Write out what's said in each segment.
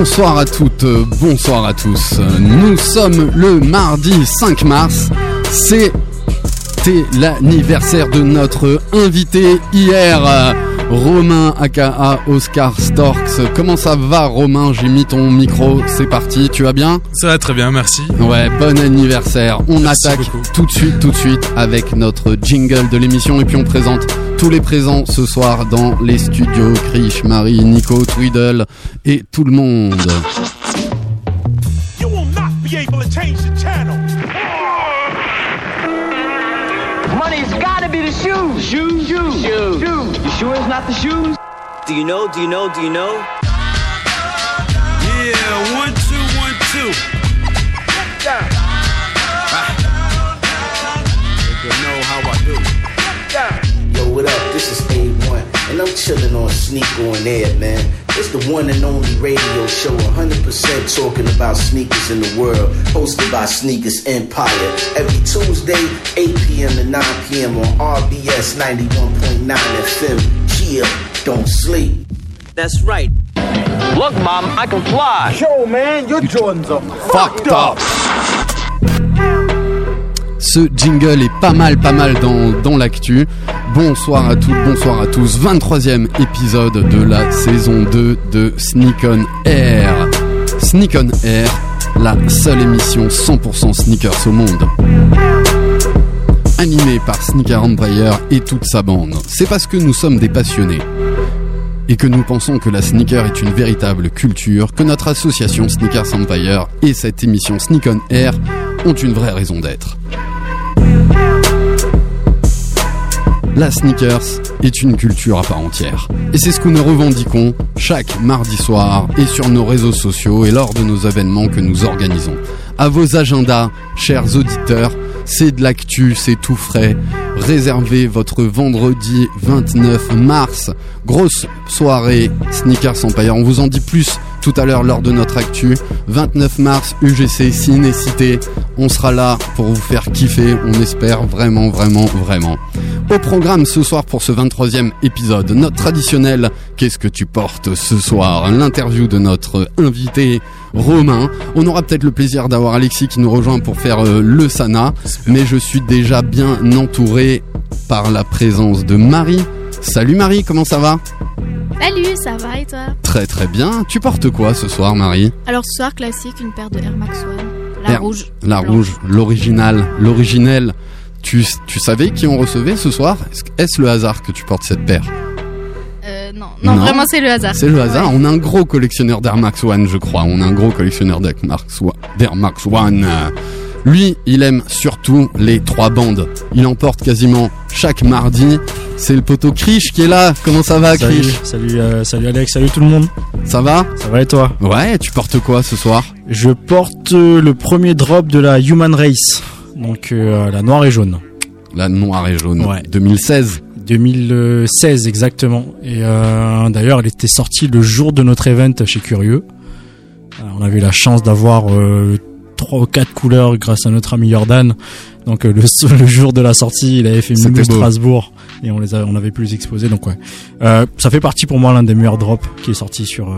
Bonsoir à toutes, bonsoir à tous. Nous sommes le mardi 5 mars. C'est l'anniversaire de notre invité hier. Romain aka Oscar Storks. Comment ça va Romain? J'ai mis ton micro, c'est parti, tu vas bien? Ça va très bien, merci. Ouais, bon anniversaire. On attaque tout de suite, tout de suite avec notre jingle de l'émission et puis on présente tous les présents ce soir dans les studios. Krish, Marie, Nico, Twiddle et tout le monde. be the shoes. Shoes, shoes, shoes. shoes. You sure it's not the shoes? Do you know? Do you know? Do you know? Yeah, one, two, one, two. Yeah. Ah. You know how I do. Yeah. Yo, what up? This is A1, and I'm chilling on Sneak on Air, man. It's the one and only radio show 100% talking about sneakers in the world, hosted by Sneakers Empire. Every Tuesday, 8 p.m. to 9 p.m. on RBS 91.9 FM. Don't sleep. That's right. Look, Mom, I can fly. Yo, man, your Jordans are fucked up. Ce jingle est pas mal, pas mal dans, dans l'actu. Bonsoir à toutes, bonsoir à tous. 23e épisode de la saison 2 de Sneak on Air. Sneak on Air, la seule émission 100% sneakers au monde. Animée par Sneaker Empire et toute sa bande. C'est parce que nous sommes des passionnés et que nous pensons que la sneaker est une véritable culture que notre association Sneakers Empire et cette émission Sneak on Air ont une vraie raison d'être. la sneakers est une culture à part entière. Et c'est ce que nous revendiquons chaque mardi soir et sur nos réseaux sociaux et lors de nos événements que nous organisons. À vos agendas, chers auditeurs, c'est de l'actu, c'est tout frais. Réservez votre vendredi 29 mars. Grosse soirée Sneakers Empire. On vous en dit plus tout à l'heure lors de notre actu. 29 mars, UGC Ciné-Cité. On sera là pour vous faire kiffer, on espère vraiment, vraiment, vraiment. Au programme ce soir pour ce 23e épisode, notre traditionnel Qu'est-ce que tu portes ce soir? L'interview de notre invité Romain. On aura peut-être le plaisir d'avoir Alexis qui nous rejoint pour faire euh, le Sana, mais je suis déjà bien entouré par la présence de Marie. Salut Marie, comment ça va Salut, ça va et toi Très très bien. Tu portes quoi ce soir Marie Alors ce soir classique, une paire de Air Max One. La rouge. La rouge, l'original, l'originel. Tu, tu savais qui on recevait ce soir Est-ce le hasard que tu portes cette paire euh, non. non, vraiment c'est le hasard. C'est le hasard. On a un gros collectionneur d'Air Max One, je crois. On a un gros collectionneur d'Air Max One. Lui, il aime surtout les trois bandes. Il emporte quasiment chaque mardi. C'est le poteau Krish qui est là. Comment ça va, Krish Salut, euh, salut Alex, salut tout le monde. Ça va Ça va et toi Ouais, tu portes quoi ce soir Je porte euh, le premier drop de la Human Race, donc euh, la noire et jaune. La noire et jaune. Ouais. 2016. 2016 exactement. Et d'ailleurs, elle était sortie le jour de notre event chez Curieux. on avait la chance d'avoir trois ou quatre couleurs grâce à notre ami Jordan. Donc euh, le, le jour de la sortie, il avait fait Mulhouse Strasbourg et on les a, on avait pu les exposer. Donc ouais, euh, ça fait partie pour moi l'un des meilleurs drops qui est sorti sur euh,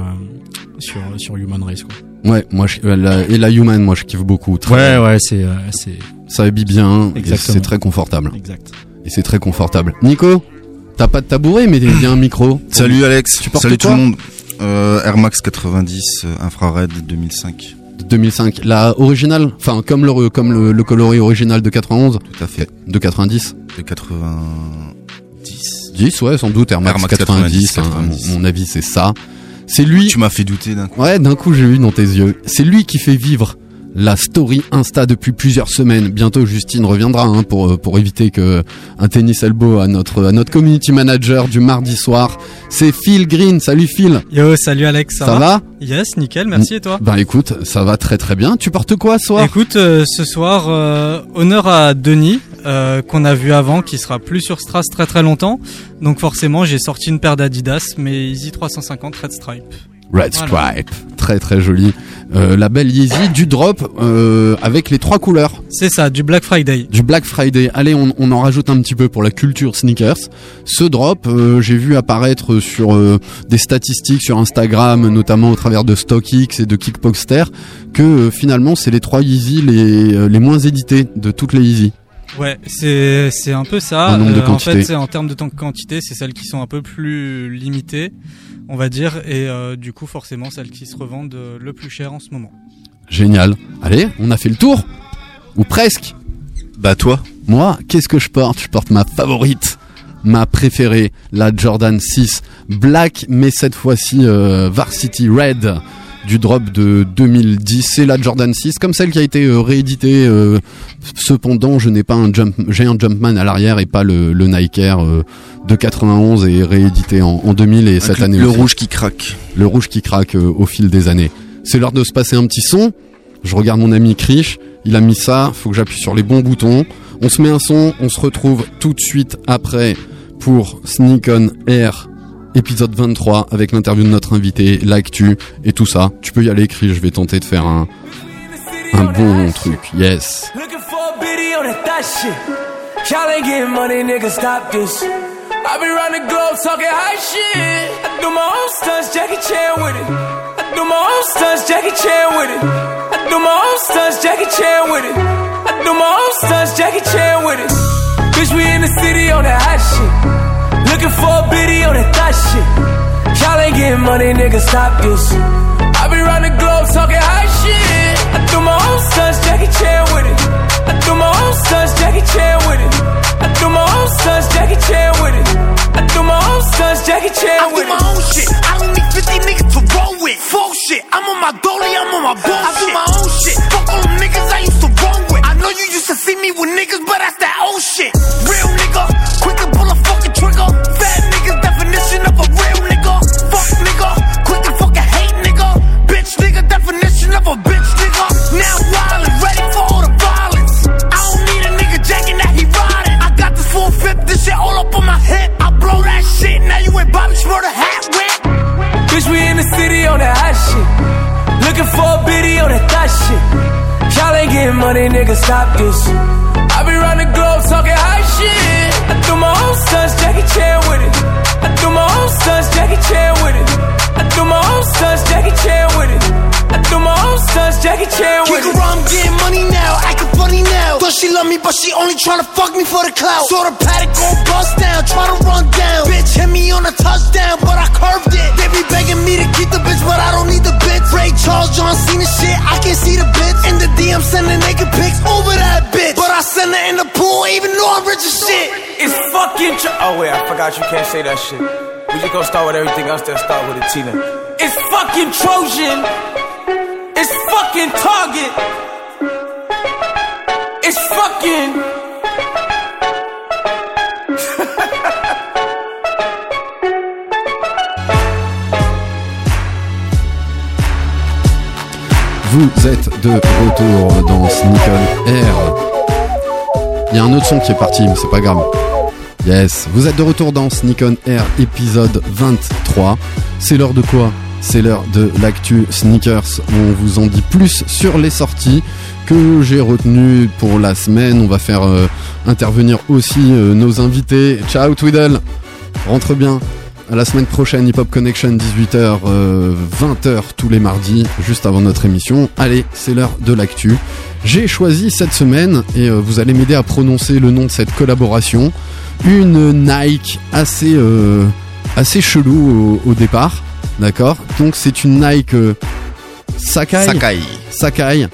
sur sur Human Race quoi. Ouais, moi je, et la Human, moi je kiffe beaucoup. Très, ouais ouais, c'est c'est ça habille bien, c'est très confortable. Exact. Et c'est très confortable. Nico, t'as pas de tabouret mais il y a un micro. Salut Alex. Tu Salut tout le monde. Air Max 90 infrared 2005. 2005. La originale, enfin comme le comme le, coloris original de 91. Tout à fait. De 90. De 90. 10 ouais sans doute Air Max, 90. Hein, mon, avis c'est ça. C'est lui. Tu m'as fait douter d'un coup. Ouais d'un coup j'ai vu dans tes yeux. C'est lui qui fait vivre la story Insta depuis plusieurs semaines. Bientôt, Justine reviendra hein, pour euh, pour éviter que un tennis elbow à notre à notre community manager du mardi soir. C'est Phil Green. Salut Phil. Yo, salut Alex. Ça, va, Yes, nickel. Merci et toi Ben écoute, ça va très très bien. Tu portes quoi ce soir? Écoute, euh, ce soir, euh, honneur à Denis qu'on a vu avant, qui sera plus sur Strass très très longtemps. Donc forcément, j'ai sorti une paire d'Adidas, mais Easy 350 Red Stripe. Red Stripe. très très joli. Euh, la belle Yeezy du drop euh, avec les trois couleurs. C'est ça, du Black Friday. Du Black Friday. Allez, on, on, en rajoute un petit peu pour la culture sneakers. Ce drop, euh, j'ai vu apparaître sur euh, des statistiques sur Instagram, notamment au travers de StockX et de Kickposter, que euh, finalement c'est les trois Yeezy les, les moins édités de toutes les Yeezy. Ouais, c'est c'est un peu ça. Euh, en fait, c'est en termes de temps de quantité, c'est celles qui sont un peu plus limitées, on va dire, et euh, du coup forcément celles qui se revendent euh, le plus cher en ce moment. Génial. Allez, on a fait le tour ou presque. Bah toi. Moi, qu'est-ce que je porte? Je porte ma favorite, ma préférée, la Jordan 6 Black, mais cette fois-ci euh, Varsity Red du drop de 2010, c'est la Jordan 6, comme celle qui a été euh, rééditée. Euh, cependant, je n'ai pas un jump, j'ai un Jumpman à l'arrière et pas le, le Nike Air euh, de 91 et réédité en, en 2000 et cette année. Le aussi. rouge qui craque. Le rouge qui craque euh, au fil des années. C'est l'heure de se passer un petit son. Je regarde mon ami Krish, il a mis ça, faut que j'appuie sur les bons boutons. On se met un son, on se retrouve tout de suite après pour Sneak On Air épisode 23 avec l'interview de notre invité, l'actu et tout ça. Tu peux y aller, Krish, je vais tenter de faire un, un bon truc. Yes. I be round the globe talking high shit. I do my own stunts, Jackie Chan with it. I do my own stunts, Jackie Chan with it. I do my own stunts, Jackie Chan with it. I do my own stunts, Jackie Chan with it. Bitch, we in the city on that hot shit. Looking for a biddy on that thot shit. Y'all ain't getting money, nigga, stop this. I be round the globe talking high shit. I do my own stunts, Jackie Chan with it. I do my own stunts, Jackie Chan with it. I do my own stunts, Jackie Chan with it. I do my own stunts, Jackie Chan with it. I do my own shit. I don't need 50 niggas to roll with. Full shit. I'm on my dolly, I'm on my bullshit. I do my own shit. Fuck all them niggas I used to roll with. I know you used to see me with niggas, but that's that old shit. Real nigga, ain't Bobby Schmurder hat whip. Bitch, we in the city on that hot shit. Looking for a biddy on that thot shit. Y'all ain't getting money, nigga, stop this. I be round the globe talking high shit. I do my own stunts, Jackie Chan with it. I do my own stunts, Jackie Chan with it. I do my own stunts, Jackie Chan with it. I do my own stunts, Jackie Chan with Kick around, getting money now, acting funny now. Thought she love me, but she only tryna fuck me for the clout. Saw the paddock go bust down, try to run down. Bitch hit me on a touchdown, but I curved it. They be begging me to keep the bitch, but I don't need the bitch. Ray Charles, John Cena shit, I can't see the bitch. In the DM, sending naked pics over that bitch. But I send her in the pool, even though I'm rich as shit. It's fucking. Tro- oh wait, I forgot you can't say that shit. We just gonna start with everything else. Then start with a Tina. It's fucking Trojan. It's fucking Target. It's fucking. Vous êtes de retour dans Sneak Air. Il y a un autre son qui est parti, mais c'est pas grave. Yes, vous êtes de retour dans Sneak On Air épisode 23. C'est l'heure de quoi? C'est l'heure de l'actu sneakers. On vous en dit plus sur les sorties que j'ai retenues pour la semaine. On va faire euh, intervenir aussi euh, nos invités. Ciao Twiddle, rentre bien. À la semaine prochaine, Hip Hop Connection, 18h, 20h tous les mardis, juste avant notre émission. Allez, c'est l'heure de l'actu. J'ai choisi cette semaine, et euh, vous allez m'aider à prononcer le nom de cette collaboration, une Nike assez, euh, assez chelou au départ. D'accord Donc c'est une Nike euh, Sakai. Sakai. Sakai.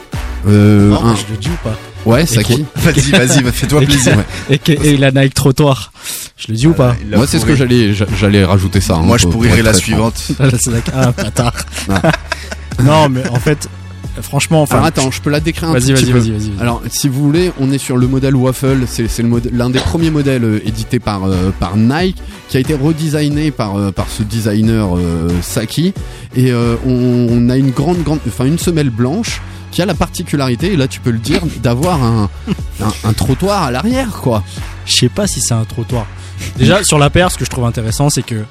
Euh, Non, un- je le dis ou pas Ouais, Sakai. Vas-y, vas-y, fais-toi plaisir. Et, la Nike trottoir. Je le dis ou pas Moi, c'est ce que j'allais, j'a- j'allais rajouter ça. hein, Moi, je pour- pourrirais pour la suivante. Ah, bâtard. Non, mais en fait, franchement, enfin. Alors attends, je peux la décrire un Vas-y, tout petit vas-y, peu. vas-y, vas-y, vas-y. Alors, si vous voulez, on est sur le modèle Waffle. C'est c'est le modèle- l'un des premiers modèles euh, édités par euh, par Nike, qui a été redesigné par euh, par ce designer euh, Saki. Et euh, on, on a une grande grande, enfin une semelle blanche qui a la particularité, et là tu peux le dire, d'avoir un, un un trottoir à l'arrière, quoi. Je sais pas si c'est un trottoir. Déjà, sur la paire, ce que je trouve intéressant, c'est que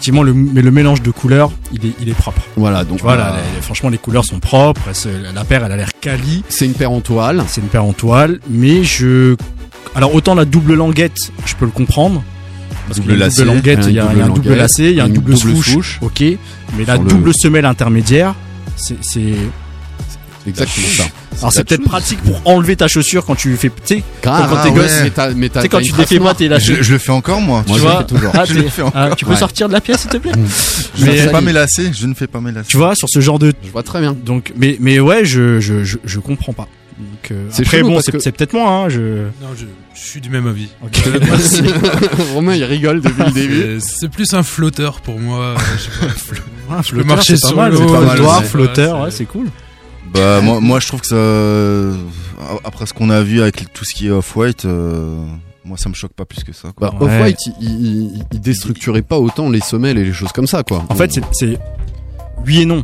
effectivement, le, mais le mélange de couleurs, il est, il est propre. Voilà, donc voilà, euh, franchement, les couleurs sont propres. La paire, elle a l'air quali. c'est une paire en toile. C'est une paire en toile, mais je. Alors autant la double languette, je peux le comprendre. Parce Double qu'il y a une lacet, double languette, il y a, il y a un double lacet, il y a un double, swoosh. ok. Mais la le- double semelle intermédiaire, c'est. c'est- Exactement ça. Alors c'est peut-être pratique pour enlever ta chaussure quand tu fais. Tu sais, quand ah t'es ouais, gosse, mais t'as- mais t'as- tu sais, quand tu défais pas tes Je, lacets. je le fais encore moi. Moi, tu je le vois fais toujours. Ah, Je t'es- le fais ah, tu peux Ouais. sortir de la pièce s'il te plaît Je ne fais pas mes lacets. Je ne fais pas mes lacets. Tu vois, sur ce genre de. Je vois très bien. Donc, mais, mais ouais, je, je, je, je comprends pas. Donc, euh, C'est après, chelou bon, c'est que- c'est peut-être moi, hein, je. Non, je, je suis du même avis. Ok. Merci. Romain, il rigole depuis le début. C'est plus un flotteur pour moi. euh, je sais pas, un flo- Ah, Je peux marcher c'est pas sur mal, l'eau, c'est pas mal. ouais, Flottoir, ouais. flotteur, Ouais, c'est cool. Bah moi, moi je trouve que ça, après ce qu'on a vu avec tout ce qui est off-white, euh, moi ça me choque pas plus que ça. Quoi. Bah, Ouais. Off-White, il, il, il déstructurait pas autant les semelles et les choses comme ça, quoi. En fait, c'est- oui et non.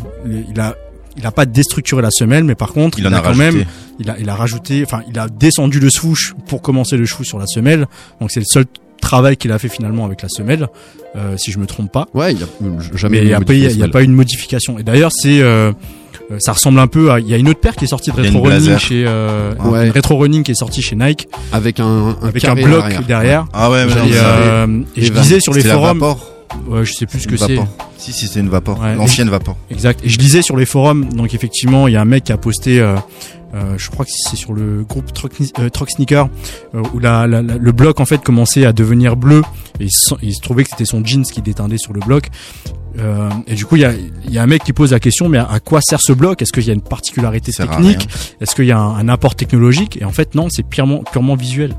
Il a il a pas déstructuré la semelle, mais par contre, Il en a quand rajouté. même, il a il a rajouté, enfin, il a descendu le swoosh pour commencer le swoosh sur la semelle. Donc c'est le seul travail qu'il a fait finalement avec la semelle, euh, si je me trompe pas. Ouais, il a jamais Mais il y a, modifié il y a pas une modification. Et d'ailleurs, c'est euh, euh, ça ressemble un peu à. Il y a une autre paire qui est sortie de Retro Running chez euh, Ouais. Retro Running qui est sortie chez Nike avec un, un avec un bloc derrière. Ah ouais, mais Et, euh, et je disais sur les c'était la forums. Ouais, je sais plus ce que Une c'est. Si si c'est une vapor, Ouais. l'ancienne vapor. Exact. Et je lisais sur les forums, donc effectivement, il y a un mec qui a posté, euh, je crois que c'est sur le groupe Truck, euh, Truck Sneaker, euh, où la, la- la- le bloc en fait commençait à devenir bleu et il se, trouvait que c'était son jeans qui déteindait sur le bloc. Euh, et du coup, il y a, il y a un mec qui pose la question, mais à, à quoi sert ce bloc? Est-ce qu'il y a une particularité technique? Est-ce qu'il y a un, un apport technologique? Et en fait, non, c'est purement, purement visuel.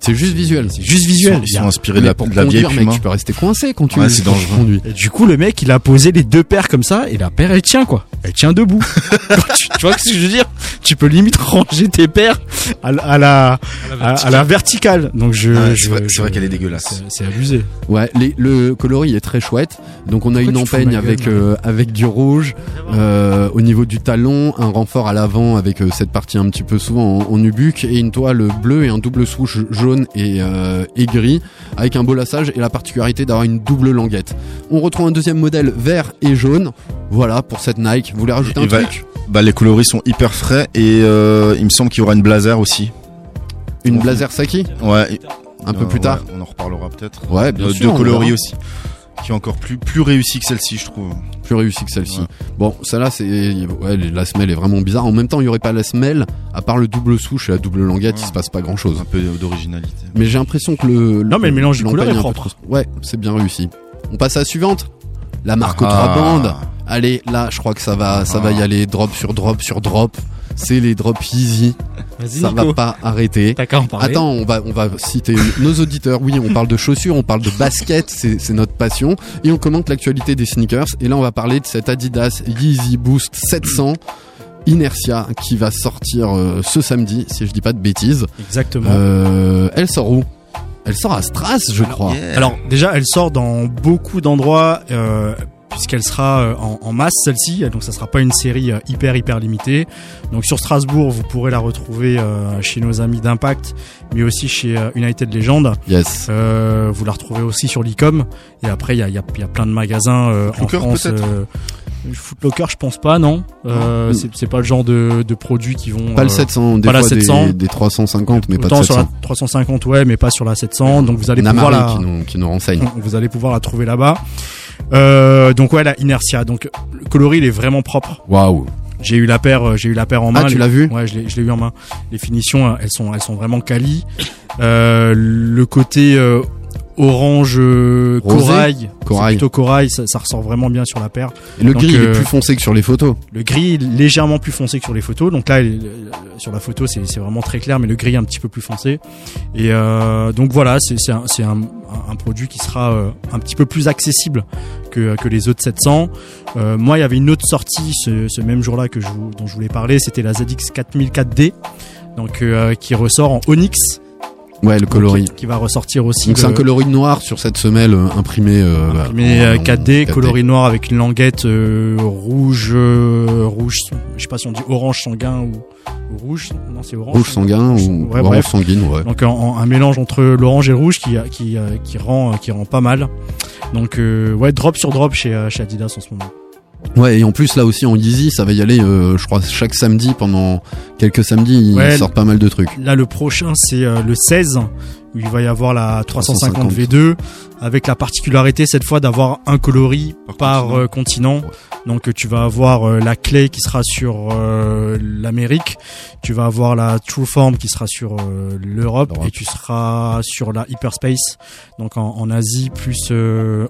C'est juste visuel. C'est juste visuel. Ils Il y a- sont inspirés de la, pour de la vieille conduire, mec, Puma. tu peux rester coincé quand tu, Ouais, c'est quand tu conduis. Et du coup, le mec, il a posé les deux paires comme ça, et la paire, elle tient, quoi. Elle tient debout. tu, tu vois ce que je veux dire? Tu peux limite ranger tes paires à, la- à la, à, à la verticale. Donc je, je- c'est vrai, qu'elle est dégueulasse. c'est- abusé. Ouais, les, le coloris est très chouette. Donc on a Pourquoi une empeigne avec euh, avec du rouge euh, au niveau du talon, un renfort à l'avant avec euh, cette partie un petit peu souvent en, en nubuck et une toile bleue et un double swoosh jaune et, euh, et gris avec un beau lassage et la particularité d'avoir une double languette. On retrouve un deuxième modèle vert et jaune. Voilà pour cette Nike. Vous voulez rajouter un va- truc? Bah les coloris sont hyper frais et euh, il me semble qu'il y aura une blazer aussi. Une Blazer Saki? Ouais. un peu euh, plus tard? ouais, on en reparlera peut-être. Ouais, bien Euh, sûr. De coloris aussi. Qui est encore plus plus réussi que celle-ci, je trouve. plus réussi que celle-ci. Ouais. Bon, celle-là, c'est ouais, la semelle est vraiment bizarre. En même temps, il y aurait pas la semelle, à part le double souche et la double languette, Ouais. il se passe pas grand-chose. Un peu d'originalité. Mais j'ai l'impression que le Non, mais le mélange l'empeigne couleurs est propre. trop- Ouais, c'est bien réussi. On passe à la suivante. La marque aux Ah. trois bandes. Allez, là, je crois que ça va, ça va y Ah. aller drop sur drop sur drop. C'est les drops easy. Vas-y, Ça va Nico. pas arrêter. T'as qu'à en parler. Attends, on va, on va citer nos auditeurs. Oui, on parle de chaussures, on parle de basket, c'est c'est notre passion. Et on commente l'actualité des sneakers. Et là, on va parler de cette Adidas Yeezy Boost 700 Inertia qui va sortir euh, ce samedi, si je dis pas de bêtises. Exactement. Euh, elle sort où? Elle sort à Stras, je crois. Alors déjà, elle sort dans beaucoup d'endroits. Euh, puisqu'elle sera euh, en, en masse celle-ci, donc ça sera pas une série euh, hyper hyper limitée. Donc sur Strasbourg, vous pourrez la retrouver euh, chez nos amis d'Impact, mais aussi chez euh, United Legend. Yes. Euh, vous la retrouvez aussi sur l'Ecom. Et après, il y a, il y, a, il y a plein de magasins euh, en Footlocker, France. Footlocker, je pense pas, non. Euh, c'est- C'est pas le genre de, de produit qui vont. Pas le euh, 700, des pas la fois des- 700. Des, 350, mais pas autant de sur 700. la 350, ouais, mais pas sur la 700. Donc vous allez On a pouvoir Marie la. qui nous, qui nous renseigne. Vous allez pouvoir la trouver là-bas. Euh, donc ouais, la Inertia. Donc le coloris, il est vraiment propre. Waouh. J'ai eu la paire, euh, j'ai eu la paire en main. Ah, tu l'as vu? Ouais, je l'ai, je l'ai eu en main. Les finitions, euh, elles sont, elles sont vraiment quali. Euh, le côté euh, orange euh, corail, Corail. plutôt corail, ça, ça ressort vraiment bien sur la paire. Et le Donc, gris, est euh, plus foncé que sur les photos. Le gris est légèrement plus foncé que sur les photos. Donc là, il- sur la photo, c'est vraiment très clair, mais le gris est un petit peu plus foncé. Et euh, donc voilà, c'est c'est un, c'est un, un- un produit qui sera euh, un petit peu plus accessible que, que les autres 700. Euh, moi, il y avait une autre sortie ce, ce même jour-là que je vous, dont je voulais parler. C'était la ZX 4004D, donc euh, qui ressort en Onyx. Ouais, le coloris. Qui, qui va ressortir aussi. Donc c'est un coloris noir sur cette semelle euh, imprimée. Euh, en- euh, en 4D, coloris noir avec une languette euh, rouge, euh, rouge, je sais pas si on dit orange sanguin ou, ou rouge. Non, c'est orange. Rouge sanguin ou Ouais, orange sanguine, ouais. Donc en- en- un mélange entre l'orange et le rouge qui, qui, euh, qui rend, qui rend pas mal. Donc euh, ouais, drop sur drop chez, euh, chez Adidas en ce moment. Ouais, et en plus là aussi en Yeezy, ça va y aller, euh, je crois, chaque samedi pendant quelques samedis, ils Ouais, sortent pas mal de trucs. Là, le prochain, c'est euh, le 16, où il va y avoir la 350 350. V2, avec la particularité cette fois d'avoir un coloris par, continent. Donc, euh, tu vas avoir euh, la clé qui sera sur euh, l'Amérique, tu vas avoir la True Form qui sera sur euh, l'Europe, et tu seras sur la Hyperspace, donc en, en Asie plus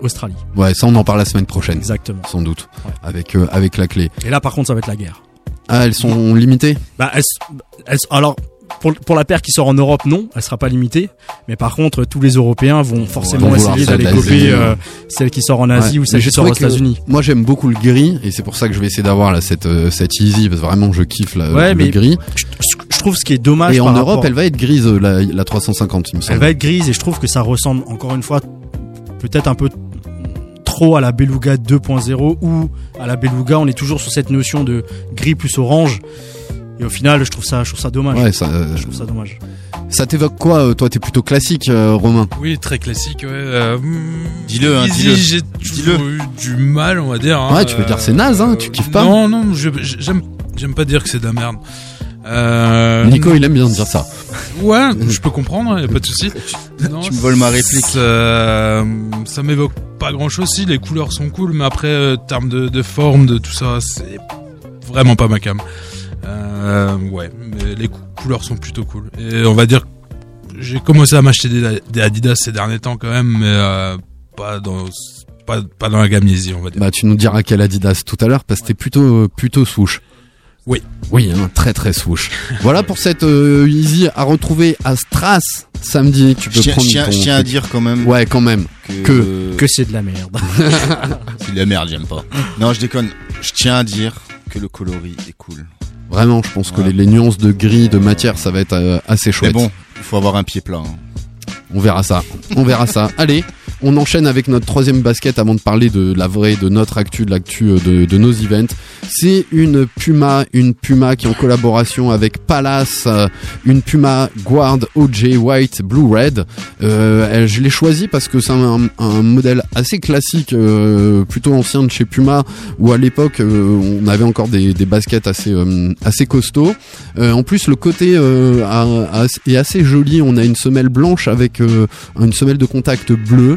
Australie. Ouais, ça on en parle la semaine prochaine. Exactement. Sans doute. Avec, avec la clé. Et là, par contre, ça va être la guerre. Ah, elles sont limitées? Bah, elles, elles- alors pour, pour la paire qui sort en Europe, non, elle sera pas limitée. Mais par contre, tous les Européens vont forcément essayer d'aller copier euh, celle qui sort en Asie Ouais. ou celle qui sort aux États-Unis. Moi j'aime beaucoup le gris et c'est pour ça que je vais essayer d'avoir là cette euh, cette Easy parce que vraiment je kiffe la, Ouais, le mais gris. Je, je trouve ce qui est dommage. Et en par Europe, rapport- elle va être grise euh, la, la 350, il me semble. elle va être grise et je trouve que ça ressemble encore une fois peut-être un peu trop à la Beluga 2.0 ou à la Beluga. On est toujours sur cette notion de gris plus orange. Et au final, je trouve ça, je trouve ça dommage. Ouais, ça, euh, je trouve ça dommage. Ça t'évoque quoi euh, Toi, t'es plutôt classique, euh, Romain. Oui, très classique, ouais. Euh, Dis-le, hein, dis-le. J'ai toujours eu du mal, on va dire. hein. Ouais, tu peux dire c'est naze, hein, tu kiffes pas Non, non, j'aime, j'aime pas dire que c'est de la merde. Euh, Nico, il aime bien dire ça. Ouais, je peux comprendre, y a pas de souci. Non, tu me voles ma réplique. Ça, ça m'évoque pas grand chose. Si les couleurs sont cool, mais après, euh, termes de, de forme, de tout ça, c'est vraiment pas ma cam. Euh, ouais, mais les cou- couleurs sont plutôt cool. Et on va dire, que j'ai commencé à m'acheter des, des Adidas ces derniers temps quand même, mais euh, pas dans pas, pas dans la gamme Yeezy, on va dire. Bah, tu nous diras quel Adidas tout à l'heure parce que t'es plutôt plutôt souche. Oui. Oui, hein, très très souche. voilà pour cette euh, Easy à retrouver à Stras samedi. Tu peux Je tiens, prendre je tiens- ton je tiens à dire quand même. Ouais, quand même. Que que c'est de la merde. c'est de la merde, j'aime pas. Non, je déconne. Je tiens à dire que le coloris est cool. Vraiment, je pense que les, les nuances de gris, de matière, ça va être euh, assez chouette. Mais bon, il faut avoir un pied plat. hein. On verra ça. On verra ça. Allez, on enchaîne avec notre troisième basket avant de parler de la vraie, de notre actu, de l'actu euh, de, nos events. C'est une Puma, une Puma qui est en collaboration avec Palace, euh, une Puma Guard OJ White Blue Red. Euh, je l'ai choisi parce que c'est un, modèle assez classique, plutôt ancien de chez Puma, où à l'époque on avait encore des, baskets assez assez costauds. En plus, le côté est assez joli. On a une semelle blanche avec une semelle de contact bleu,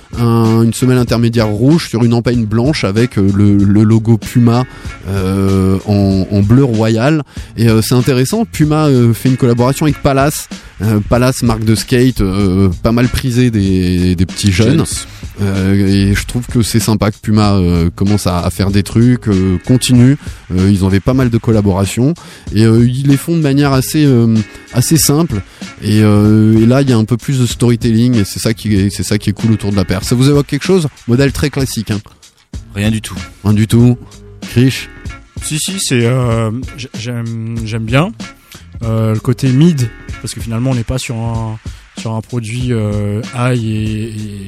un- une semelle intermédiaire rouge sur une empeigne blanche avec euh, le, le logo Puma euh, en, en bleu royal. Et euh, c'est intéressant. Puma euh, fait une collaboration avec Palace. Palace, marque de skate, pas mal prisée des, des petits jeunes. Et je trouve que c'est sympa que Puma commence à, à faire des trucs, continue. Ils avaient pas mal de collaborations et ils les font de manière assez assez simple. Et, et là, il y a un peu plus de storytelling et c'est ça qui est c'est ça qui est cool autour de la paire. Ça vous évoque quelque chose Modèle très classique. Hein. Rien du tout. Rien du tout. Krish. Si si, c'est euh, j'aime j'aime bien Euh, le côté mid parce que finalement on n'est pas sur un sur un produit euh, high et,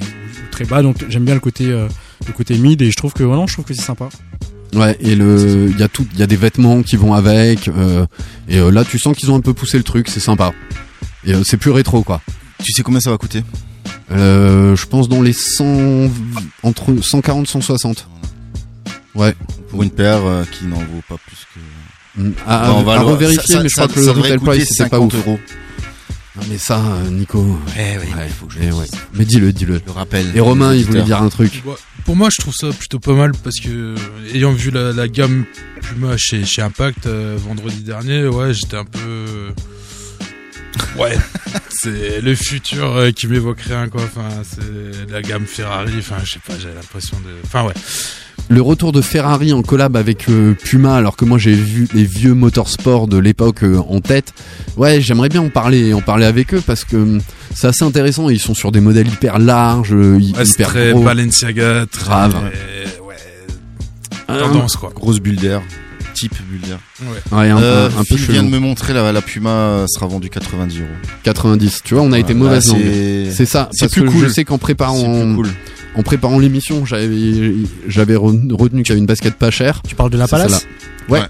très bas donc j'aime bien le côté euh, le côté mid et je trouve que voilà, je trouve que c'est sympa. Ouais, et le, il y a tout, il y a des vêtements qui vont avec, euh, et euh, là tu sens qu'ils ont un peu poussé le truc, c'est sympa. Et euh, c'est plus rétro quoi. Tu sais combien ça va coûter? Euh, je pense dans les 100, entre 140 160. Ouais. Pour une paire euh, qui n'en vaut pas plus que. Mm, À, Bon, on va à le- revérifier, ça- mais je ça- crois que le retail price c'était pas 50 ouf. euros. Non mais ça, euh, Nico. Ouais, ouais, Ouais, faut que je eh le ouais. dise. Mais dis-le, dis-le. Je le rappelle. Et Romain, il voulait dire un truc. Ouais, Pour moi, je trouve ça plutôt pas mal parce que ayant vu la, la gamme Puma chez, chez Impact euh, vendredi dernier, ouais, j'étais un peu. Ouais, c'est le futur euh, qui m'évoque rien quoi. Enfin, c'est la gamme Ferrari. Enfin, je sais pas, j'ai l'impression de. Enfin, ouais. Le retour de Ferrari en collab avec euh, Puma, alors que moi j'ai vu les vieux motorsports de l'époque euh, en tête. Ouais, j'aimerais bien en parler, en parler avec eux parce que hum, c'est assez intéressant. Ils sont sur des modèles hyper larges, Ouais, hyper très gros. Balenciaga, très. Grave. Ouais. Tendance quoi. Grosse bulle d'air. Type bulle d'air. Ouais. Ouais, un, Euh, un- un peu Phil vient chelou. de me montrer la, la Puma euh, sera vendue 90 euros. 90. Tu vois, on a été mauvaise langue. c'est- ça. c'est plus que cool. je sais qu'en préparant, en préparant l'émission, j'avais, j'avais re- retenu qu'il y avait une basket pas chère. Tu parles de la Palace. Ouais.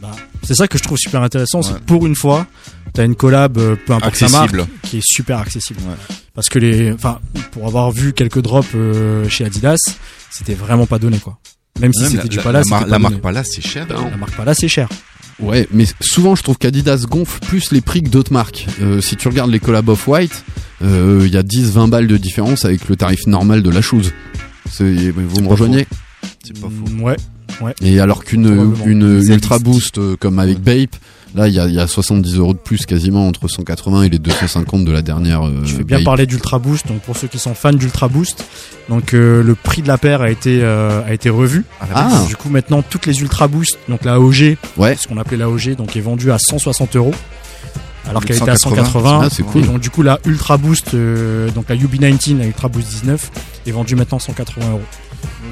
Bah, c'est ça que je trouve super intéressant, c'est Ouais. que pour une fois, t'as une collab, euh, peu importe sa marque, Accessible. qui est super accessible. Parce que les, enfin, pour avoir vu quelques drops euh, chez Adidas, c'était vraiment pas donné quoi. Même si c'était la- du la- Palace, la marque. Palace, c'est cher. La marque Palace, c'est cher. Ouais, mais souvent je trouve qu'Adidas gonfle plus les prix que d'autres marques. Euh, si tu regardes les collabs Off-White, euh, il y a 10-20 balles de différence avec le tarif normal de la chose. Vous me rejoignez? C'est pas Mm, Ouais, ouais. Et alors qu'une une Ultra. Boost euh, comme avec Bape, là il y a, il y a 70 euros de plus quasiment entre 180 et les 250 de la dernière. euh, Je vais bien parler d'Ultra Boost. Donc pour ceux qui sont fans d'Ultra Boost, donc euh, le prix de la paire a été euh, a été revu. Ah. Du coup maintenant toutes les Ultra Boost, donc la OG, Ouais. ce qu'on appelait la OG, donc est vendue à 160 euros. Alors qu'elle de était à 180. 180. Ah, c'est cool. Et donc du coup la Ultra Boost, euh, donc la UB19, la Ultra Boost 19, est vendue maintenant 180 euros.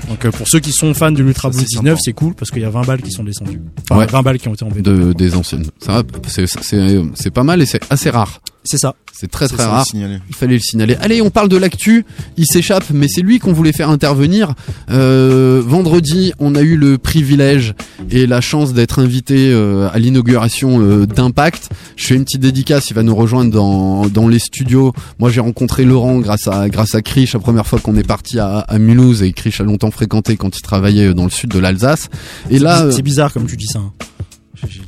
Donc euh, pour ceux qui sont fans de l'Ultra Boost c'est 19, sympa. c'est cool parce qu'il y a 20 balles qui sont descendues. Enfin, Ouais. 20 balles qui ont été enlevées. de, des anciennes. Ça c'est c'est c'est pas mal et c'est assez rare. C'est ça. C'est très très ça, rare. Il fallait le signaler. Allez, on parle de l'actu. Il s'échappe, mais c'est lui qu'on voulait faire intervenir. Euh, vendredi, on a eu le privilège et la chance d'être invité euh, à l'inauguration euh, d'Impact. Je fais une petite dédicace. Il va nous rejoindre dans, dans les studios. Moi, j'ai rencontré Laurent grâce à grâce à Krish la première fois qu'on est parti à, à Mulhouse et Krish a longtemps fréquenté quand il travaillait dans le sud de l'Alsace. Et là, euh, c'est bizarre comme tu dis ça. hein. Je-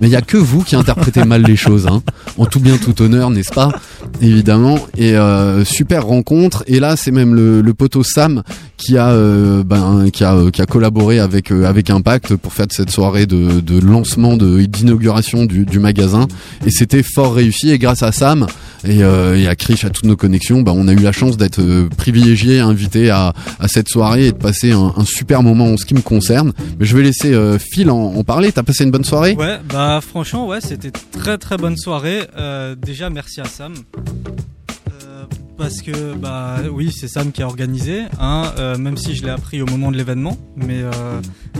Mais il y a que vous qui interprétez mal les choses, hein. En tout bien, tout honneur, n'est-ce pas? Évidemment. Et euh, super rencontre. Et là, c'est même le, le poteau Sam qui a, euh, ben, qui a, qui a collaboré avec euh, avec Impact pour faire cette soirée de, de lancement, de d'inauguration du, du magasin. Et c'était fort réussi. Et grâce à Sam et, euh, et à Krish, à toutes nos connexions, ben, on a eu la chance d'être euh, privilégié, invité à, à cette soirée et de passer un, un super moment en ce qui me concerne. Mais je vais laisser euh, Phil en, en parler. T'as passé une bonne soirée? Ouais, bah franchement, ouais, c'était très très bonne soirée. Euh, déjà, merci à Sam. Parce que, bah oui, c'est Sam qui a organisé, hein, euh, même si je l'ai appris au moment de l'événement. Mais, euh,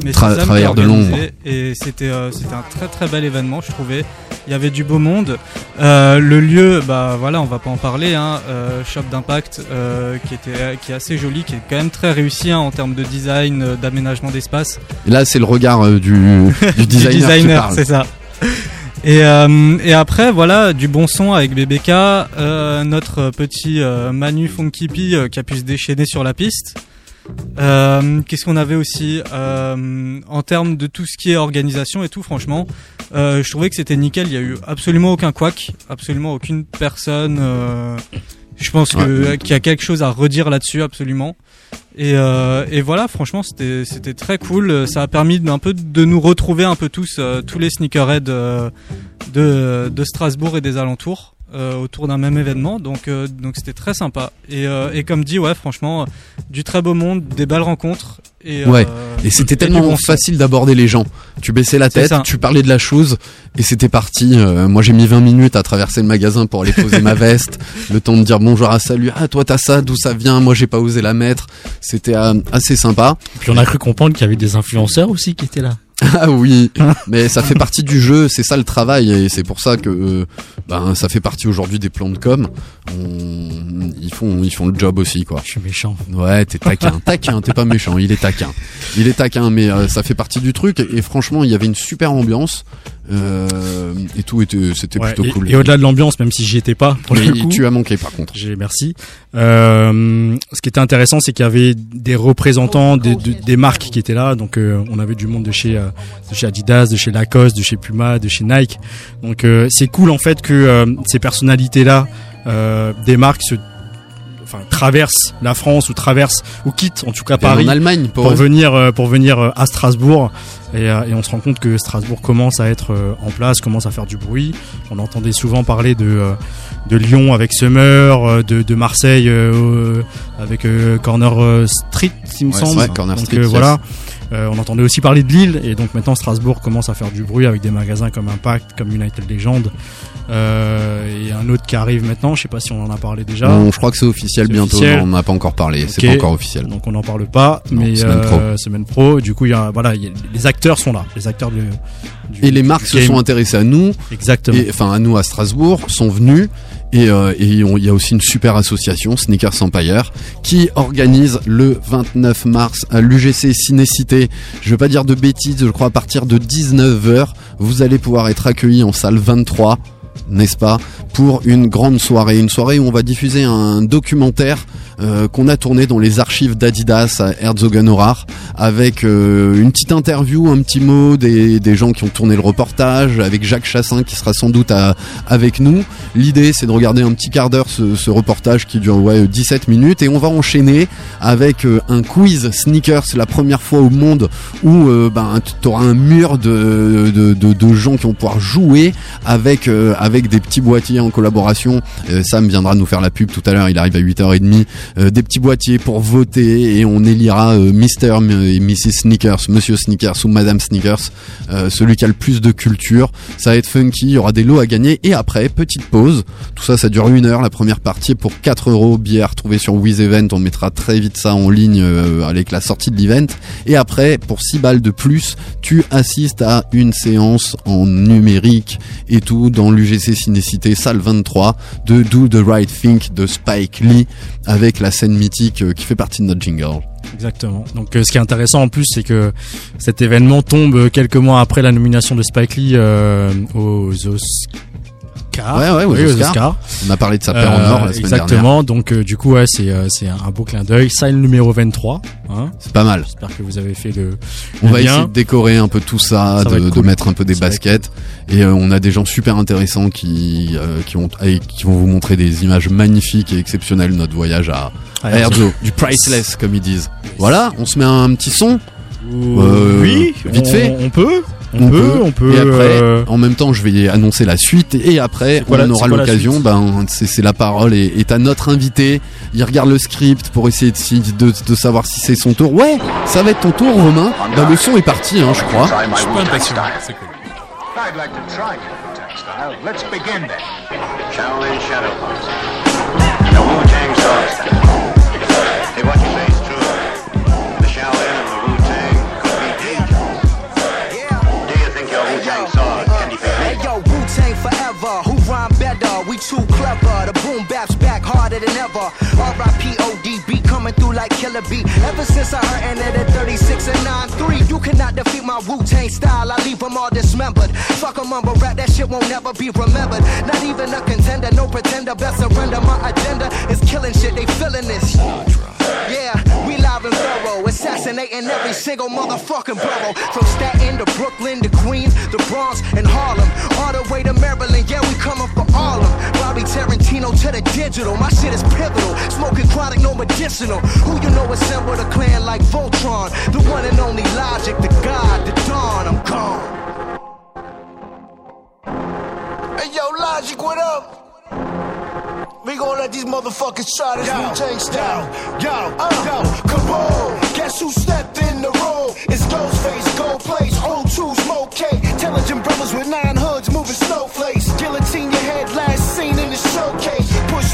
mais c'est Tra- Sam qui a de organisé. Et c'était euh, c'était un très très bel événement, je trouvais. Il y avait du beau monde. Euh, le lieu, bah voilà, on va pas en parler. Hein, euh, Shop d'impact, euh, qui était qui est assez joli, qui est quand même très réussi hein, en termes de design, d'aménagement d'espace. Là, c'est le regard du, du designer, c'est ça. Et, euh, et après, voilà, du bon son avec BBK, euh, notre petit euh, Manu Funky P, euh, qui a pu se déchaîner sur la piste. Euh, Qu'est-ce qu'on avait aussi euh, en termes de tout ce qui est organisation et tout franchement euh, je trouvais que c'était nickel il y a eu absolument aucun couac absolument aucune personne euh, je pense que qu'il y a quelque chose à redire là-dessus absolument et, euh, et voilà franchement c'était très cool. Ça a permis d'un peu de nous retrouver un peu tous euh, tous les sneakerheads euh, de Strasbourg et des alentours autour d'un même événement donc euh, donc c'était très sympa et, euh, et comme dit ouais franchement euh, du très beau monde des belles rencontres et Ouais. euh, Et c'était tellement bon facile d'aborder les gens. Tu baissais la tête, tu parlais de la chose et c'était parti. Euh, moi, j'ai mis 20 minutes à traverser le magasin pour aller poser ma veste, le temps de dire bonjour à salut. Ah, toi, t'as ça, d'où ça vient? Moi, j'ai pas osé la mettre. C'était euh, assez sympa. Puis on a cru comprendre qu'il y avait des influenceurs aussi qui étaient là. Ah oui, mais ça fait partie du jeu, c'est ça le travail et c'est pour ça que euh, ben ça fait partie aujourd'hui des plans de com. On- ils font ils font le job aussi quoi. Je suis méchant. Ouais, t'es taquin, taquin, t'es pas méchant, il est taquin. Il est taquin mais euh, ça fait partie du truc et, et franchement, il y avait une super ambiance euh, et tout était c'était Ouais, plutôt et, cool. et au-delà de l'ambiance, même si j'y étais pas, pour Mais le coup, tu as manqué par contre. J'ai merci. Euh, ce qui était intéressant, c'est qu'il y avait des représentants des, de- des marques qui étaient là. Donc, euh, on avait du monde de chez, euh, de chez Adidas, de chez Lacoste, de chez Puma, de chez Nike. Donc, euh, c'est cool en fait que euh, ces personnalités-là, euh, des marques, se, enfin, traversent la France ou traversent ou quittent en tout cas Paris en Allemagne pour pour venir euh, pour venir euh, à Strasbourg. Et, euh, et on se rend compte que Strasbourg commence à être en place, commence à faire du bruit. On entendait souvent parler de de Lyon avec Summer, de, de Marseille avec Corner Street, il me Ouais, semble. Corner Donc, Street, voilà. Euh, on entendait aussi parler de Lille et donc maintenant Strasbourg commence à faire du bruit avec des magasins comme Impact, comme United Legend euh, et un autre qui arrive maintenant. Je sais pas si on en a parlé déjà. Non, je crois que c'est officiel C'est bientôt. officiel. Non, on n'a pas encore parlé. C'est Ok. pas encore officiel. Donc on n'en parle pas, Non, mais semaine pro. euh, semaine pro. Du coup, il y a voilà, il y a- les acteurs sont là, les acteurs du. du- Et les marques se sont intéressées à nous. Exactement. Enfin, à nous à Strasbourg, sont venus. Et euh, il y a aussi une super association, Sneakers Empire, qui organise le 29 mars à l'UGC Cinécité je vais pas dire de bêtises, je crois à partir de 19h, vous allez pouvoir être accueillis en salle 23 n'est-ce pas, pour une grande soirée, une soirée où on va diffuser un documentaire euh, qu'on a tourné dans les archives d'Adidas à Herzogenaurach avec euh, une petite interview, un petit mot des, des gens qui ont tourné le reportage, avec Jacques Chassin qui sera sans doute à- avec nous. L'idée c'est de regarder un petit quart d'heure ce, ce reportage qui dure ouais, 17 minutes et on va enchaîner avec euh, un quiz sneakers, la première fois au monde où euh, ben, tu auras un mur de, de, de, de gens qui vont pouvoir jouer avec, euh, avec des petits boîtiers en collaboration. Euh, Sam viendra nous faire la pub tout à l'heure, il arrive à 8h30. Euh, des petits boîtiers pour voter et on élira euh, Mr. et Mrs. Sneakers, Monsieur Sneakers ou Madame Sneakers, euh, celui qui a le plus de culture. Ça va être funky, il y aura des lots à gagner et après, petite pause. Tout ça, ça dure une heure. La première partie pour 4 euros, bière trouvée sur Wiz Event. On mettra très vite ça en ligne avec la sortie de l'event. Et après, pour 6 balles de plus, tu assistes à une séance en numérique et tout dans l'UGC Cinécité salle 23 de Do the Right Thing de Spike Lee avec la scène mythique euh, qui fait partie de notre jingle. Exactement. Donc euh, ce qui est intéressant en plus, c'est que cet événement tombe quelques mois après la nomination de Spike Lee euh, aux Oscars. Ouais, ouais, aux Oui, Oscars. On a parlé de sa paire en or la semaine Exactement. Donc euh, du coup, ouais, c'est euh, c'est un beau clin d'œil. Ça, le numéro 23. Hein. C'est pas mal. J'espère que vous avez fait le. On le va essayer de décorer un peu tout ça, de, de mettre un peu des Ça baskets. Et euh, on a des gens super intéressants qui euh, qui qui vont vous montrer des images magnifiques et exceptionnelles de notre voyage à, à Herzog, Herzog. du priceless comme ils disent. Voilà, on se met un petit son. Euh, oui, vite on- fait. on peut, on peut, on peut, Et après, euh, en même temps, je vais annoncer la suite. Et après, quoi on aura l'occasion. Ben, c'est la parole et, et t'as notre invité. Il regarde le script pour essayer de, si- de, de savoir si c'est son tour. Ouais, ça va être ton tour, Romain. Ben, le son est parti, hein, je crois. Je suis pas impatient, c'est cool. I'd like to try Wu-Tang style. Let's begin then. Shaolin Shadow. The. Hey, what you say We harder than ever. R.I.P. ODB coming through like Killer B. Ever since I heard it at 36 and 9-3, you cannot defeat my Wu Tang style. I leave them all dismembered. Fuck a mumble rap, that shit won't never be remembered. Not even a contender, no pretender. Best surrender. My agenda is killing shit. They feeling this. Yeah, we live and thorough, assassinating every single motherfucking borough. From Staten to Brooklyn to Queens, the Bronx and Harlem, all the way to Maryland. Yeah, we coming for all of 'em. Bobby Tarantino to the digital, my shit is pivotal. Smoking chronic, no medicinal. Who you know assembled a clan like Voltron? The one and only Logic, the God, the Dawn. I'm gone. Hey yo, Logic, what up? We gon' let these motherfuckers try this Wu-Tang style. Yo, yo, yo, uh, on. Guess who stepped in the room? It's Ghostface, Gold Place, old two smoke K. Intelligent brothers with nine hoods moving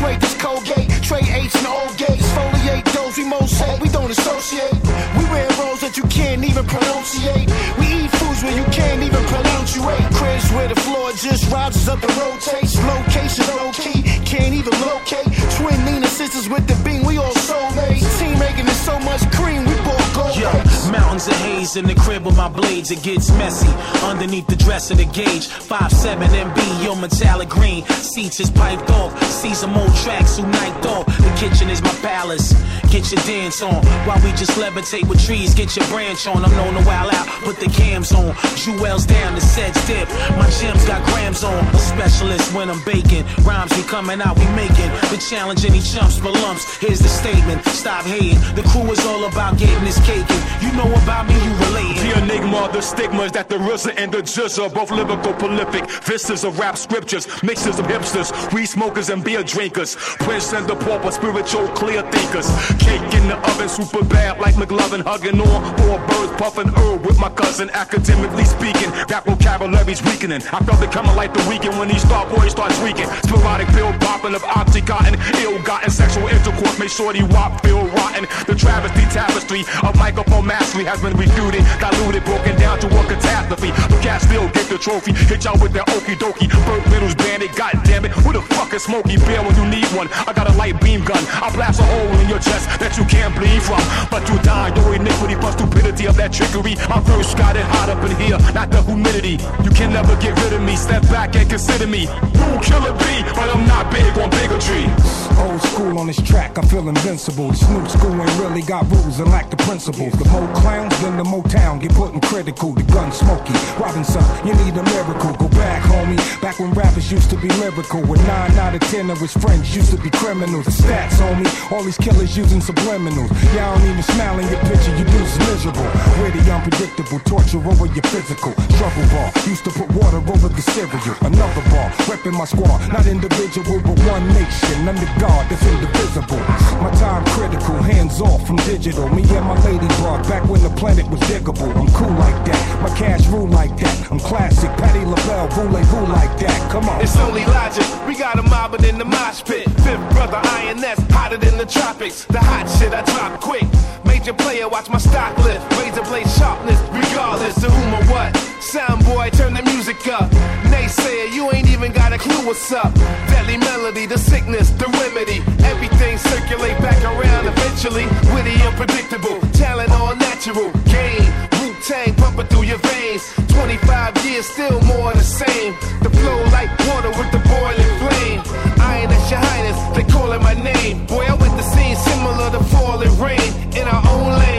Push this Colgate, trade H and old gates. Foliate those we most we don't associate. We wear that you can't even pronunciate. We eat foods where you can't even pronunciate. Cribs where the floor just rises up and rotates. Location low key, can't even locate. Twin Nina sisters with the beam, we all soulmates. Team making it so much cream, we both gold. Yo, mountains of haze in the crib with my blades, it gets messy. Underneath the dress of the gauge, 5'7 MB, yo, metallic green. Seats is piped off, see some old tracks who night dog. The kitchen is my palace. Get your dance on while we just levitate with trees. Get your branch on. I'm known to wild out, put the cams on. Jewels down, the sets dip. My gems got grams on. A specialist when I'm baking. Rhymes be coming out, we making. The challenge any chumps but lumps. Here's the statement. Stop hating. The crew is all about getting this cake. You know about me, you relating. The enigma, the stigmas that the RZA and the jizz are both lyrical prolific. Vistas of rap scriptures, mixes of hipsters, weed smokers and beer drinkers. Prince and the pauper, spiritual clear thinkers. Cake in the oven, super bad like McLovin, hugging on four birds, puffing herb with my cousin. Academically speaking, rap vocabulary's weakening. I felt it coming like the weekend when these star boys start tweaking. Sporadic pill popping of oxycontin, ill-gotten sexual intercourse, make shorty the wop feel rotten. The travesty tapestry of microphone mastery has been refuted, diluted, broken down to a catastrophe. But cats still get the trophy. Hit y'all with that okie dokie. Burt Middles bandit, god damn it. Who the fuck fucking smoky beer when you need one. I got a light beam gun. I blast a hole in your chest that you can't bleed from. But you die, your iniquity, but stupidity of that trickery. My verse got it hot up in here, not the humidity. You can never get rid of me. Step back and consider me. You killer bee, but I'm not big on bigotry. Old school on this track, I feel invincible. The Snoop school ain't really got rules and lack the principles. The more clowns, then the more town get put in critical. The gun smoky. Robinson, you need a miracle. Go back, homie. Back when rappers used to be lyrical. With nine out of ten of his friends used to be criminals. The stats, homie. All these killers using subliminals. Y'all don't even smile in your picture, you dudes miserable. Witty, unpredictable, torture over your physical. Struggle ball, used to put water over the cereal. Another ball, repping my squad. Not individual, but one nation. Under God, that's indivisible. My time critical, hands off from digital. Me and my ladybug, back when the planet was diggable. I'm cool like that, my cash rule like that. I'm classic, Patty LaBelle, voulez-vous like that. Come on. It's only logic. We got a mobbing in the mosh pit. Fifth brother INS, hotter than the tropics. The hot shit I drop quick. Major player, watch my stock lift. Razor blade sharpness, regardless of whom or what. Sound boy, turn the music up. Naysayer, you ain't even got a clue what's up. Deadly melody, the sickness, the remedy. Everything circulate back around eventually. Witty, unpredictable, talent all natural. Game, Wu Tang pumping through your veins. 25 years, still more the same. The flow like water with the boiling flame. I ain't at your highness, they calling my name. Boy, I went the scene similar to falling rain in our own lane.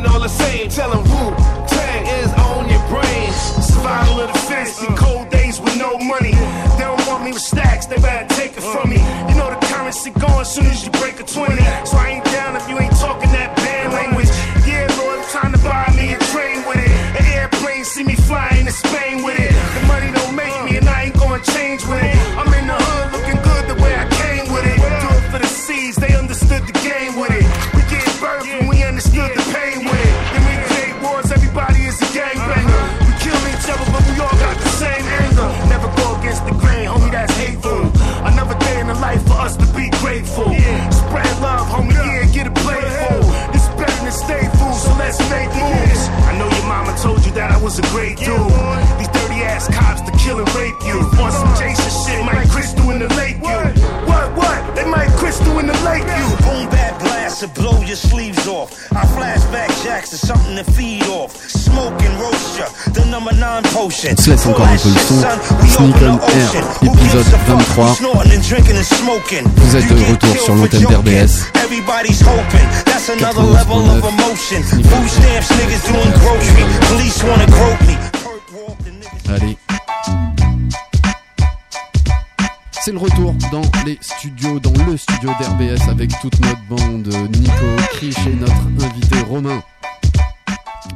Sounding all the same. Tell them Wu Tang is on your brain. Survival of the fittest in cold days with no money. They don't want me with stacks, they better take it from me. You know the currency gone soon as you break a 20. So I ain't was a great dude. These dirty ass cops to kill and rape you. Want some Jason shit, Mike Crystal in the lake you. What, what? They might Crystal in the lake you. To blow your sleeves off. I flashback jacks to something to feed off. Smoke and roast ya, the number nine potion. On se laisse encore un peu le son. Sneak on Air, épisode 23. Vous êtes de retour sur l'antenne d'RBS. Everybody's hoping that's another level of emotion. Food stamps, niggas doing grocery. Police wanna grope me. Allez. C'est le retour dans les studios, dans le studio d'RBS avec toute notre bande, Nico, Krish et notre invité Romain.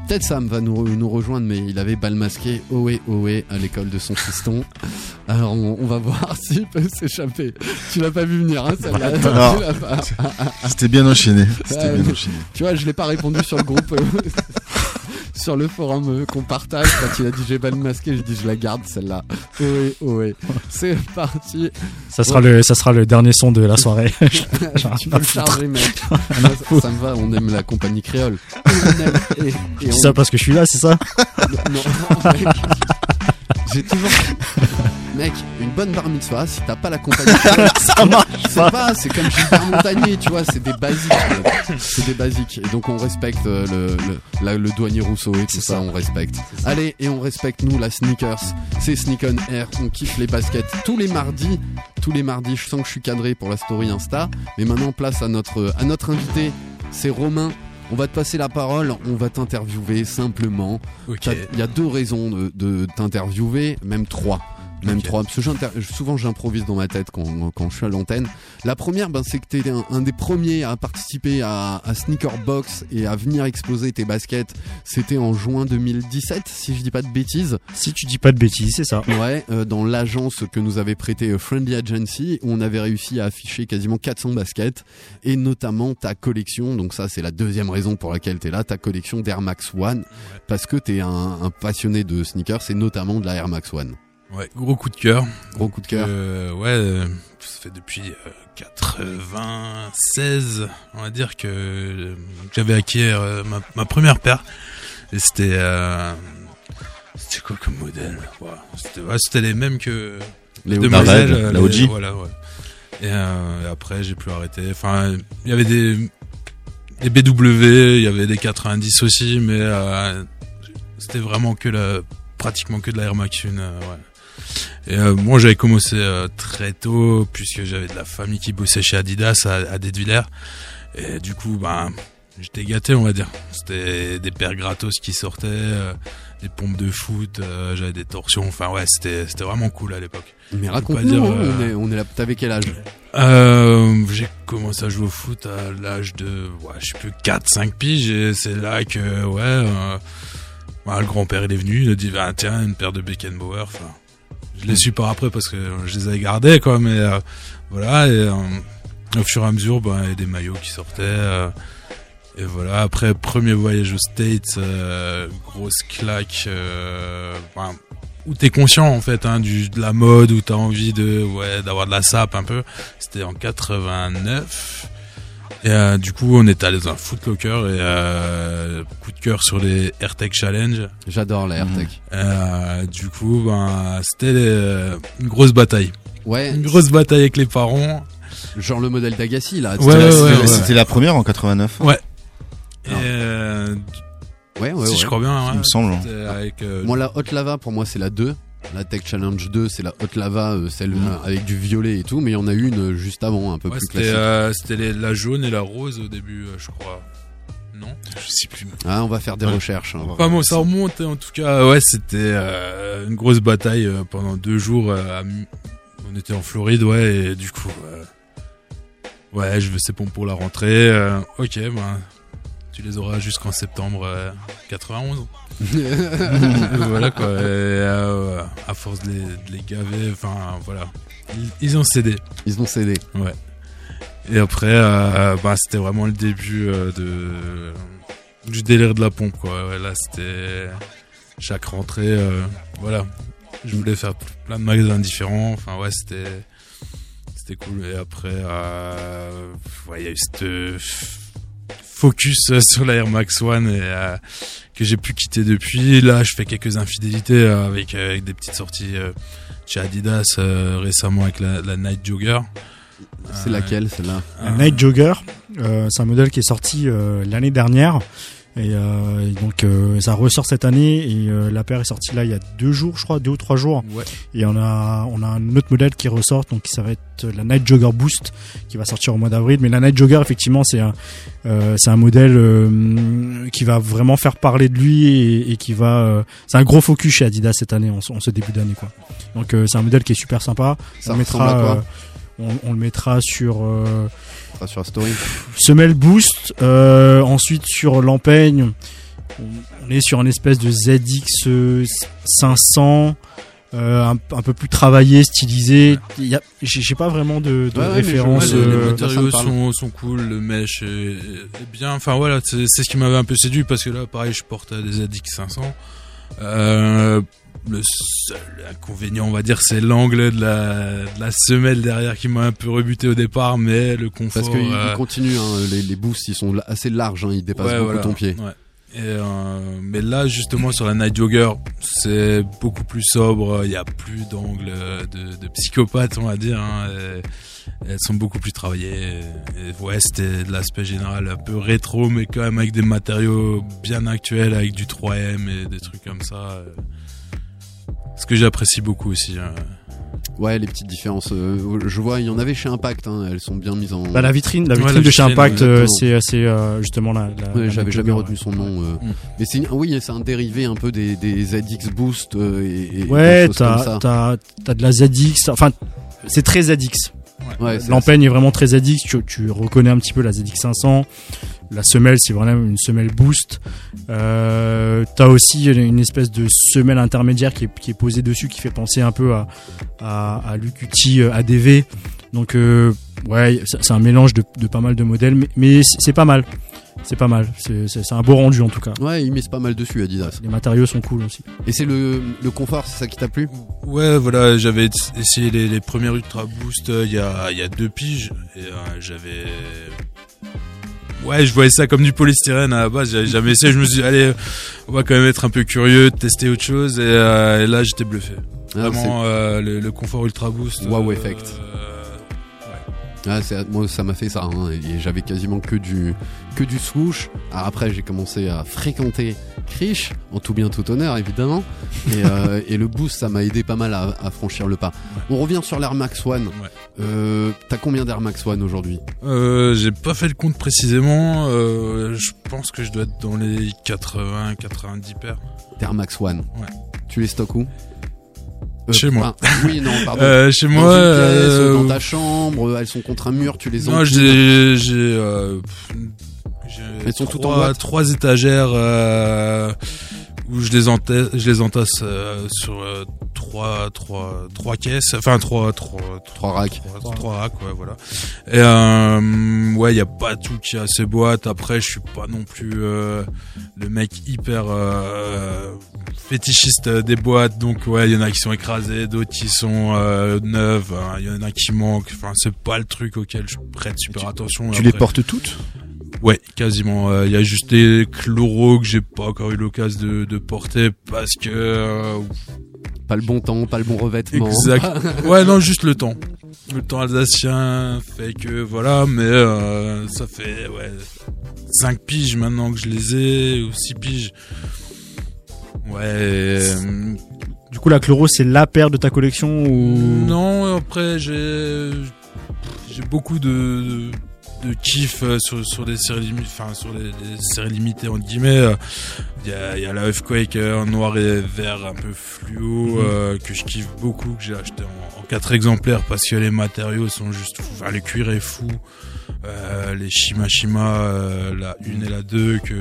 Peut-être Sam va nous, nous rejoindre, mais il avait bal masqué Ohé Ohé à l'école de son fiston. Alors on, on va voir s'il peut s'échapper. Tu l'as pas vu venir, hein, pas. C'était bien enchaîné. C'était bien enchaîné. Tu vois, je l'ai pas répondu sur le groupe, sur le forum euh, qu'on partage. Quand il a dit j'ai bal masqué, je dis je la garde celle-là. Ohé Ohé. C'est parti. Ça sera le, ça sera le dernier son de la soirée. Tu pas peux le charger, mec. Moi, pas ça, me va, on aime la compagnie créole. Et, et on- ça parce que je suis là, c'est ça Non, non. J'ai toujours. Mec, une bonne bar mitzvah, si t'as pas la compagnie Ça marche C'est pas, c'est comme Gilbert Montagnier, tu vois, c'est des basiques. C'est des basiques. Et donc on respecte euh, le, le, la- le douanier Rousseau et tout ça, on respecte. Allez, et on respecte nous la sneakers. C'est Sneak on Air, on kiffe les baskets tous les mardis. Tous les mardis, je sens que je suis cadré pour la story Insta. Mais maintenant, place à notre, à notre invité, c'est Romain. On va te passer la parole, on va t'interviewer simplement. Il y a deux raisons de, de t'interviewer, même trois. Même trois, parce que souvent j'improvise dans ma tête quand, quand je suis à l'antenne. La première, ben, c'est que t'es un, un des premiers à participer à, à Sneaker Box et à venir exposer tes baskets. C'était en juin 2017, si je dis pas de bêtises. Si tu dis pas de bêtises, c'est ça. Ouais, euh, dans l'agence que nous avait prêté euh, Friendly Agency, où on avait réussi à afficher quasiment 400 baskets, et notamment ta collection, donc ça c'est la deuxième raison pour laquelle t'es là, ta collection d'Air Max One, parce que t'es un, un passionné de sneakers, et notamment de la Air Max One. Ouais, gros coup de cœur. Gros coup de cœur. Euh, ouais, euh, ça fait depuis euh, 96, on va dire que euh, j'avais acquis euh, ma, ma première paire. Et c'était euh, c'était quoi comme modèle? Ouais, C'était ouais, c'était les mêmes que Les de. Moselle, La OG. Voilà, ouais. Et, euh, et après, j'ai plus arrêté. Enfin, il y avait des, des BW, il y avait des 90 aussi, mais euh, c'était vraiment que la, pratiquement que de la Air Max 1. euh, ouais. Et euh, moi, j'avais commencé euh, très tôt, puisque j'avais de la famille qui bossait chez Adidas à, à Detwiller. Et du coup, ben, j'étais gâté, on va dire. C'était des paires gratos qui sortaient, euh, des pompes de foot, euh, j'avais des torsions. Enfin, ouais, c'était c'était vraiment cool à l'époque. Mais raconte-nous, hein, euh, on, est, on est là. T'avais quel âge? Euh, j'ai commencé à jouer au foot à l'âge de, ouais, je sais plus, 4, 5 piges, et c'est là que, ouais, euh, bah, le grand-père, il est venu, il a dit, bah, tiens, une paire de Beckenbauer, enfin, je les su par après parce que je les avais gardés, quoi, mais, euh, voilà, et, euh, au fur et à mesure, bah, il y a des maillots qui sortaient, euh, et voilà, après, premier voyage aux States, euh, grosse claque, enfin, où t'es conscient en fait hein, du, de la mode, où t'as envie de ouais d'avoir de la sape un peu. C'était en 89. Et euh, du coup, on était allé dans un Footlocker et euh, coup de cœur sur les AirTech Challenge. J'adore la AirTech. Euh, du coup, ben c'était une grosse bataille. Ouais. Une grosse bataille avec les parents. Genre le modèle d'Agassi là. Ouais, ouais, ouais, ouais. C'était la première en 89 Ouais. Et euh, Ouais, ouais, si ouais. je crois bien, ouais, Il me semble. Avec, euh, Moi, la Hot Lava, pour moi, c'est la 2. La Tech Challenge 2, c'est la Hot Lava, euh, celle avec du violet et tout, mais il y en a une euh, juste avant, un peu ouais, plus c'était classique. euh, c'était la jaune et la rose au début, euh, je crois. Non? Je sais plus. Ah, on va faire des Ouais. recherches. hein. Enfin bon, ça remonte en tout cas. Ouais, c'était euh, une grosse bataille euh, pendant deux jours. euh, à Mi- on était en Floride, ouais, et du coup, euh, ouais, je veux ces pompes pour la rentrée. euh, ok, ben, tu les auras jusqu'en septembre euh, 91. voilà quoi. Et, euh, à force de les, de les gaver, enfin voilà, ils, ils ont cédé. Ils ont cédé. Ouais. Et après, euh, bah, c'était vraiment le début euh, de du délire de la pompe quoi. Ouais, là, c'était chaque rentrée, euh, voilà. Je voulais faire plein de magasins différents. Enfin ouais, c'était c'était cool. Et après, euh, ouais, il y a eu cette euh, focus euh, sur la Air Max One et euh, que j'ai pu quitter depuis. Là, je fais quelques infidélités euh, avec, euh, avec des petites sorties euh, chez Adidas euh, récemment avec la, la Night Jogger. C'est laquelle, celle-là? La Night Jogger, euh, c'est un modèle qui est sorti euh, l'année dernière. Et, euh, et donc euh, ça ressort cette année. Et euh, la paire est sortie là il y a deux jours je crois deux ou trois jours. Ouais. et on a on a un autre modèle qui ressort. Donc ça va être la Night Jogger Boost qui va sortir au mois d'avril. Mais la Night Jogger effectivement c'est un euh, c'est un modèle euh, qui va vraiment faire parler de lui et, et qui va euh, c'est un gros focus chez Adidas cette année en, ce- en ce début d'année quoi. Donc euh, c'est un modèle qui est super sympa. Ça on mettra quoi? euh, on, on le mettra sur euh, sur la story. semelle boost euh, ensuite sur l'empeigne on, est sur une espèce de ZX euh, 500 euh, un, un peu plus travaillé stylisé j'ai pas vraiment de, Ouais, référence Ouais, les, les euh, matériaux parle. sont, sont cool, le mesh est, est bien. Enfin voilà, c'est c'est ce qui m'avait un peu séduit parce que là, pareil, je porte des ZX 500. Euh, le seul inconvénient, on va dire, c'est l'angle de la, de la semelle derrière qui m'a un peu rebuté au départ, mais le confort. Parce qu'ils euh, continuent, hein, les, les boosts, ils sont assez larges, hein, ils dépassent Ouais, beaucoup voilà, ton pied. ouais. Et euh, mais là, justement, sur la Night Jogger, c'est beaucoup plus sobre. Il n'y a plus d'angle de, de psychopathe, on va dire. hein, elles sont beaucoup plus travaillées. Et, et ouais, c'était de l'aspect général un peu rétro, mais quand même avec des matériaux bien actuels, avec du 3M et des trucs comme ça. Euh. Ce que j'apprécie beaucoup aussi. hein. Ouais, les petites différences. euh, je vois, il y en avait chez Impact, hein, elles sont bien mises en. bah, la vitrine la Ouais, vitrine la de chez Impact euh, c'est euh, justement la, la- Ouais, la j'avais jamais retenu ouais. son nom. euh. Mm. Mais c'est oui, c'est un dérivé un peu des, des ZX Boost euh, et, et Ouais, t'as t'as t'as de la ZX. Enfin, c'est très ZX. L'empeigne est vraiment très ZX. Tu, tu reconnais un petit peu la ZX 500. La semelle, c'est vraiment une semelle boost. Euh, t'as aussi une espèce de semelle intermédiaire qui est, qui est posée dessus, qui fait penser un peu à à, à l'Ucuti euh, ADV. Donc euh, ouais, c'est un mélange de, de pas mal de modèles, mais, mais c'est pas mal. C'est pas mal. C'est un beau rendu en tout cas. Ouais, ils misent pas mal dessus Adidas. Les matériaux sont cool aussi. Et c'est le, le confort, c'est ça qui t'a plu? Ouais, voilà, j'avais essayé les, les premières Ultra Boost euh, il y, a, il y a deux piges et euh, j'avais. Ouais, je voyais ça comme du polystyrène à la base, j'avais jamais essayé. Je me suis dit, allez, on va quand même être un peu curieux, tester autre chose et, euh, et là j'étais bluffé. Ah, Vraiment euh, le, le confort ultra boost. Wow euh, effect. Ah, moi ça m'a fait ça hein, et j'avais quasiment que du que du swoosh. Alors après j'ai commencé à fréquenter Krish en tout bien tout honneur évidemment et, euh, et le boost ça m'a aidé pas mal à, à franchir le pas. On revient sur l'Air Max One. Euh, T'as combien d'Air Max One aujourd'hui Euh, j'ai pas fait le compte précisément. euh, je pense que je dois être dans les 80, 90 paires. Air Max One. Ouais. Tu les stockes où? Euh, Chez moi. enfin, oui non pardon. Euh, chez Dans moi, une pièce, dans ta chambre, elles sont contre un mur, tu les Non, j'ai, j'ai, euh, Elles sont toutes en boîte trois étagères euh, où je les entasse, je les entasse euh, sur euh, trois, trois, trois caisses, enfin trois, trois, trois racks, trois, trois racks, ouais, voilà. Et euh, ouais, il y a pas tout qui a ces boîtes. Après, je suis pas non plus euh, le mec hyper euh, fétichiste des boîtes. Donc ouais, il y en a qui sont écrasées, d'autres qui sont euh, neuves. hein, Il y en a qui manquent. Enfin, c'est pas le truc auquel je prête super attention. tu les portes toutes? Ouais, quasiment. Euh, Il y a juste des chloros que j'ai pas encore eu l'occasion de, de porter parce que euh, Pas le bon temps, pas le bon revêtement. Exact. ouais, non, juste le temps. Le temps alsacien fait que voilà, mais euh, ça fait ouais 5 piges maintenant que je les ai ou 6 piges. Ouais. euh, Du coup, la chloro, c'est la paire de ta collection ou Non, après j'ai j'ai beaucoup de de kiff euh, sur sur des séries limitées, enfin sur des, des séries limitées entre guillemets. euh, Il y a il y a la Earthquaker noir et vert un peu fluo Mhm. euh, que je kiffe beaucoup que j'ai acheté en, en quatre exemplaires parce que les matériaux sont juste fous. Enfin le cuir est fou. Euh, les Shima Shima euh, la une et la 2 que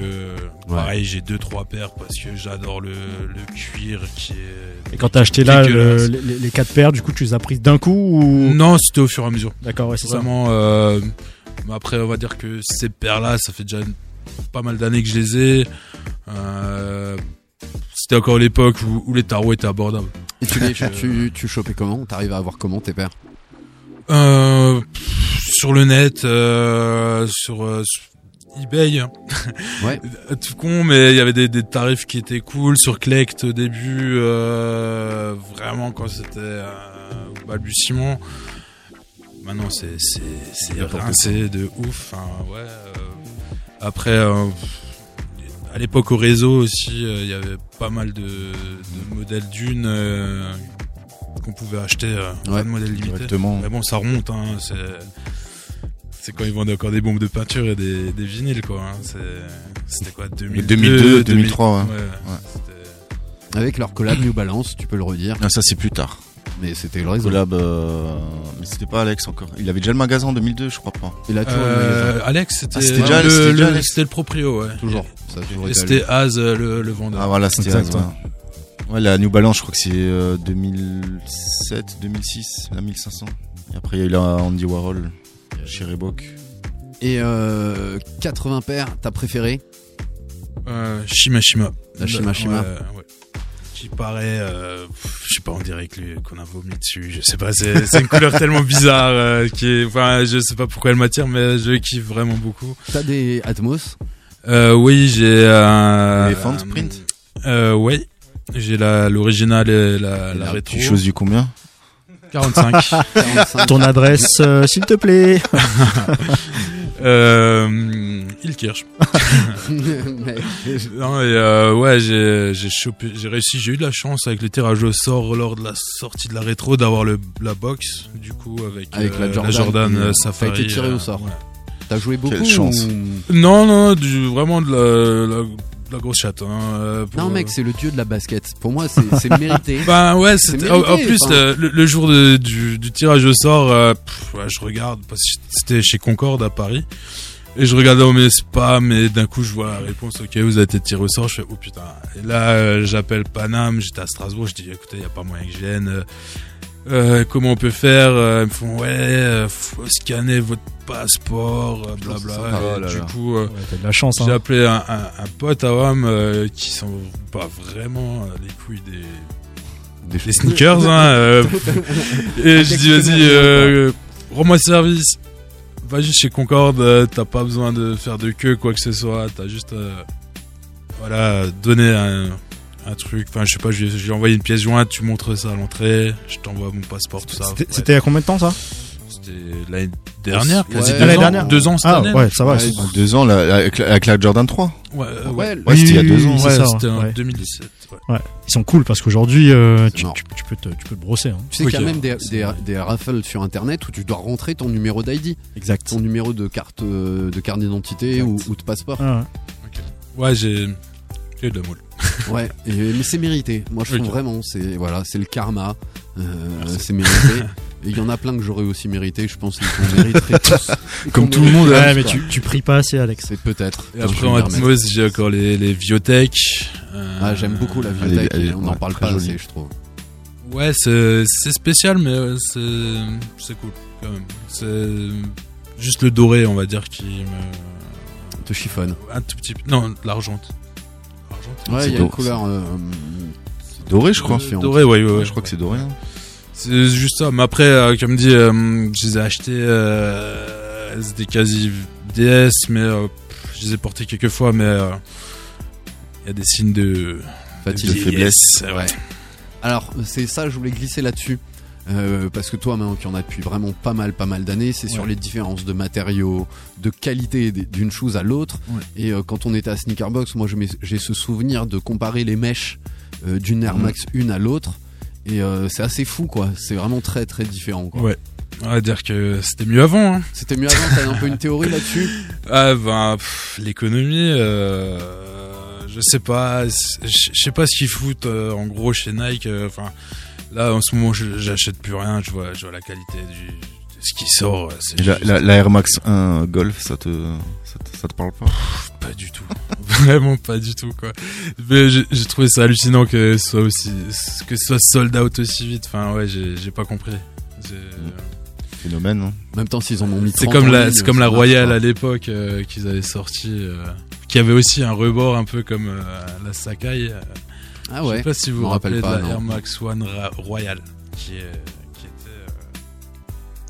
pareil j'ai deux trois paires parce que j'adore le, le cuir qui est Et quand t'as acheté là le- les, les quatre paires, du coup, tu les as prises d'un coup ou? Non, c'était au fur et à mesure. D'accord, ouais, c'est ça. Vraiment. Mais après, on va dire que ces paires-là, ça fait déjà pas mal d'années que je les ai. Euh, c'était encore l'époque où, où les tarots étaient abordables. Et tu, les, tu, tu chopais comment T'arrives à avoir comment tes paires? Euh, sur le net, euh, sur, euh, sur eBay. Ouais. Tout con, mais il y avait des, des tarifs qui étaient cool sur Collect au début, euh, vraiment quand c'était euh, au balbutiement. Maintenant, c'est c'est c'est N'importe rincé de ouf. Ouais. euh, après, euh, à l'époque au réseau aussi, euh, il y avait pas mal de, de modèles d'une euh, qu'on pouvait acheter, euh, Ouais, pas de modèles limités. directement. Mais bon, ça remonte. Hein, c'est c'est quand ils vendaient encore des bombes de peinture et des, des vinyles, quoi. Hein. C'est- C'était quoi 2002, 2002, 2003, ouais. ouais. Ouais. C'était- Avec leur collab New Balance, tu peux le redire. Ah, ça c'est plus tard. Mais c'était le réseau. Collab, euh, mais c'était pas Alex encore. Il avait déjà le magasin en 2002, je crois pas. Il a toujours le Euh, magasin. Alex, c'était Ah, c'était déjà- le, c'était déjà le- Alex. c'était le proprio, ouais. Toujours. Ça a toujours Et été c'était Az euh, le, le vendeur. Ah voilà, c'était Exact, Az, ouais. Ouais, la New Balance, je crois que c'est euh, 2007, 2006, la 1500. Et après, il y a eu la Andy Warhol chez Reebok. Et euh, 80 paires, ta préférée? Euh, Shima Shima. La Shima Shima. Ouais, ouais. Qui paraît, euh, je sais pas, on dirait qu'on a vomi dessus. Je sais pas, c'est une couleur tellement bizarre euh, qui est, enfin, je sais pas pourquoi elle m'attire, mais je kiffe vraiment beaucoup. T'as des Atmos? Euh, oui, j'ai un. Elephant un- print? Euh, oui. J'ai la l'original et la, la rétro. Tu choses du combien? 45. 45. Ton adresse, euh, s'il te plaît. euh, Ilkirch. Mec. non, et euh, ouais, j'ai j'ai chopé, j'ai réussi, j'ai eu de la chance avec le tirage au sort lors de la sortie de la rétro d'avoir le la box du coup avec, Avec euh, la Jordan. euh, T'as Safari. été tiré au sort. ouais. T'as joué beaucoup Quelle chance. ou- Non, non, du, vraiment de la, la, la grosse chatte. Hein, euh, pour- Non mec, c'est le dieu de la basket. Pour moi, c'est mérité. Ben ouais, c'était en, plus enfin. euh, le, le jour de- du, du tirage au sort, euh, pff, ouais, je regarde parce que c'était chez Concorde à Paris et je regardais dans mes spams et d'un coup je vois la réponse. Ok, vous avez été tiré au sort. Je fais oh putain. Et là, euh, j'appelle Paname. J'étais à Strasbourg. Je dis écoutez, y a pas moyen que je vienne. Euh, comment on peut faire Euh, Ils me font ouais, euh, faut scanner votre passeport, blabla. Oh là du là. coup, Ouais, t'as de la chance. j'ai Hein. appelé un, un, un pote à Wam euh, qui s'en pas vraiment les couilles des, des sneakers. hein, euh, et je dis vas-y, euh, rends-moi service. Va juste chez Concorde, t'as pas besoin de faire de queue quoi que ce soit. T'as juste euh, voilà donné un, un truc. Enfin, je sais pas, j'ai j'ai envoyé une pièce jointe, tu montres ça à l'entrée, je t'envoie mon passeport, tout ça. C'était- il y a combien de temps ça? C'était l'année dernière, quasi Ouais. deux L'année ans. dernière Deux ans cette Ah, année. ouais, ça va, Deux ans, là, avec, la- avec la Jordan 3. Ouais, euh, Ouais, ouais. Ouais, c'était il y a deux ans. c'était en ouais. 2017. ouais. Ils sont cool parce qu'aujourd'hui, euh, tu, marrant. tu, tu peux te, tu peux te brosser. Hein. Tu sais qu'il y a même des, des, des raffles sur internet où tu dois rentrer ton numéro d'ID, Exact. ton numéro de carte euh, de carte d'identité ou, ou de passeport. Ah, ouais. Ouais, j'ai j'ai eu de la moule. Ouais, et- mais c'est mérité. Moi je trouve Ok. vraiment, c'est voilà, c'est le karma, euh, c'est mérité. Il y en a plein que j'aurais aussi mérité. Je pense qu'on mériterait tous. Comme tout le monde, Ouais, tous, mais tu, tu pries pas assez, Alex. C'est peut-être. Et après en. Atmos, j'ai encore les, les Viotech. euh, Ah, j'aime beaucoup la Elle est- bibliothèque. elle est- et on n'en ouais, parle pas assez, je trouve. Ouais, c'est spécial, mais euh, c'est c'est cool quand même. C'est juste le doré, on va dire, qui me Te chiffonne. un tout petit peu. Non, l'argente. L'argente. Ouais, C'est il y a une doré. couleur. euh, Doré, je crois. différente. Doré, ouais, ouais, ouais. je crois que c'est doré. hein. C'est juste ça. Mais après, euh, comme dit, euh, je les ai achetés. Euh, c'était quasi DS, mais euh, pff, je les ai portés quelques fois, mais euh, il y a des signes de Fatigue. de De faiblesse. Ouais. Alors, c'est ça, je voulais glisser là-dessus. Euh, parce que toi, maintenant, qui en a depuis vraiment pas mal, pas mal d'années, c'est sur les différences de matériaux, de qualité d'une chose à l'autre. Ouais. Et euh, quand on était à Sneakerbox, moi, j'ai ce souvenir de comparer les mèches euh, d'une Air. Max une à l'autre. Et c'est assez fou, quoi. C'est vraiment très, très différent, quoi. Ouais. On va dire que c'était mieux avant. Hein. C'était mieux avant, t'as un peu une théorie là-dessus? Ah ben l'économie, euh, je sais pas, je sais pas ce qu'ils foutent euh, en gros chez Nike. euh, Enfin là en ce moment j'achète plus rien, je vois, je vois la qualité du de ce qui sort. euh, la, juste la, la Air Max 1 Golf, ça te, ça te, ça te parle pas? Pas du tout, vraiment pas du tout quoi. Mais j'ai trouvé ça hallucinant que ce soit aussi, que ce soit sold out aussi vite. Enfin ouais, j'ai pas compris. J'ai- Phénomène. hein. En même temps, s'ils en ont mis C'est 30 comme en la, c'est comme la Royale à l'époque euh, qu'ils avaient sorti, euh, qui avait aussi un rebord un peu comme euh, la Sakai. Euh, Ah Je ouais sais pas si Je vous vous rappelez pas, de la non. Air Max One Ra- Royal, qui, est, qui était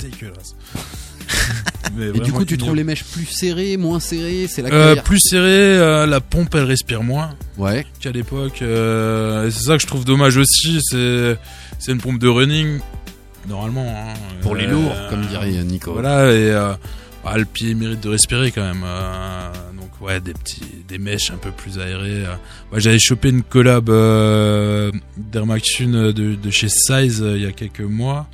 euh, dégueulasse. Mais Et du coup, tu trouves les mèches plus serrées, moins serrées C'est la Euh, plus serré, euh, la pompe elle respire moins Ouais. qu'à l'époque. euh, c'est ça que je trouve dommage aussi. C'est c'est une pompe de running normalement. hein, Pour les euh, lourds, comme dirait Nico. Voilà et euh, ah, le pied mérite de respirer quand même. Euh, ouais, des petits, des mèches un peu plus aérées. euh. Moi j'avais chopé une collab euh, d'Air Max Une de, de chez Size euh, il y a quelques mois.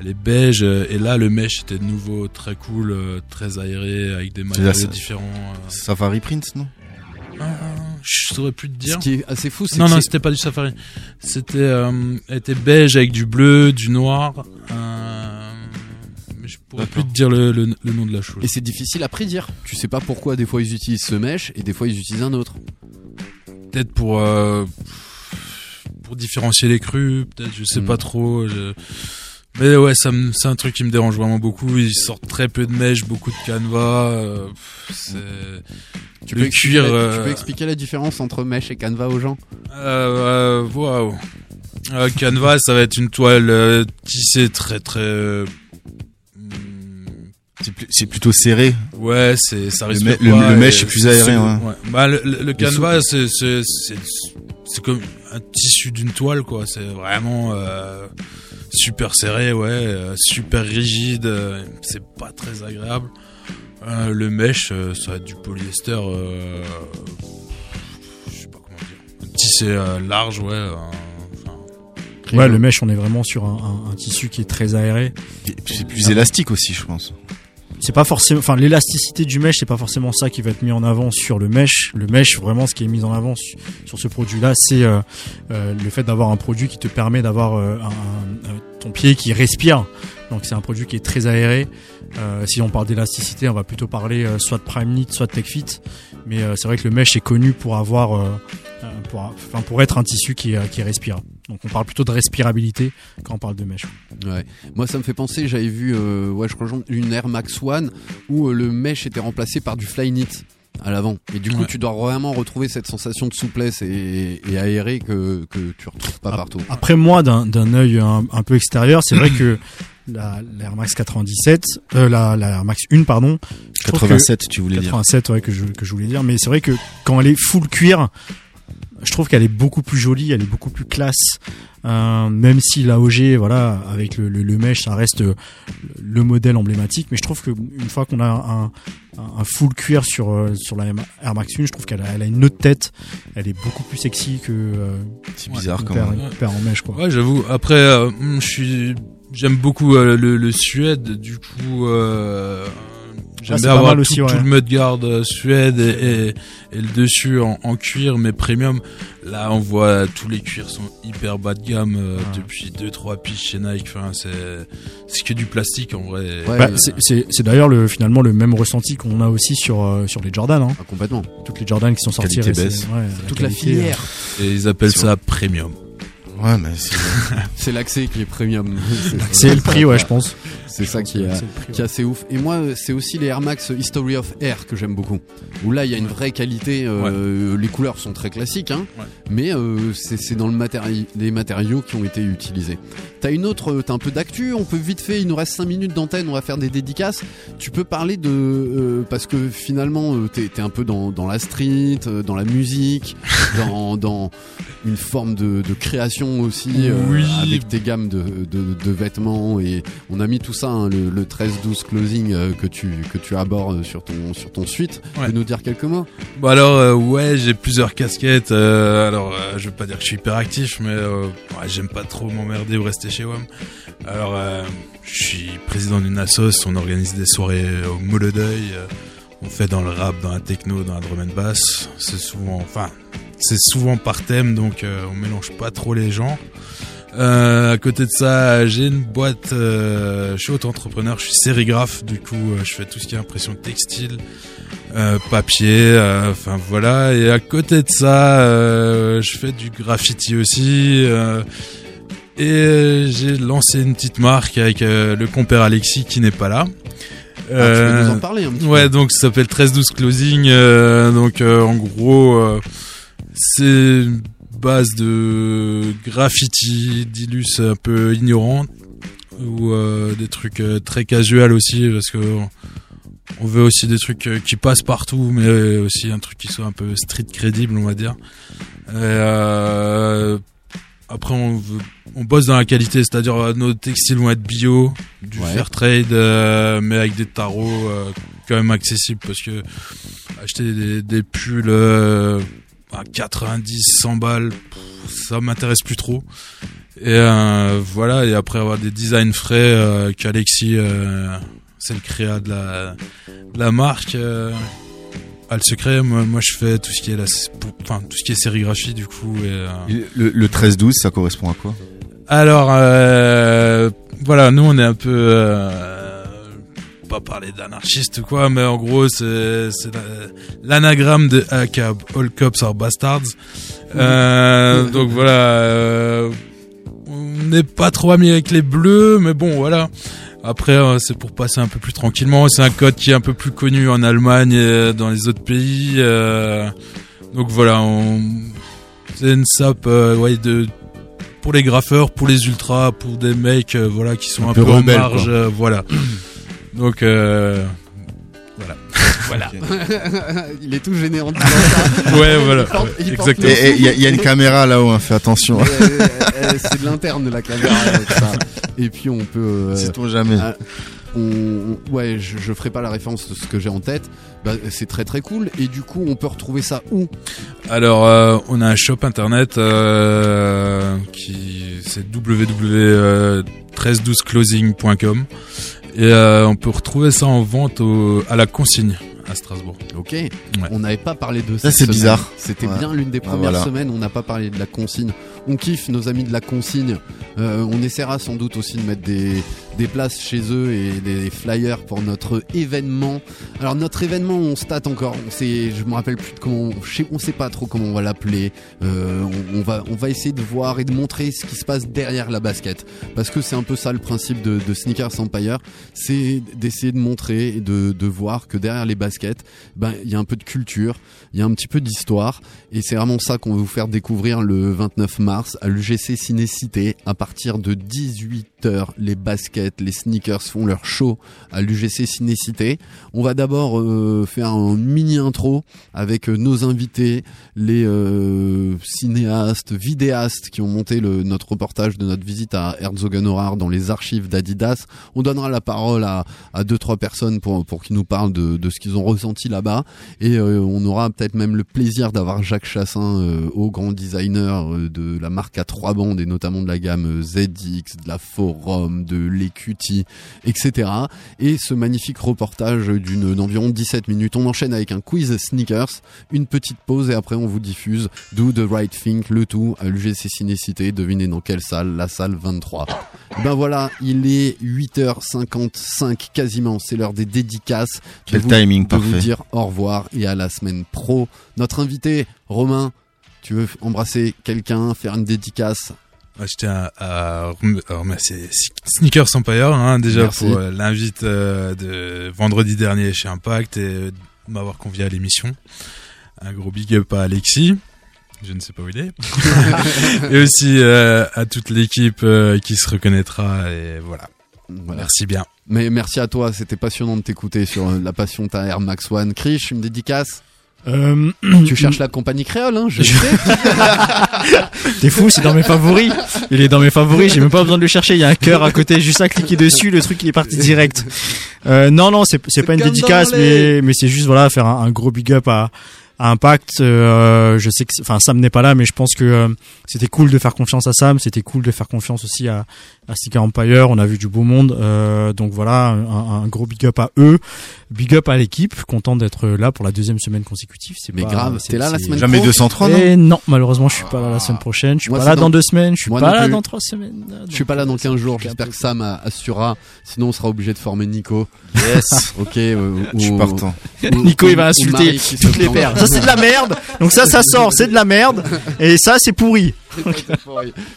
Elle est beige euh, et là le mesh était de nouveau très cool, euh, très aéré avec des matériaux différents. euh. Safari Print, non? Ah, je saurais plus te dire. Ce qui est assez fou, c'est Non, non, c'était pas du safari. C'était, euh, était beige avec du bleu, du noir. Euh, pourrais plus te dire le, le- le nom de la chose. Et c'est difficile à prédire. Tu sais pas pourquoi des fois ils utilisent ce mesh et des fois ils utilisent un autre. Peut-être pour euh, pour différencier les crus, peut-être, je sais Mm. pas trop. je- Mais ouais, ça me- c'est un truc qui me dérange vraiment beaucoup. Ils sortent très peu de mèches, beaucoup de canevas. euh, Tu peux, expliquer, cuir. tu euh, peux expliquer la différence entre mesh et canevas aux gens? Euh, euh, waouh. Euh, Canvas, ça va être une toile euh, tissée très très. C'est plutôt serré. Ouais, c'est ça Le risque me- pas. le- le mesh est plus aéré, souple, ouais. Bah le, le- le Le canvas, c'est c'est c'est c'est comme un tissu d'une toile quoi. C'est vraiment euh, super serré, ouais, euh, super rigide. euh, c'est pas très agréable. Euh, le mesh, euh, ça va être du polyester. Euh, je sais pas comment dire. Tissé euh, large, ouais. euh, Ouais, le mesh, on est vraiment sur un, un- un tissu qui est très aéré. Et puis c'est plus élastique aussi, je pense. C'est pas forcément, enfin, l'élasticité du mesh, c'est pas forcément ça qui va être mis en avant sur le mesh. Le mesh, vraiment, ce qui est mis en avant su- sur ce produit-là, c'est euh, euh, le fait d'avoir un produit qui te permet d'avoir euh, euh, ton pied qui respire. Donc, c'est un produit qui est très aéré. Euh, si on parle d'élasticité, on va plutôt parler soit de Prime Knit, soit de Tech Fit. Mais c'est vrai que le mesh est connu pour avoir, pour, enfin, pour être un tissu qui, qui respire. Donc, on parle plutôt de respirabilité quand on parle de mesh. Ouais. Moi, ça me fait penser, j'avais vu, euh, ouais, je rejoins une Air Max One où euh, le mesh était remplacé par du Flyknit à l'avant. Et du coup, Ouais. tu dois vraiment retrouver cette sensation de souplesse et, et aéré que, que tu retrouves pas partout. Après moi, d'un d'un œil un, un peu extérieur, c'est vrai que la, la Air Max 97, euh, la, la Air Max 1, pardon. je trouve 87, que- tu voulais dire. 87, ouais, que je, que je voulais dire. Mais c'est vrai que quand elle est full cuir, je trouve qu'elle est beaucoup plus jolie, elle est beaucoup plus classe. Euh, même si la OG, voilà, avec le, le, le mesh, ça reste le, le modèle emblématique. Mais je trouve que une fois qu'on a un, un full cuir sur euh, sur la Air Max 1, je trouve qu'elle a, elle a une autre tête. Elle est beaucoup plus sexy que. euh, C'est bizarre quand paire- même. une paire en mèche, quoi. Ouais, j'avoue. Après, euh, je suis, j'aime beaucoup euh, le, le Suède. Du coup, euh, j'aime Ah, bien avoir tout, aussi, ouais. tout le mudguard euh, Suède et, et, et le dessus en, en cuir, mais premium. Là, on voit tous les cuirs sont hyper bas de gamme euh, depuis deux trois piges chez Nike. Enfin, c'est c'est que du plastique en vrai. Bah, c'est- d'ailleurs le finalement le même ressenti qu'on a aussi sur euh, sur les Jordan. Hein. complètement. Toutes les Jordan qui sont sorties ouais, Toute la filière. Et ils appellent ça premium. Ouais, mais c'est. C'est l'accès qui est premium. C'est le prix, ouais, je pense. C'est ça qui prix, qui est assez ouf. Et moi, c'est aussi les Air Max History of Air que j'aime beaucoup. Où là, il y a une vraie qualité. euh, Les couleurs sont très classiques, hein, mais euh, c'est dans le matéri- les matériaux qui ont été utilisés. T'as une autre, euh, t'as un peu d'actu. On peut vite fait. Il nous reste 5 minutes d'antenne. On va faire des dédicaces. Tu peux parler de euh, parce que finalement, euh, t'es es un peu dans, dans la street, euh, dans la musique, dans, dans une forme de, de création aussi euh, Oui. avec tes gammes de, de, de vêtements et on a mis tout ça hein, le, le 13-12 closing euh, que tu que tu abordes sur ton sur ton suite tu peux nous dire quelques mots? Bon alors euh, ouais j'ai plusieurs casquettes euh, alors je veux pas dire que je suis hyper actif mais ouais, j'aime pas trop m'emmerder ou rester chez WAM. Alors je suis président d'une assos on organise des soirées au Moule d'œil on fait dans le rap dans la techno dans la drum and bass. C'est souvent enfin c'est souvent par thème donc on mélange pas trop les genres euh, à côté de ça, j'ai une boîte. Euh, je suis auto-entrepreneur, je suis sérigraphe. Du coup, euh, je fais tout ce qui est impression textile, euh, papier. euh, Enfin voilà. Et à côté de ça, euh, je fais du graffiti aussi. euh, et euh, j'ai lancé une petite marque avec euh, le compère Alexis qui n'est pas là. Ah, tu peux nous en parler un petit ouais, peu donc ça s'appelle 13-12 Closing. euh, donc euh, en gros, euh, c'est base de graffiti, d'illus un peu ignorant ou euh, des trucs euh, très casual aussi parce que on veut aussi des trucs euh, qui passent partout mais aussi un truc qui soit un peu street crédible on va dire. Et, euh, après on veut, on bosse dans la qualité c'est-à-dire nos textiles vont être bio, du Ouais. fair trade euh, mais avec des tarots quand même accessibles parce que acheter des, des pulls à 90 100 balles ça m'intéresse plus trop. Et euh, voilà et après avoir des designs frais euh, qu'Alexis euh, c'est le créa de la, de la marque a le secret. Moi, moi je fais tout ce qui est la enfin tout ce qui est sérigraphie du coup et, Le, le 13-12, ça correspond à quoi? Alors euh, voilà, nous on est un peu pas parler d'anarchiste ou quoi, mais en gros c'est c'est la- l'anagramme de ACAB, All Cops Are Bastards. Euh, donc voilà, euh, on n'est pas trop amis avec les bleus, mais bon voilà. Après euh, c'est pour passer un peu plus tranquillement. C'est un code qui est un peu plus connu en Allemagne et dans les autres pays. euh, donc voilà, on, c'est une sap ouais, de pour les graffeurs, pour les ultras, pour des mecs euh, voilà qui sont Un un, peu peu, en rebelles, marge, euh, voilà. Donc euh, voilà. voilà. il est tout gêné en disant ça Ouais, voilà. Il porte- il porte Exactement. Et il y, a- y a une caméra là-haut, hein, fais attention. C'est de l'interne de la caméra ça. et puis on peut euh, Sait-on jamais. on, on- ouais je, je ferai pas la référence de ce que j'ai en tête bah, c'est très très cool et du coup on peut retrouver ça où? Alors, euh, on a un shop internet euh, qui c'est www.1312closing.com et euh, on peut retrouver ça en vente au- à la consigne à Strasbourg. Ok. On n'avait pas parlé de Ça, c'est bizarre. C'était Ouais. bien l'une des Ah, premières voilà. semaines. On n'a pas parlé de la consigne. On kiffe nos amis de la consigne. Euh, on essaiera sans doute aussi de mettre des, places chez eux et des flyers pour notre événement. Alors notre événement, on se encore. On sait, je me rappelle plus de comment. On sait pas trop comment on va l'appeler. Euh, on, va, essayer de voir et de montrer ce qui se passe derrière la basket, parce que c'est un peu ça le principe de, Sneakers Empire, c'est d'essayer de montrer et de, de voir que derrière les baskets, ben il y a un peu de culture, il y a un petit peu d'histoire, et c'est vraiment ça qu'on veut vous faire découvrir le 29 mars mars à l'UGC Cinécité. À partir de 18h, les baskets, les sneakers font leur show à l'UGC Cinécité. On va d'abord euh, faire un mini intro avec euh, nos invités, les euh, cinéastes, vidéastes qui ont monté le, notre reportage de notre visite à Herzogenaurach dans les archives d'Adidas. On donnera la parole à, à deux trois personnes pour pour qu'ils nous parlent de, de ce qu'ils ont ressenti là-bas et euh, on aura peut-être même le plaisir d'avoir Jacques Chassin euh, au grand designer euh, de la marque à trois bandes et notamment de la gamme ZX, de la Forum, de l'Equity, etc. Et ce magnifique reportage d'une d'environ 17 minutes. On enchaîne avec un quiz sneakers, une petite pause et après on vous diffuse Do the Right Thing, le tout à l'UGC Cinécité. Devinez dans quelle salle? La salle 23. Ben voilà, il est 8h55 quasiment, c'est l'heure des dédicaces. De Quel vous- timing de vous dire au revoir et à la semaine pro. Notre invité, Romain, tu veux embrasser quelqu'un, faire une dédicace? Moi, je tiens à, rem- à remercier Sneakers Empire, hein, déjà Merci. pour euh, l'invite euh, de vendredi dernier chez Impact et euh, de m'avoir convié à l'émission. Un gros big up à Alexis. Je ne sais pas où il est. et aussi euh, à toute l'équipe euh, qui se reconnaîtra et voilà. Voilà. Merci bien. Mais merci à toi, c'était passionnant de t'écouter sur la passion ta Air Max One. Krish, une dédicace? Euh, Tu cherches la compagnie créole, hein, je. T'es fou, c'est dans mes favoris. Il est dans mes favoris, j'ai même pas besoin de le chercher. Il y a un cœur à côté, juste à cliquer dessus, le truc il est parti direct. Euh, non, non, c'est c'est pas une dédicace, les- mais mais c'est juste voilà faire un, un gros big up à, à Impact. Euh, je sais que, enfin Sam n'est pas là, mais je pense que euh, c'était cool de faire confiance à Sam. C'était cool de faire confiance aussi à, à Sticker Empire. On a vu du beau monde, euh, donc voilà un, un gros big up à eux, big up à l'équipe. Content d'être là pour la deuxième semaine consécutive. C'est Mais pas- grave, c'est- t'es là la c'est- semaine Jamais pro 203, non et non, malheureusement, je suis pas là la semaine prochaine. Je suis Moi, pas là dans- dans deux semaines. Je suis Moi pas non là plus. dans trois semaines. Je suis pas là dans 15 jours, j'espère que Sam assurera. Sinon, on sera obligé de former Nico. Yes. Ok. euh, Je suis partant. ou- Nico, il va insulter toutes les paires. Ça, c'est de la merde. Donc ça, ça sort, c'est de la merde. Et ça, c'est pourri.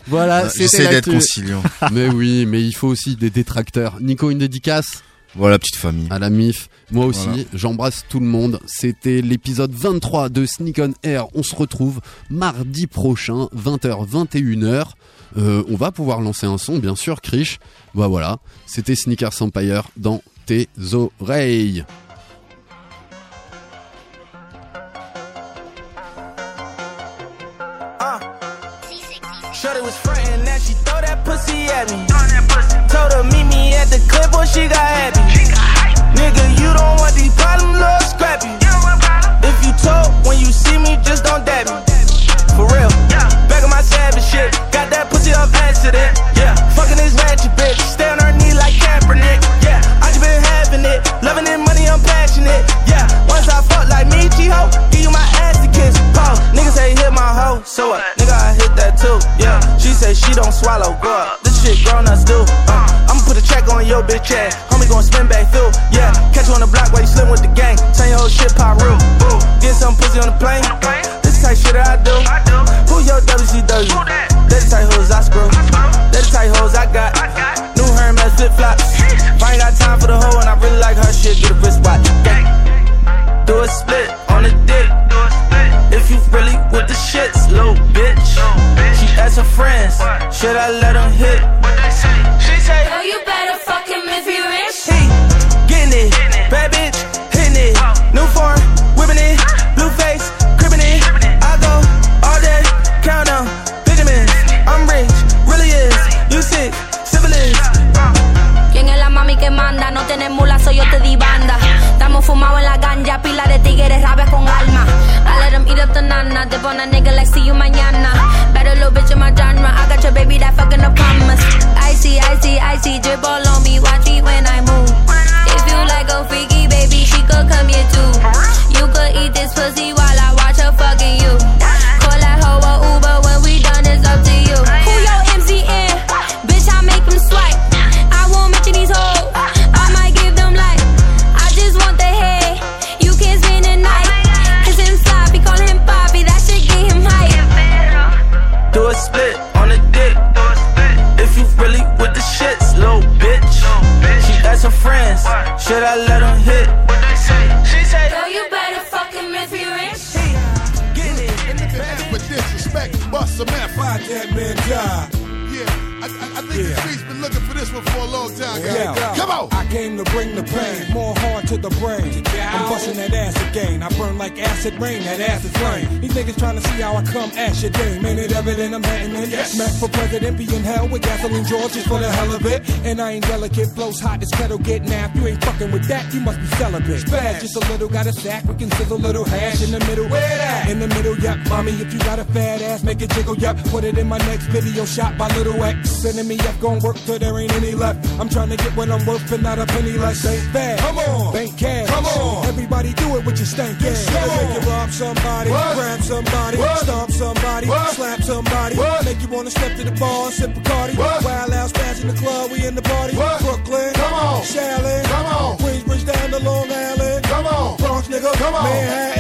Voilà, c'était j'essaie d'être conciliant. Mais oui, mais il faut aussi des détracteurs. Nico, une dédicace Voilà, petite famille. à la MIF. Moi aussi, Voilà. j'embrasse tout le monde. C'était l'épisode 23 de Sneak on Air. On se retrouve mardi prochain, 20h, 21h. Euh, on va pouvoir lancer un son, bien sûr, Krish. Bah voilà, c'était Sneakers Empire dans tes oreilles. Shorty was frontin', now she throw that pussy at me. Told her meet me at the clip, boy, she got happy. Nigga, you don't want these problems, little scrappy. If you told when you see me, just don't dab me. For real. Back of my savage shit. Got that pussy off accident. Yeah. Fucking this ratchet bitch. Stay on her knee like Kaepernick. Yeah. I just been having it. Loving it, money, I'm passionate. Yeah. Once I fuck like me, G-Ho, give you my ass to kiss. Pause. Niggas say hit my hoe. So what? I hit that too. Yeah. She say she don't swallow. Up. This shit grown ups do. Uh, I'ma put a track on your bitch ass. Homie gon' spin back through. Yeah. Catch you on the block while you slim with the gang. Turn your whole shit pop real. Get some pussy on the plane. This type shit that I do. Who your WCW? The type hoes I screw. The type hoes I got. New Hermes flip flops. If I ain't got time for the hoe and I really like her shit, get a wristwatch. Do a split on the dick. If you really the shits, little bitch. She asked her friends, should I let them hit? She say, Girl, you better fuck him if he rich. He getting it, bad bitch, hitting it. New foreign, whipping it, blue face, cribbing it. I go all day, count them, Benjamins. I'm rich, really is. You sick, syphilis. ¿Quién es la mami que manda? No tienes mula, soy yo te di banda. Estamos fumados en la ganja, pila de tigres, rabia con alma. Up the nana, dip on a nigga like see you mañana. Better little bitch in my genre, I got your baby that fucking up promise. Icy, icy, icy, drip all on me, watch me when I move. If you like a freaky baby, she could come here too. You could eat this pussy Should I let him hit? What they say? She said, "Girl, you better fucking miss me rich. Get it. And niggas ass for disrespect, bust a man, fight that man, die this one for a long time, guys. Yeah. Come on. I came to bring the pain, more hard to the brain. I'm busting that ass again. I burn like acid rain, that ass is flame. These niggas trying to see how I come ash your dame. Ain't it evident I'm hitting it? Yes. Smack for president, be in hell with gasoline George just for the hell of it. And I ain't delicate, blows hot as kettle get napped. You ain't fucking with that, you must be celibate. Bad, just a little, got a sack, we can sizzle a little hash in the middle. Where that? In the middle, yep. Mommy, if you got a fat ass, make it jiggle, yep. Put it in my next video shot by Little X. Sending me up, gon' work till there ain't any left. I'm trying to get what I'm worth and not a penny less. Ain't bad. Come on. Bank cash. Come on. Everybody do it with your stank ass. Come on. Make you rob somebody, What? grab somebody, What? stomp somebody, What? slap somebody. What? Make you wanna step to the bar, sip Bacardi. What? Wild out, smash in the club, we in the party. What? Brooklyn, Come on. Shaolin, Come on. Queensbridge down to Long Island. Come on. Bronx, nigga, Come on. Manhattan.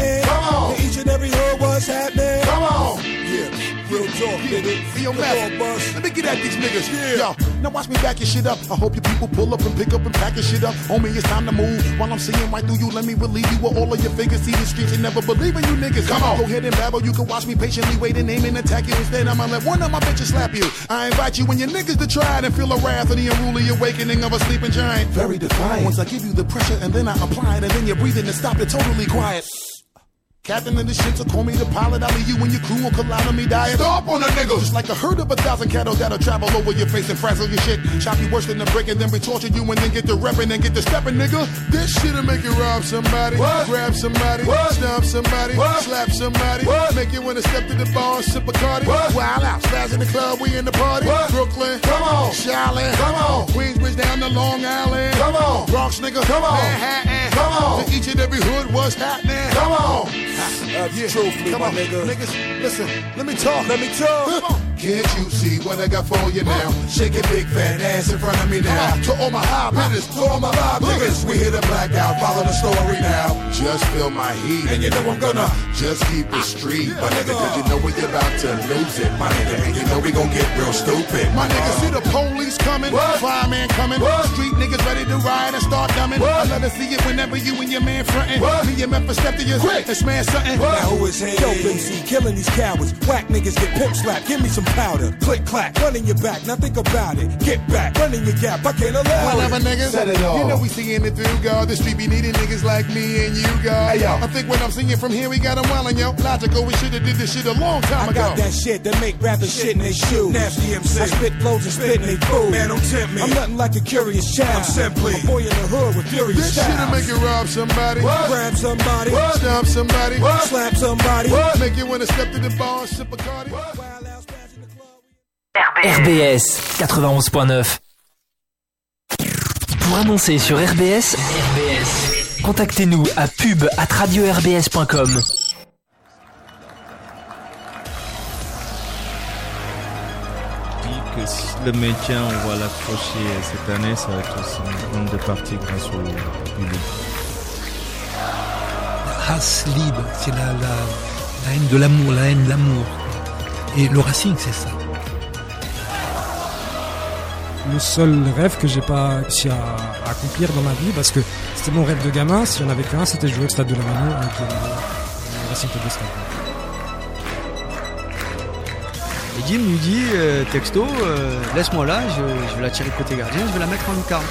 Nigga. See your Come meth. on, bus. Let me get at these niggas. Yeah. Yo, now watch me back your shit up. I hope you people pull up and pick up and pack your shit up. Homie, it's time to move. While I'm seeing right through you, let me relieve you with all of your figures. See the streets and never believe in you niggas. Come on. Go ahead and babble. You can watch me patiently wait and aim and attack you. Instead, I'ma let one of my bitches slap you. I invite you and your niggas to try it and feel the wrath of the unruly awakening of a sleeping giant. Very defiant. Once I give you the pressure and then I apply it and then you're breathing and stop it totally quiet. Captain of the ship, so call me the pilot. I'll leave you and your crew will collide on me dying. Stop on the niggas! Just like a herd of a thousand cattle that'll travel over your face and frazzle your shit. Chop you worse than a brick and then we torture you and then get the repping and get the stepping, nigga. This shit'll make you rob somebody, grab somebody, stomp somebody, slap somebody, make you wanna step to the bar and sip a cardi. Wild out, spaz in the club, we in the party. Brooklyn, come on, Charlotte, come on, Queensbridge down to Long Island, come on, Bronx nigga, come on, Manhattan, come on, each and every hood, what's happening? Come on. That's Yeah, truthfully, come my on, nigga. Niggas, listen, let me talk. Let me talk. Can't you see what I got for you now? Shake your big fat ass in front of me now. To all my high hitters, to all my live niggas, we hit a blackout. Follow the story now. Just feel my heat, and you know I'm gonna just keep it ah, street, my nigga. Cause you know we about to lose it, my nigga. And you know we gon' get real stupid, my nigga. Uh-huh. See the police coming, fireman coming, street niggas ready to ride and start dumbing. I love to see it whenever you and your man frontin'. Me and Memphis step to your and smash something. Now who is he? Dope MC, killing these cowards. Whack niggas get pimp slapped. Give me some powder. Click clack, running your back. Now think about it. Get back, running your gap. I can't allow Whatever, it. niggas. Set it off. You know we seeing it through, God. The street be needing niggas like me and you, God. Hey, yo. I think when I'm seeing from here, we got them wildin', yo. Logical, we shoulda did this shit a long time I ago. got that shit that make rappers shit in their shoes. Nasty MC. I spit flows and spit in they food. Man, don't tempt me. I'm nothing like a curious child. I'm simply a boy in the hood with furious This shit'll make you rob somebody. Grab somebody. Stomp somebody. Slap somebody. Make you wanna step to the bar and sip a cardi. RBS 91.9 Pour annoncer sur RBS, RBS, contactez-nous à pub at radio-rbs.com. dit que si le maintien, on va l'accrocher cette année, ça va être aussi une grande partie grâce au public. Hass libre, c'est la, la, la haine de l'amour, la haine de l'amour. Et le Racing, c'est ça. Le seul rêve que j'ai pas réussi à, à accomplir dans ma vie parce que c'était mon rêve de gamin. Si j'en avais qu'un, c'était de jouer au stade de la Manu avec le, le Racing Club de Stade. Et Jim lui dit, euh, texto, euh, laisse-moi là, je, je vais la tirer côté gardien, je vais la mettre en lucarne.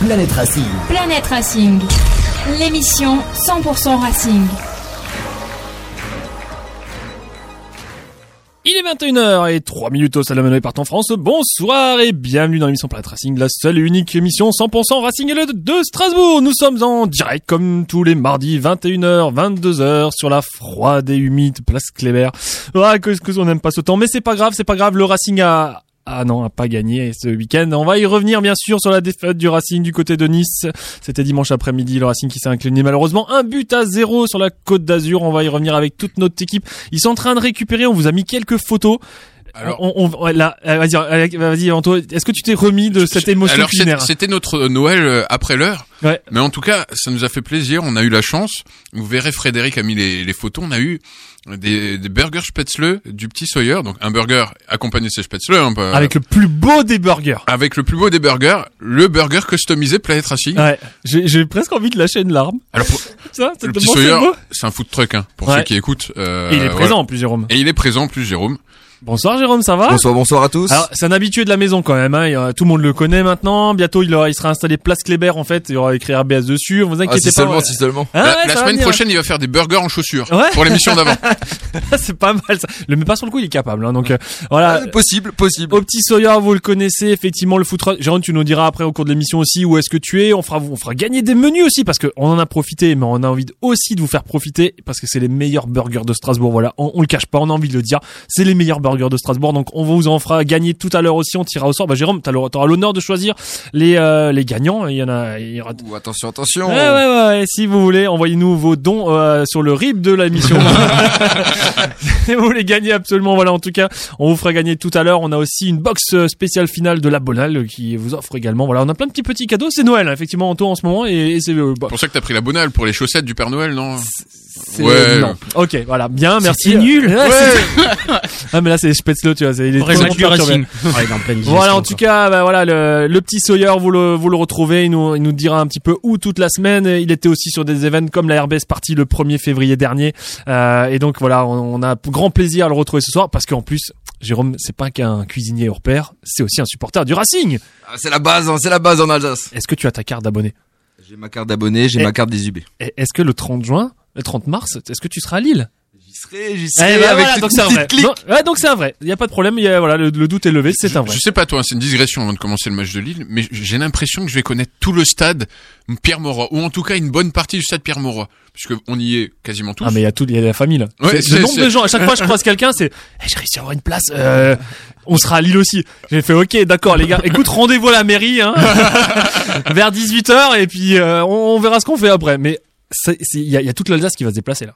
Planète Racing. Planète Racing, l'émission 100% Racing. Il est 21h et 3 minutes au Salamano et partant France. Bonsoir et bienvenue dans l'émission Planète Racing, la seule et unique émission 100% Racing et le de Strasbourg. Nous sommes en direct comme tous les mardis 21h, 22h sur la froide et humide place Kléber. Ah, que, que on n'aime pas ce temps, mais c'est pas grave, c'est pas grave. Le Racing a ah non, a pas gagné ce week-end. On va y revenir bien sûr sur la défaite du Racing du côté de Nice. C'était dimanche après-midi, le Racing qui s'est incliné malheureusement un but à zéro sur la Côte d'Azur. On va y revenir avec toute notre équipe. Ils sont en train de récupérer. On vous a mis quelques photos. Alors, on, on- là, euh, vas-y, euh, vas-y, Anto. Est-ce que tu t'es remis de cette émotion Alors c'était notre Noël euh, après l'heure. Ouais. Mais en tout cas, ça nous a fait plaisir. On a eu la chance. Vous verrez, Frédéric a mis les, les photos. On a eu des, des burgers spätzle du petit Sawyer. Donc un burger accompagné de ces spätzle. hein, pas- Avec le plus beau des burgers. avec le plus beau des burgers, le burger customisé Planet Racing. Ouais, j'ai j'ai presque envie de lâcher une larme. Alors pour- Ça, le petit Sawyer, c'est un food truck hein, pour Ouais. ceux qui écoutent. euh, Et il est présent en plus, Jérôme. Et il est présent en plus, Jérôme. Bonsoir Jérôme, ça va? Bonsoir, bonsoir à tous. Alors, c'est un habitué de la maison quand même. Hein. Tout le monde le connaît maintenant. Bientôt, il, aura, il sera installé Place Kléber en fait. Il aura écrit RBS dessus. Vous inquiétez Ah, si pas. seulement, ouais. si seulement. Ah la ouais, semaine prochaine, il va faire des burgers en chaussures Ouais. pour l'émission d'avant. c'est pas mal ça. Le met pas sur le coup, il est capable. Hein. Donc euh, voilà. Ah, possible, possible. Au petit Sawyer, vous le connaissez effectivement le foot. Jérôme, tu nous diras après au cours de l'émission aussi où est-ce que tu es. On fera, on fera gagner des menus aussi parce que on en a profité, mais on a envie aussi de vous faire profiter parce que c'est les meilleurs burgers de Strasbourg. Voilà, on, on le cache pas, on a envie de le dire. C'est les meilleurs burgers de Strasbourg. Donc on vous en fera gagner tout à l'heure aussi. On tirera au sort. Bah Jérôme, t'auras l'honneur de choisir les euh, les gagnants. Il y en a. Il y aura... Ouh, attention, attention. Ouais, ouais, ouais, ouais. Si vous voulez, envoyez-nous vos dons euh, sur le RIB de l'émission. si vous voulez gagner absolument, voilà. En tout cas, on vous fera gagner tout à l'heure. On a aussi une box euh, spéciale finale de la Bonale qui vous offre également. Voilà, on a plein de petits petits cadeaux. C'est Noël, effectivement, Anto en ce moment, et, et c'est euh, bah, C'est pour ça que t'as pris la bonale pour les chaussettes du Père Noël, non? C'est- non. Ok, voilà, bien, merci. C'était nul. Ouais, c'est- ah mais là c'est Spätzle, tu vois, c'est il est Voilà, en tout cas, bah, voilà, le, le petit Sawyer, vous le, vous le retrouvez, il nous, il nous dira un petit peu où toute la semaine. Il était aussi sur des événements comme la RBS partie le 1er février dernier. Euh, et donc voilà, on, on a grand plaisir à le retrouver ce soir parce qu'en plus, Jérôme, c'est pas qu'un cuisinier hors pair, c'est aussi un supporter du Racing. Ah, c'est la base, hein, c'est la base en Alsace. Est-ce que tu as ta carte d'abonné? J'ai ma carte d'abonné, j'ai ma carte des UB. Et Est-ce que le 30 juin, le 30 mars, est-ce que tu seras à Lille? J'y Eh ben avec voilà, donc c'est un vrai. clique. Non, ouais, donc c'est un vrai. Il y a pas de problème. Il y a, voilà, le, le doute est levé. C'est un vrai. Je sais pas toi, c'est une digression avant de commencer le match de Lille, mais j'ai l'impression que je vais connaître tout le stade Pierre Mauroy, ou en tout cas une bonne partie du stade Pierre Mauroy, puisque on y est quasiment tous. Ah mais il y a tout, il y a la famille là. Ouais, le nombre de gens. À chaque fois, je croise quelqu'un, c'est, Eh, j'ai réussi à avoir une place. Euh, on sera à Lille aussi. J'ai fait, ok, d'accord les gars. Écoute, rendez-vous à la mairie hein, vers 18 h et puis euh, on, on verra ce qu'on fait après. Mais il y y a toute l'Alsace qui va se déplacer là.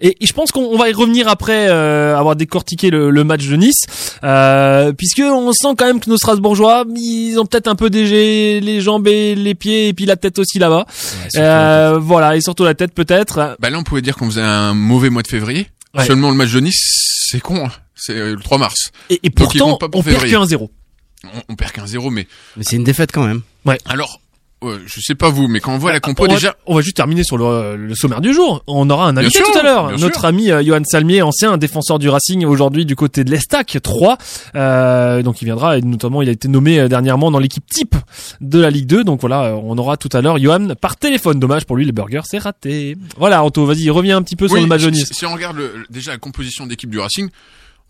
Et, et je pense qu'on on va y revenir après euh, avoir décortiqué le, le match de Nice, euh, puisque on sent quand même que nos Strasbourgeois, ils ont peut-être un peu déjà les jambes et les pieds et puis la tête aussi là-bas. Euh, voilà, et surtout la tête peut-être. Bah là, on pouvait dire qu'on faisait un mauvais mois de février. Ouais. Seulement le match de Nice, c'est con. hein. C'est euh, le 3 mars. Et, pourtant, comptent pas pour on perd qu'un 0 On, on perd qu'un 0 mais Mais c'est une défaite quand même. Ouais. alors, ouais, je sais pas vous, mais quand on voit la compo on, va, déjà, on va juste terminer sur le, le sommaire du jour. On aura un invité sûr, tout à l'heure. Notre sûr. ami euh, Johan Salmier, ancien défenseur du Racing, aujourd'hui du côté de l'Estac 3. Euh, donc il viendra et notamment il a été nommé euh, dernièrement dans l'équipe type de la Ligue 2. Donc voilà, euh, on aura tout à l'heure Johan par téléphone. Dommage pour lui, les burgers c'est raté. Voilà, Anto, vas-y, reviens un petit peu sur le match si-. Si on regarde le- déjà la composition d'équipe du Racing,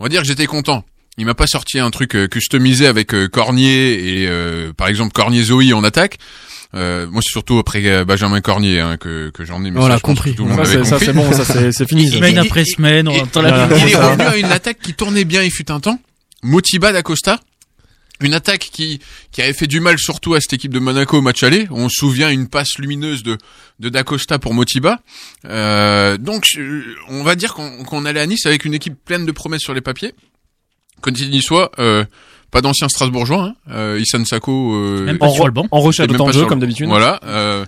on va dire que j'étais content. Il m'a pas sorti un truc customisé avec Cornier et euh, par exemple Cornier Zoé en attaque. Euh, moi c'est surtout après euh, Benjamin Cornier hein, que, que j'en ai. Mais On ça, l'a compris. Tout le monde Ça, c'est- ça, compris. c'est bon, ça, c'est- c'est fini. Semaine après semaine, on entend la il est revenu à une attaque qui tournait bien il fut un temps. Motiba d'Acosta. Une attaque qui, qui avait fait du mal surtout à cette équipe de Monaco au match aller. On se souvient une passe lumineuse de, de D'Acosta pour Motiba. Euh, donc, euh, on va dire qu'on qu'on allait à Nice avec une équipe pleine de promesses sur les papiers. Côté niçois, euh, pas d'anciens Strasbourgeois. Hein. Euh, Issan Sako. Euh, Même pas En, sur le banc. en recherche de temps de jeu comme d'habitude. Voilà. Euh,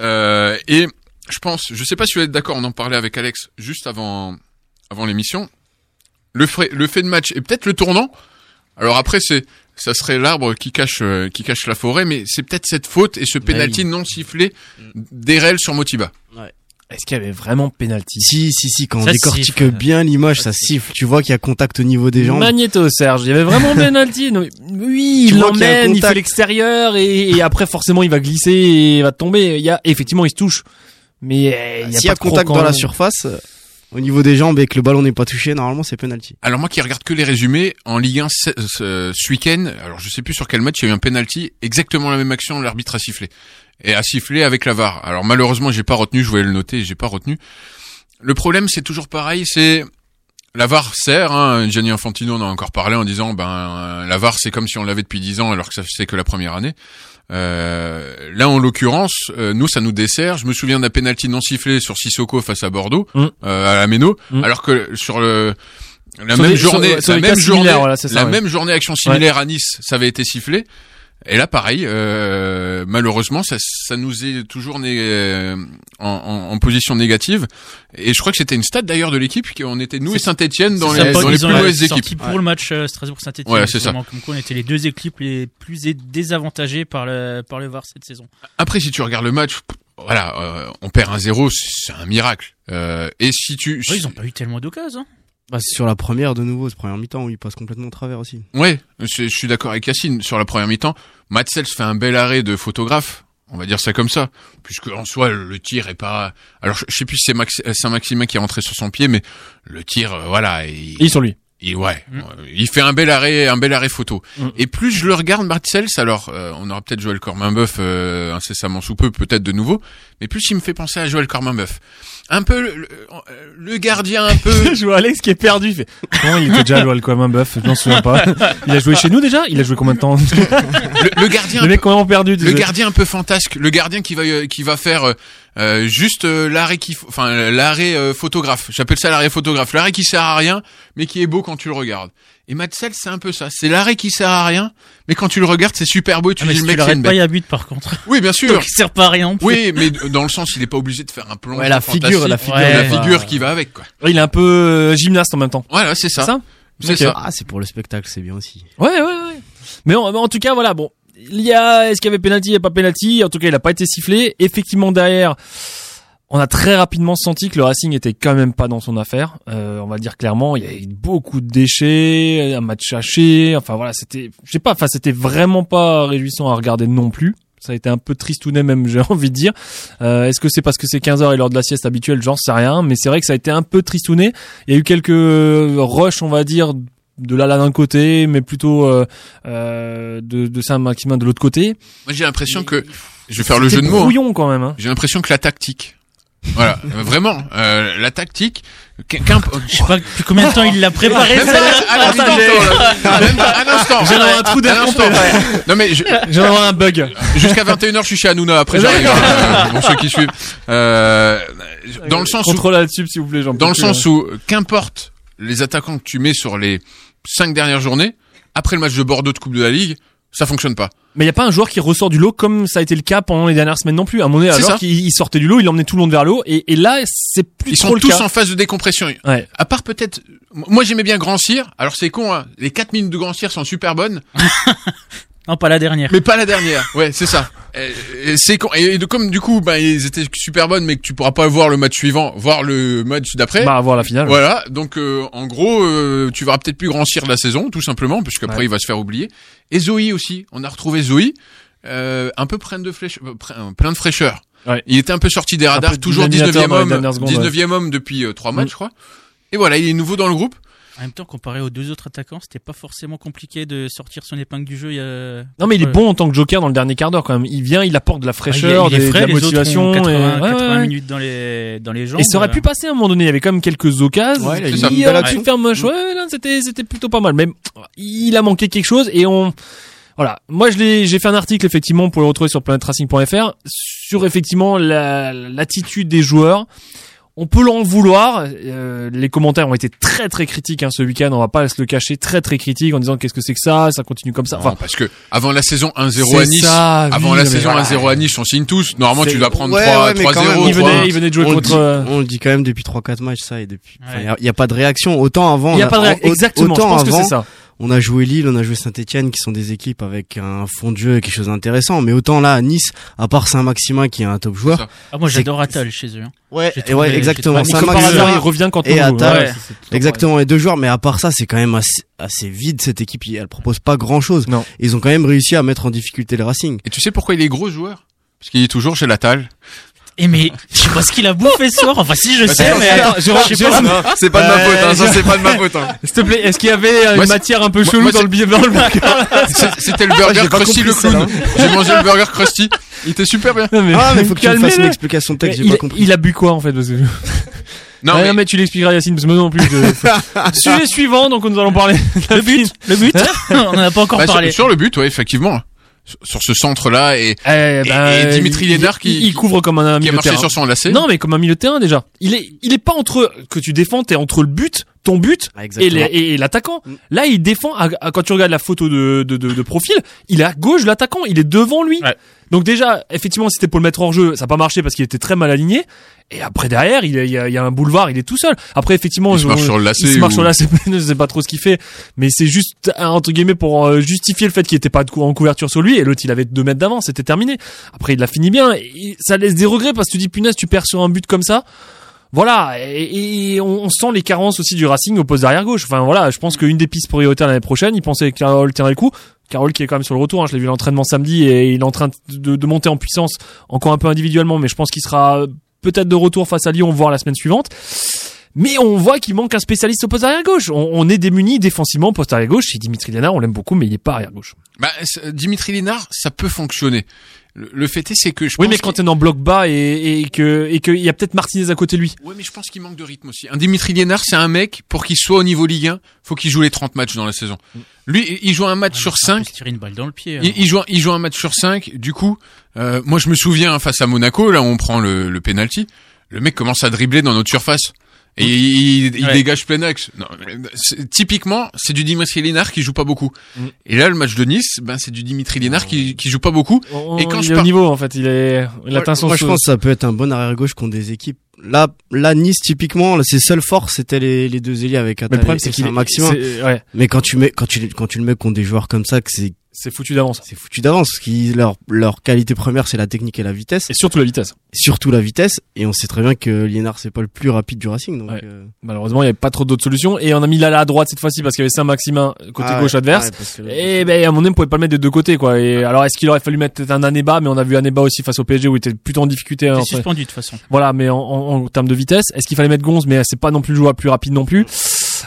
euh, et je pense, je sais pas si vous êtes d'accord, on en parlait avec Alex juste avant, avant l'émission. Le, frais- le fait de match et peut-être le tournant. Alors après, c'est, ça serait l'arbre qui cache, euh, qui cache la forêt, mais c'est peut-être cette faute et ce penalty non sifflé d'Erel sur Motiba. Est-ce qu'il y avait vraiment penalty? Si, si, si, quand on décortique siffle. bien l'image, ça siffle. Tu vois qu'il y a contact au niveau des jambes. Magnéto, Serge. Il y avait vraiment penalty. Non, mais- oui, Tu il y l'emmène, il fait contact. l'extérieur et, et après forcément il va glisser et il va tomber. Il y a effectivement il se touche, mais euh, il y a S'il y pas a de contact croquant. dans la surface, euh, au niveau des jambes et que le ballon n'est pas touché, normalement c'est penalty. Alors moi qui regarde que les résumés, en Ligue 1 ce, ce- ce week-end, alors je sais plus sur quel match, il y a eu un penalty, exactement la même action, l'arbitre a sifflé. Et a sifflé avec la VAR. Alors malheureusement j'ai pas retenu, je voulais le noter, j'ai pas retenu. Le problème c'est toujours pareil, c'est la VAR sert, hein, Gianni Infantino en a encore parlé en disant ben la VAR c'est comme si on l'avait depuis 10 ans alors que ça c'est que la première année. Euh, là en l'occurrence, euh, nous ça nous dessert. Je me souviens d'un penalty non sifflé sur Sissoko face à Bordeaux, Mm. euh, à la Méno, Mm. alors que sur le La Sur même des- journée, sur la des même cas journée, similaires, voilà, c'est ça, la ouais. même journée action similaire à Nice, ça avait été sifflé. Et là, pareil, euh, malheureusement, ça, ça nous est toujours né, euh, en, en- en position négative. Et je crois que c'était une stat d'ailleurs de l'équipe qu'on était nous et Saint-Etienne dans les, dans les plus mauvaises équipes. pour le match euh, Strasbourg-Saint-Etienne. Ouais, c'est ça. Comme quoi, on était les deux équipes les plus désavantagées par le, par le VAR cette saison. Après, si tu regardes le match, voilà, euh, on perd un 0 c'est un miracle. Euh, et si tu, Ouais, ils ont pas eu tellement d'occasions. hein. Bah, c'est sur la première de nouveau, ce première mi-temps où il passe complètement au travers aussi. Ouais, je suis d'accord avec Yacine sur la première mi-temps. Matsels fait un bel arrêt de photographe. On va dire ça comme ça, puisque en soi le tir est pas. Alors je, je sais plus si c'est Max... Saint-Maximin qui est rentré sur son pied, mais le tir, euh, voilà, il, Il est sur lui. il- ouais, euh, il fait un bel arrêt, un bel arrêt photo. Mm. Et plus je le regarde, Matsels, alors euh, on aura peut-être Joël Corminboeuf euh, incessamment sous peu, peut-être de nouveau, mais plus il me fait penser à Joël Corminboeuf. Un peu le, le- le gardien, un peu. je vois Alex qui est perdu. Il fait, comment il était déjà à comme un bœuf, je m'en souviens pas. Il a joué chez nous déjà? Il a joué combien de temps? Le, le gardien Le un mec peu- complètement perdu. le gardien un peu fantasque le gardien qui va euh, qui va faire euh, juste euh, l'arrêt qui enfin euh, l'arrêt euh, photographe j'appelle ça l'arrêt photographe l'arrêt qui sert à rien mais qui est beau quand tu le regardes et Matsel c'est un peu ça c'est l'arrêt qui sert à rien mais quand tu le regardes c'est super beau et tu Ah, mais dis si le mec c'est pas, il y bête a but par contre. oui bien sûr Donc il sert pas à rien. en plus. oui mais dans le sens il est pas obligé de faire un plongeon Ouais, la figure, la figure, Ouais, la ouais. figure qui va avec quoi Il est un peu euh, gymnaste en même temps. voilà c'est ça C'est ça c'est Ok. ça Ah, c'est pour le spectacle, c'est bien aussi. Ouais, ouais, ouais. Mais en, mais en tout cas, voilà, bon. Il y a, est-ce qu'il y avait penalty, il n'y a pas penalty? En tout cas, il a pas été sifflé. Effectivement, derrière, on a très rapidement senti que le Racing était quand même pas dans son affaire. Euh, on va dire clairement, il y a eu beaucoup de déchets, un match haché. Enfin voilà, c'était, je sais pas, enfin c'était vraiment pas réjouissant à regarder non plus. Ça a été un peu tristounet même, j'ai envie de dire. Euh, Est-ce que c'est parce que c'est 15 heures et l'heure de la sieste habituelle? J'en sais rien, mais c'est vrai que ça a été un peu tristounet. Il y a eu quelques rushs, on va dire, de là là d'un côté, mais plutôt euh, euh, de, de Saint-Maximin de l'autre côté. moi j'ai l'impression que je vais faire le jeu de mots hein. quand même. Hein. j'ai l'impression que la tactique voilà euh, vraiment euh, la tactique qu'un Je sais pas depuis combien de temps il l'a préparé. Même pas celle-là. à l'instant, là. Même pas un instant. J'ai un trou d'air. Non mais je- J'ai un bug. jusqu'à 21h je suis chez Hanouna après j'arrive euh, pour ceux qui suivent. Euh, dans le sens où Contrôle là-dessus, s'il vous plaît, peux dans le sens hein. où qu'importe les attaquants que tu mets sur les cinq dernières journées après le match de Bordeaux de Coupe de la Ligue, ça fonctionne pas. Mais il y a pas un joueur qui ressort du lot comme ça a été le cas pendant les dernières semaines non plus. À un moment donné, alors qu'il il sortait du lot, il emmenait tout le monde vers le haut. Et, et là, c'est plus Ils trop sont le tous cas. en phase de décompression. Ouais. À part peut-être, moi j'aimais bien Grand Cyr. Alors c'est con, hein. les 4 minutes de Grand Cyr sont super bonnes, Non, pas la dernière. mais pas la dernière. Ouais, c'est ça. C'est con. Et, de, comme du coup, ben ils étaient super bonnes, mais que tu pourras pas voir le match suivant, voir le match d'après. Bah, voir la finale. Voilà, donc euh, en gros, euh, tu verras peut-être plus grand cire de la saison, tout simplement, puisqu'après Ouais. il va se faire oublier. Et Zoé aussi, on a retrouvé Zoé, euh, un peu plein de, flèche, euh, plein- plein de fraîcheur. Ouais. Il était un peu sorti des radars, toujours dynamisateur 19e dans les homme, dernières secondes, 19e homme depuis euh, trois matchs, Mm. je crois. Et voilà, il est nouveau dans le groupe. En même temps, comparé aux deux autres attaquants, c'était pas forcément compliqué de sortir son épingle du jeu. Il y a... Non, mais il est Ouais. bon en tant que joker dans le dernier quart d'heure quand même. Il vient, il apporte de la Ah, il est- fraîcheur, il est des- frais, de la motivation. ont 80, et... ouais, 80 ouais. minutes dans les dans les jambes. Et ça aurait euh, pu passer à un moment donné. Il y avait quand même quelques occasions. Ouais, il a il action. pu faire moche. Ouais, là, c'était, c'était plutôt pas mal. Mais il a manqué quelque chose et on, voilà. Moi, je l'ai, j'ai fait un article effectivement pour le retrouver sur planetracing.fr sur effectivement la, l'attitude des joueurs. On peut l'en vouloir. Euh, les commentaires ont été très très critiques hein, ce week-end. On va pas se le cacher, très très critiques en disant qu'est-ce que c'est que ça, ça continue comme ça. Non, Enfin, parce que avant la saison 1-0 C'est à Nice, ça, avant oui, la saison voilà. 1-0 à Nice, on signe tous. Normalement, tu dois prendre Ouais, 3, ouais, mais quand 3-0. même, il trois- venait, il venait de jouer on, contre. le dit, euh, on le dit quand même depuis 3-4 matchs ça et depuis. Ouais. Il y a, y a pas de réaction. Autant avant. Il y a pas de ré- au- exactement. Je Autant pense que c'est ça. On a joué Lille, on a joué Saint-Etienne qui sont des équipes avec un fond de jeu et quelque chose d'intéressant. Mais autant là à Nice, à part Saint-Maximin qui est un top joueur. Ah, moi j'adore Attal chez eux. hein. Ouais, et trouvé- ouais, exactement. Saint-Maximin hasard, il revient quand et on. Attal. Ouais, Exactement, les deux joueurs, mais à part ça, c'est quand même assez, assez vide cette équipe. Elle propose pas grand chose. Non. Ils ont quand même réussi à mettre en difficulté le Racing. Et tu sais pourquoi il est gros joueur? Parce qu'il est toujours chez Latal. Et mais je sais pas ce qu'il a bouffé ce soir. Enfin si je sais, attends, mais attends, je sais Jérôme, pas. c'est pas de ma faute, hein, ça c'est pas de ma faute. Hein. S'il te plaît, est-ce qu'il y avait euh, Moi, une matière un peu chelou moi, dans le billet dans le C'était le Ah, burger pas Krusty le clown. celle-là. J'ai mangé le burger Krusty. Il était super bien. Non, mais Ah, mais faut que tu me fasses une explication de texte, j'ai il, pas compris. il a bu quoi en fait parce que... Non, mais, non, mais tu l'expliqueras Yacine parce que moi non plus. Je... Sujet suivant donc nous allons parler. Le but, le but. on en a pas encore bah, sur, parlé. sur le but, ouais, effectivement. Sur, ce centre-là et, Eh, ben, et Dimitri il- Lénard qui- il, couvre comme un qui milieu a de marché terrain. sur son lacet. Non mais comme un milieu de terrain déjà. Il est il est pas entre que tu défends, t'es entre le but, ton but Ah, et l'attaquant. Là, il défend. à- à- quand tu regardes la photo de, de, de, de profil, il est à gauche de l'attaquant. Il est devant lui. Donc déjà, effectivement, si c'était pour le mettre hors jeu, ça n'a pas marché parce qu'il était très mal aligné. Et après derrière, il y a, il y a- un boulevard, il est tout seul. Après, effectivement, Il se je- marche sur le lacet il se marche ou- sur le lacet. je sais pas trop ce qu'il fait, mais c'est juste entre guillemets pour euh, justifier le fait qu'il était pas en couverture sur lui et l'autre il avait deux mètres d'avance, c'était terminé. Après, il l'a fini bien. Et ça laisse des regrets parce que tu dis punaise, tu perds sur un but comme ça. Voilà, et, et on, on sent les carences aussi du Racing au poste d'arrière gauche. Enfin voilà, je pense qu'une des pistes prioritaires l'année prochaine, il pensait que Carole tiendrait le coup. Carole qui est quand même sur le retour, hein, je l'ai vu l'entraînement samedi et il est en train de, monter en puissance encore un peu individuellement, mais je pense qu'il sera peut-être de retour face à Lyon, voire la semaine suivante. Mais on voit qu'il manque un spécialiste au poste arrière gauche. On, est démuni défensivement au poste arrière gauche. Et Dimitri Lénard, on l'aime beaucoup, mais il est pas arrière gauche. Bah, Dimitri Lénard, ça peut fonctionner. Le, le fait est, c'est que je Oui, pense mais quand t'es en bloc bas et, et que et qu'il y a peut-être Martinez à côté de lui. Ouais, mais je pense qu'il manque de rythme aussi. Un Dimitri Liénard, c'est un mec, pour qu'il soit au niveau Ligue 1, faut qu'il joue les 30 matchs dans la saison. Lui, il joue un match sur 5. tirer une balle dans le pied. hein. Il, il joue, il joue un match sur 5. Du coup, euh, moi, je me souviens, face à Monaco, là, où on prend le, le penalty. Le mec commence à dribbler dans notre surface. Et il, il Ouais. dégage plein axe. Non, mais typiquement, c'est du Dimitri Liénard qui joue pas beaucoup. Mm. Et là, le match de Nice, ben, c'est du Dimitri Liénard qui, qui joue pas beaucoup. On- Et quand il je est au parle- niveau en fait, il est il atteint son Moi, je pense que ça peut être un bon arrière gauche contre des équipes. Là, là, Nice, typiquement, là, ses seules forces, c'était les, les deux ailiers avec le Attal problème, et c'est qu'il est- c'est- ouais. Mais quand tu mets, quand tu, quand tu le mets contre des joueurs comme ça, que c'est, c'est foutu d'avance. C'est foutu d'avance. qu'ils- leur, leur qualité première, c'est la technique et la vitesse. Et surtout la vitesse. Surtout la vitesse. Et on sait très bien que Liénard, c'est pas le plus rapide du Racing. Donc, euh, Malheureusement, il n'y avait pas trop d'autres solutions. Et on a mis Lala à droite cette fois-ci parce qu'il y avait Saint-Maximin côté Ah gauche ouais, adverse. ouais, parce que- et ben, à mon avis, on pouvait pas le mettre des deux côtés, quoi. Et alors, est-ce qu'il aurait fallu mettre un Aneba, mais on a vu Aneba aussi face au PSG où il était plutôt en difficulté. Il hein, suspendu de toute façon. Voilà, mais en, en, en termes de vitesse, est-ce qu'il fallait mettre Gonze, mais c'est pas non plus le joueur le plus rapide non plus.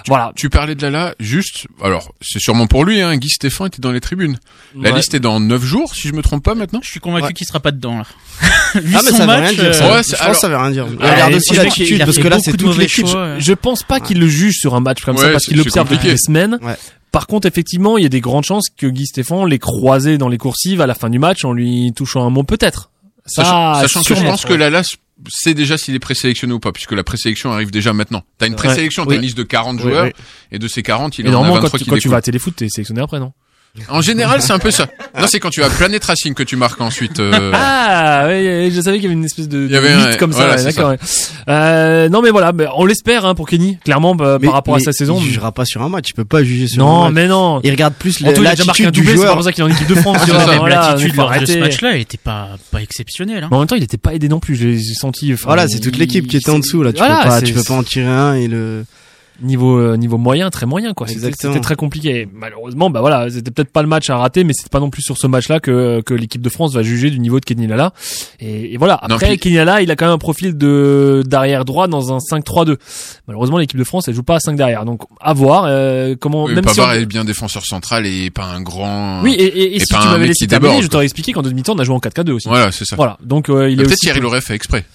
Voilà. Tu parlais de Lala, juste, alors, c'est sûrement pour lui, hein, Guy Stéphane était dans les tribunes. La Ouais. liste est dans 9 jours, si je me trompe pas maintenant. Je suis convaincu qu'il sera pas dedans, là. Vu Ah, mais son ça veut match, rien dire, ça. Ouais, Je pense alors- que ça veut rien dire. Ouais, Regarde aussi l'attitude, il a parce que là, beaucoup c'est de toute l'équipe. choix, Je pense pas qu'il le juge sur un match comme ça Ouais, parce qu'il l'observe depuis des semaines. Ouais. Par contre, effectivement, il y a des grandes chances que Guy Stéphane l'ait croisé dans les coursives à la fin du match en lui touchant un mot peut-être. Ça, Sachant, sachant que je pense que Lala sait déjà s'il est présélectionné ou pas, puisque la présélection arrive déjà maintenant. T'as une Ouais. présélection, t'as Oui. une liste de 40 Oui, joueurs, oui. et de ces 40, il Et en a normalement, 23 quand, qui tu- quand tu vas à téléfoot, t'es sélectionné après, non? En général, c'est un peu ça. Non, c'est quand tu vas à Planet Racing que tu marques ensuite. euh, Ah, oui, je savais qu'il y avait une espèce de, Il y avait de un- mythe comme voilà, ça. ouais, D'accord. ouais. Euh, non, mais voilà, mais on l'espère hein, pour Kenny, clairement bah, Mais- par rapport à sa saison. Il jugera pas sur un match. Il peut pas juger sur Non, un match. mais non. Il regarde plus il l'attitude du doublé, c'est pas joueur. pour ça qu'il est en équipe de France. voilà, l'attitude il lors de ce match-là était pas, pas exceptionnelle. Hein. Mais en même temps, il était pas aidé non plus. Je l'ai senti. Voilà, c'est toute l'équipe qui était en dessous, là. Tu Voilà, peux pas, tu peux pas en tirer un et le, niveau euh, niveau moyen très moyen quoi. C'était- très compliqué. Malheureusement bah voilà c'était peut-être pas le match à rater mais c'était pas non plus sur ce match là que que l'équipe de France va juger du niveau de Kenny Lala. Et, et voilà. Non, après puis- Kenny Lala il a quand même un profil de d'arrière droit dans un 5-3-2 malheureusement l'équipe de France elle joue pas à 5 derrière. Donc à voir euh, comment Oui, même si on- est bien défenseur central et pas un grand. oui et, et, et si tu pas un m'avais laissé terminer je t'aurais expliqué qu'en deuxième mi-temps on a joué en 4-4-2 aussi. Voilà, c'est ça. voilà. Donc euh, il Peut-être Thierry l'aurait fait exprès.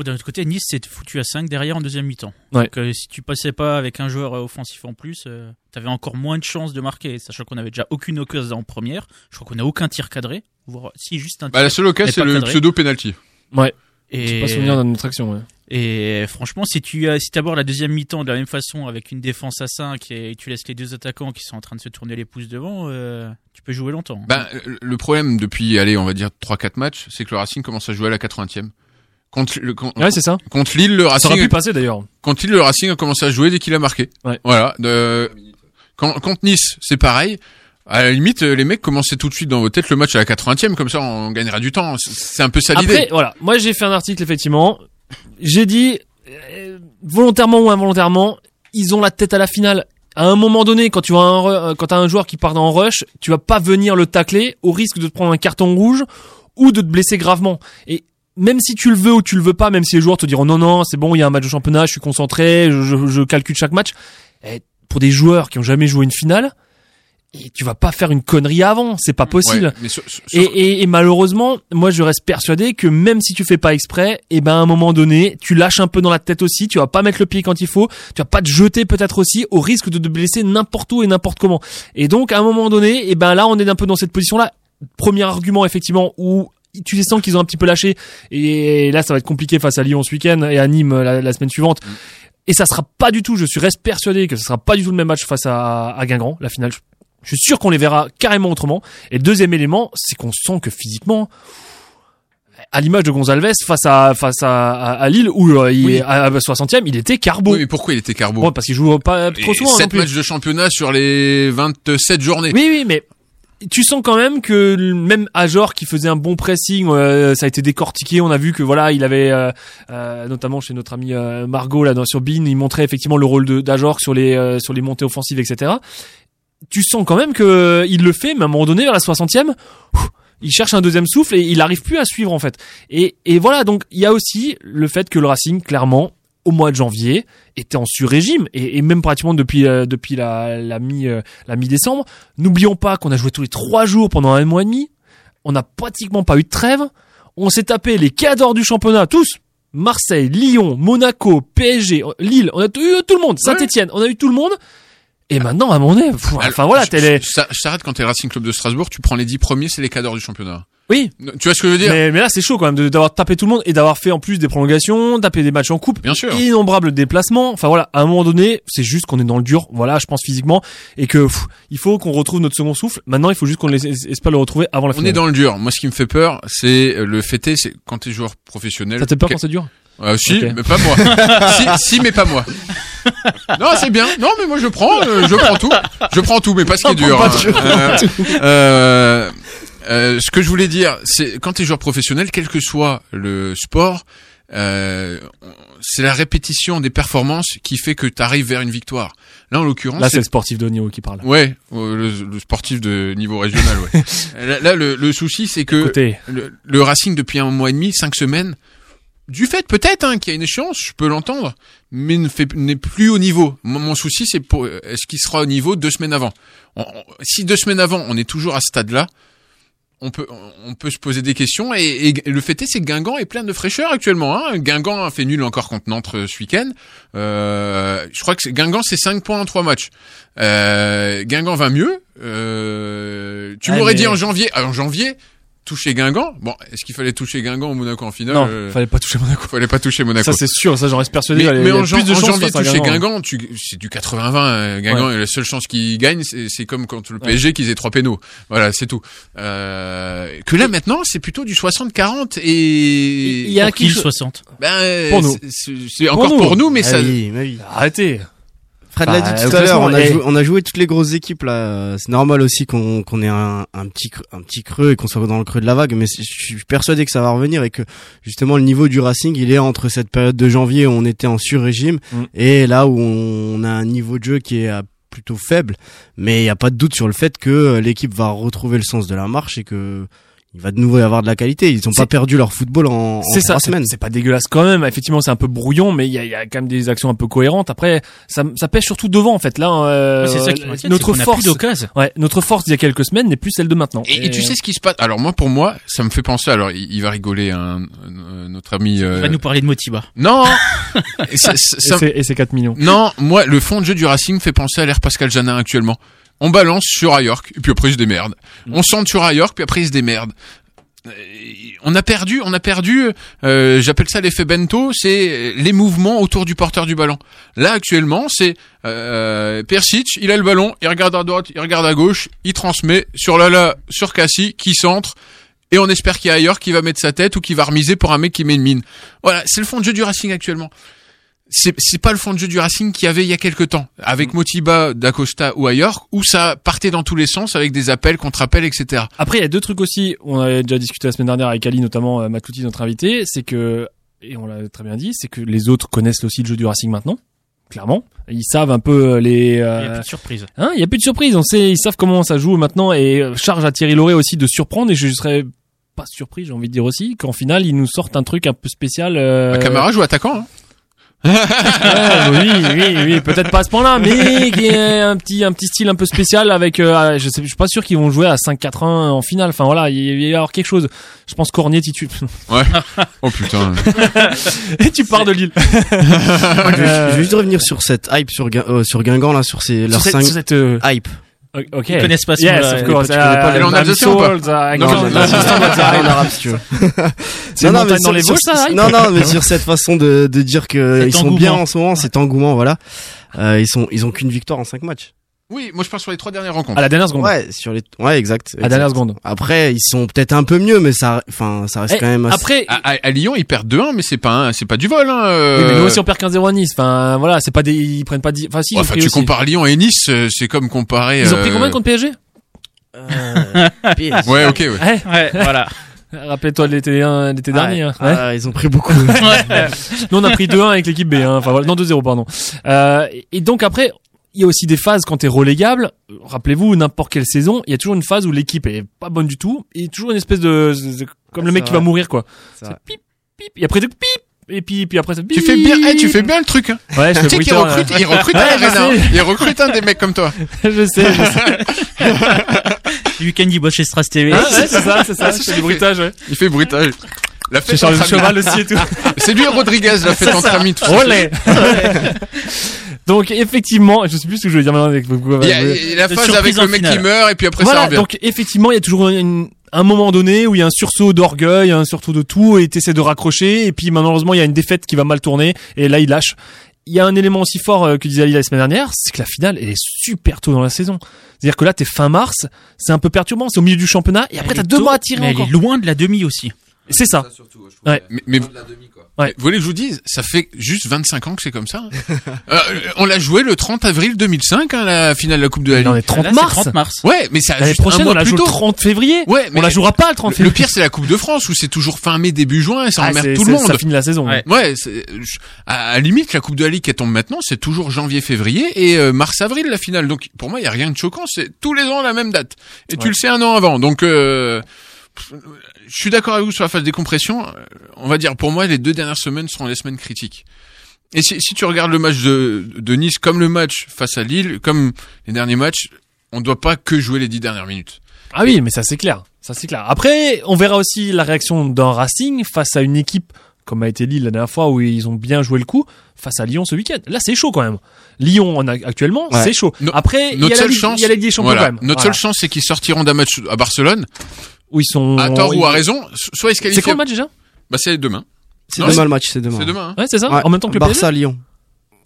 Bon, d'un autre côté, Nice s'est foutu à 5 derrière en deuxième mi-temps. Ouais. Donc, euh, si tu passais pas avec un joueur euh, offensif en plus, euh, t'avais encore moins de chances de marquer, sachant qu'on avait déjà aucune occasion en première. Je crois qu'on a aucun tir cadré. Voire, si, juste un tir. Bah, la seule occasion, mais c'est le cadré. pseudo penalty. ouais Et... pas souvenir d'une autre action ouais. Et franchement, si tu as, si abordes la deuxième mi-temps de la même façon avec une défense à 5 et tu laisses les deux attaquants qui sont en train de se tourner les pouces devant, euh, tu peux jouer longtemps. Ben, le problème depuis, allez, on va dire 3-4 matchs, c'est que le Racing commence à jouer à la 80e. Contre, le, con- Ouais, c'est ça. contre Lille, le ça Racing. aurait pu passer d'ailleurs Contre Lille, le Racing a commencé à jouer dès qu'il a marqué. Ouais. Voilà. De... Quand, contre Nice, c'est pareil. À la limite, les mecs commençaient tout de suite dans vos têtes le match à la 80e, comme ça on gagnera du temps. C'est- un peu ça l'idée. Après, voilà, moi j'ai fait un article effectivement. J'ai dit euh, volontairement ou involontairement, ils ont la tête à la finale. À un moment donné, quand tu as un euh, quand t'as un joueur qui part en rush, tu vas pas venir le tacler au risque de te prendre un carton rouge ou de te blesser gravement. Et même si tu le veux ou tu le veux pas, même si les joueurs te diront non non c'est bon, il y a un match de championnat, je suis concentré, je, je- je calcule chaque match. Et pour des joueurs qui ont jamais joué une finale, et tu vas pas faire une connerie avant, c'est pas possible. Ouais, mais sur- sur- Et, et, et malheureusement, moi je reste persuadé que même si tu fais pas exprès, et ben à un moment donné, tu lâches un peu dans la tête aussi, tu vas pas mettre le pied quand il faut, tu vas pas te jeter peut-être aussi au risque de te blesser n'importe où et n'importe comment. Et donc à un moment donné, et ben là on est un peu dans cette position là. Premier argument effectivement où tu les sens qu'ils ont un petit peu lâché et là ça va être compliqué face à Lyon ce week-end et à Nîmes la, la semaine suivante. Et ça sera pas du tout, je suis reste persuadé que ce sera pas du tout le même match face à, à Guingamp, la finale. Je, je suis sûr qu'on les verra carrément autrement. Et deuxième élément, c'est qu'on sent que physiquement, à l'image de Gonzalez face à face à, à, à Lille où euh, il Oui. à 60e, il était carbo. Oui, mais pourquoi il était carbo Bon, parce qu'il joue pas trop Et souvent. non sept plus. matchs de championnat sur les 27 journées. Oui, oui, mais tu sens quand même que même Ajor qui faisait un bon pressing, euh, ça a été décortiqué. On a vu que voilà, il avait euh, euh, notamment chez notre ami euh, Margot là dans sur Bean, il montrait effectivement le rôle d'Ajor sur les euh, sur les montées offensives, etc. Tu sens quand même que euh, il le fait, mais à un moment donné, vers la 60e, ouf, il cherche un deuxième souffle et il arrive plus à suivre en fait. Et, et voilà, donc il y a aussi le fait que le Racing, clairement, au mois de janvier, était en sur-régime et, et même pratiquement depuis euh, depuis la, la mi euh, la mi-décembre. N'oublions pas qu'on a joué tous les trois jours pendant un mois et demi. On n'a pratiquement pas eu de trêve. On s'est tapé les cadors du championnat, tous. Marseille, Lyon, Monaco, PSG, Lille. On a eu tout le monde. Saint-Etienne. On a eu tout le monde. Et maintenant, à donné, pff, enfin voilà, t'es les- je- t'arrête quand t'es le Racing Club de Strasbourg, tu prends les 10 premiers, c'est les cadors du championnat. Oui. Tu vois ce que je veux dire Mais, mais là, c'est chaud quand même d'avoir tapé tout le monde et d'avoir fait en plus des prolongations, taper des matchs en coupe. Bien sûr. Innombrables déplacements. Enfin voilà, à un moment donné, c'est juste qu'on est dans le dur. Voilà, je pense physiquement et que pff, il faut qu'on retrouve notre second souffle. Maintenant, il faut juste qu'on laisse- espère le retrouver avant la On finale. est dans le dur. Moi, ce qui me fait peur, c'est euh, le fêter, c'est quand t'es joueur professionnel. Ça te fait peur quand c'est dur Euh, si, mais pas moi. si, si, mais pas moi. Non, c'est bien. Non, mais moi je prends, euh, je prends tout. Je prends tout, mais pas ce qui est dur. hein. Euh, euh, ce que je voulais dire, c'est quand t'es joueur professionnel, quel que soit le sport, euh, c'est la répétition des performances qui fait que t'arrives vers une victoire. Là, en l'occurrence, Là, c'est le sportif de haut niveau qui parle. Ouais, euh, le, le sportif de niveau régional. Ouais. là, là, le, le souci, c'est que le, le Racing depuis un mois et demi, cinq semaines, du fait peut-être hein, qu'il y a une échéance, je peux l'entendre, mais ne fait- n'est plus au niveau. Mon, mon souci, c'est pour est-ce qu'il sera au niveau deux semaines avant? On- on- si deux semaines avant, on est toujours à ce stade-là, on peut on peut se poser des questions et, et le fait est c'est que Guingamp est plein de fraîcheur actuellement. Hein. Guingamp a fait nul encore contre Nantes euh, ce week-end. Euh, je crois que Guingamp c'est 5 points en 3 matchs. Euh, Guingamp va mieux. Euh, tu m'aurais mais- dit en janvier. ah, En janvier, toucher Guingamp. Bon, est-ce qu'il fallait toucher Guingamp au Monaco en finale Non, Euh, fallait pas toucher Monaco. Fallait pas toucher Monaco. Ça, c'est sûr. Ça, j'en reste persuadé. Mais, mais en, plus jan- de en chances janvier, toucher Guingamp. Tu- c'est du 80-20. euh, Guingamp, Ouais. et la seule chance qu'il gagne, c'est c'est comme quand le PSG qu'ils aient trois pénaux. Voilà, c'est tout. Euh, que là maintenant, c'est plutôt du 60-40 et Il y a Pour qui, quelque le chose- 60 Ben, Pour nous. c'est- encore pour nous, mais Ah ça. oui, mais oui. Arrêtez. Fred Bah, l'a dit au tout à l'heure, on a, eh. joué, on a joué toutes les grosses équipes là. C'est normal aussi qu'on qu'on ait un, un petit creux, un petit creux et qu'on soit dans le creux de la vague. Mais je suis persuadé que ça va revenir et que justement le niveau du Racing, il est entre cette période de janvier où on était en sur-régime Mm. et là où on a un niveau de jeu qui est euh, plutôt faible. Mais il n'y a pas de doute sur le fait que euh, l'équipe va retrouver le sens de la marche et que il va de nouveau y avoir de la qualité. Ils n'ont pas perdu leur football en, en C'est ça, trois c'est semaines. c'est pas dégueulasse quand même. Effectivement, c'est un peu brouillon, mais il y a, il y a quand même des actions un peu cohérentes. Après, ça, ça pèse surtout devant en fait. Là, euh, Ouais, ça qui notre force, plus ouais, notre force d'il y a quelques semaines n'est plus celle de maintenant. Et, et tu sais ce qui se passe? Alors moi, pour moi, ça me fait penser. Alors, il, il va rigoler, hein, euh, notre ami. euh, Il va nous parler de Motiba. Non. Et ça- Et c'est 4 millions. Non, moi, le fond de jeu du Racing fait penser à l'ère Pascal Janin actuellement. On balance sur Ayork, et puis après il se démerde. On centre sur Ayork, puis après il se démerde. Euh, On a perdu, on a perdu. euh, J'appelle ça l'effet bento. C'est les mouvements autour du porteur du ballon. Là actuellement, c'est euh, Persic. Il a le ballon, il regarde à droite, il regarde à gauche, il transmet sur Lala, sur Cassie, qui centre. Et on espère qu'il y a ailleurs qui va mettre sa tête ou qui va remiser pour un mec qui met une mine. Voilà, c'est le fond de jeu du Racing actuellement c'est c'est pas le fond de jeu du Racing qu'il y avait il y a quelque temps avec Motiba, D'Acosta ou ailleurs où ça partait dans tous les sens avec des appels, contre-appels, etc. Après, il y a deux trucs aussi. On avait déjà discuté la semaine dernière avec Ali, notamment euh, Matouti, notre invité. C'est que, et on l'a très bien dit, c'est que les autres connaissent aussi le jeu du Racing maintenant. Clairement, ils savent un peu les. euh, Il y a plus de surprise. Hein, il y a plus de surprise. On sait, ils savent comment ça joue maintenant et euh, charge à Thierry Lauré aussi de surprendre. Et je serais pas surpris, j'ai envie de dire aussi, qu'en finale ils nous sortent un truc un peu spécial. Euh... Bah, Camara joue attaquant. Hein. Oui, oui, oui, peut-être pas à ce point-là, mais qui est un petit, un petit style un peu spécial avec. euh, je sais, je suis pas sûr qu'ils vont jouer à 5-4-1 en finale. Enfin voilà, il il va y avoir quelque chose. Je pense Cornier titulaire. Ouais. Oh putain. Et tu pars de Lille. je, vais, je vais juste revenir sur cette hype sur, euh, sur Guingamp là, sur ces leurs cette- sur cette, euh, hype. Ok. Ils connaissent pas ce Yes, of course. ou pas Non, non, non, Non, mais les sur- ça, sur- Harry Non, non, mais sur cette façon de, de dire que Cet ils sont engouement. bien en ce moment, cet engouement, voilà. Euh, ils sont, ils ont qu'une victoire en cinq matchs. Oui, moi je parle sur les trois dernières rencontres. À la dernière seconde. Ouais, sur les, ouais, exact. À la dernière seconde. Après, ils sont peut-être un peu mieux, mais ça, enfin, ça reste Eh, quand même assez... Après, À, à- à Lyon, ils perdent 2-1, mais c'est pas un- c'est pas du vol. Hein, euh. oui, mais nous aussi on perd 15-0 à Nice. Enfin, voilà, c'est pas des, ils prennent pas 10, enfin si, Enfin, tu aussi. compares Lyon et Nice, euh, c'est comme comparer. Ils ont pris euh, combien contre PSG? PSG. Ouais, ok, ouais. Ouais. Ouais, voilà. Rappelle-toi de l'été, l'été Ouais. dernier. hein. Ouais. Ah, ils ont pris beaucoup. Nous, on a pris 2-1 avec l'équipe B. Hein. Enfin, voilà. Non, 2-0, pardon. Euh, et donc après, il y a aussi des phases quand t'es relégable. Rappelez-vous, n'importe quelle saison, il y a toujours une phase où l'équipe est pas bonne du tout et toujours une espèce de, de- comme le C'est mec qui va mourir, quoi. Vrai. pip, pip, et après de pip, et puis, puis après ça. Tu fais bien, eh, tu fais bien le truc. Hein. Ouais, je Tu sais qu'il bruiteur, recrute, là. il recrute Ouais, un je Renard. sais. Il recrute un des mecs comme toi. je sais, je sais. Le week-end, il bosse chez Stras TV. Hein, ouais, c'est ça, c'est ça. Ah, c'est ça, du bruitage, ouais. Il fait bruitage. La fête amis. cheval aussi et tout. C'est lui Rodriguez, la fête entre ça. amis. tout ça. Olé. Donc effectivement, je sais plus ce que je veux dire maintenant avec Il y a, il y a la phase avec le mec qui meurt et puis après ça voilà, revient. donc effectivement, il y a toujours une- un moment donné où il y a un sursaut d'orgueil, un sursaut de tout, et t'essaies de raccrocher, et puis malheureusement, il y a une défaite qui va mal tourner, et là, il lâche. Il y a un élément aussi fort euh, que disait Ali la semaine dernière, c'est que la finale, elle est super tôt dans la saison. C'est-à-dire que là, t'es fin mars, c'est un peu perturbant, c'est au milieu du championnat, et après, t'as deux tôt, mois à tirer mais encore. Elle est loin de la demi aussi. C'est ça. Ouais. Mais, mais vous voulez que je vous dise, ça fait juste 25 ans que c'est comme ça. hein. Euh, on l'a joué le 30 avril 2005, hein, la finale de la Coupe de la Ligue. on est 30 Là, c'est mars. 30 mars. Ouais, mais ça L'année prochaine, mois on la joue le tôt. 30 février. Ouais, on mais la jouera pas le 30 Le février. pire, c'est la Coupe de France où c'est toujours fin mai, début juin et ça Ah, emmerde tout le c'est- monde. Ça finit la saison. Ouais. Ouais, à, à la limite, la Coupe de la Ligue qui tombe maintenant, c'est toujours janvier-février et euh, mars-avril la finale. Donc pour moi, il y a rien de choquant. C'est tous les ans la même date. Et tu Ouais. le sais un an avant. Donc euh, je suis d'accord avec vous sur la phase décompression. Euh, On va dire pour moi, les deux dernières semaines seront les semaines critiques. Et si, si tu regardes le match de, de Nice comme le match face à Lille, comme les derniers matchs, on ne doit pas que jouer les dix dernières minutes. Ah oui, mais ça c'est clair. Ça c'est clair. Après, on verra aussi la réaction d'un Racing face à une équipe comme a été Lille la dernière fois où ils ont bien joué le coup face à Lyon ce week-end. Là, c'est chaud quand même. Lyon en a- actuellement, Ouais. c'est chaud. No- Après, il y a la chance, il y a la Ligue des Champions voilà, quand même. Notre Voilà. seule chance, c'est qu'ils sortiront d'un match à Barcelone. Où ils sont À tort ou à raison, soit ils se qualifient. C'est quand le match déjà? Bah c'est demain. C'est demain le match, c'est demain. C'est demain. hein. Ouais, c'est ça. Ouais. En même temps que le PSG. Barça Lyon.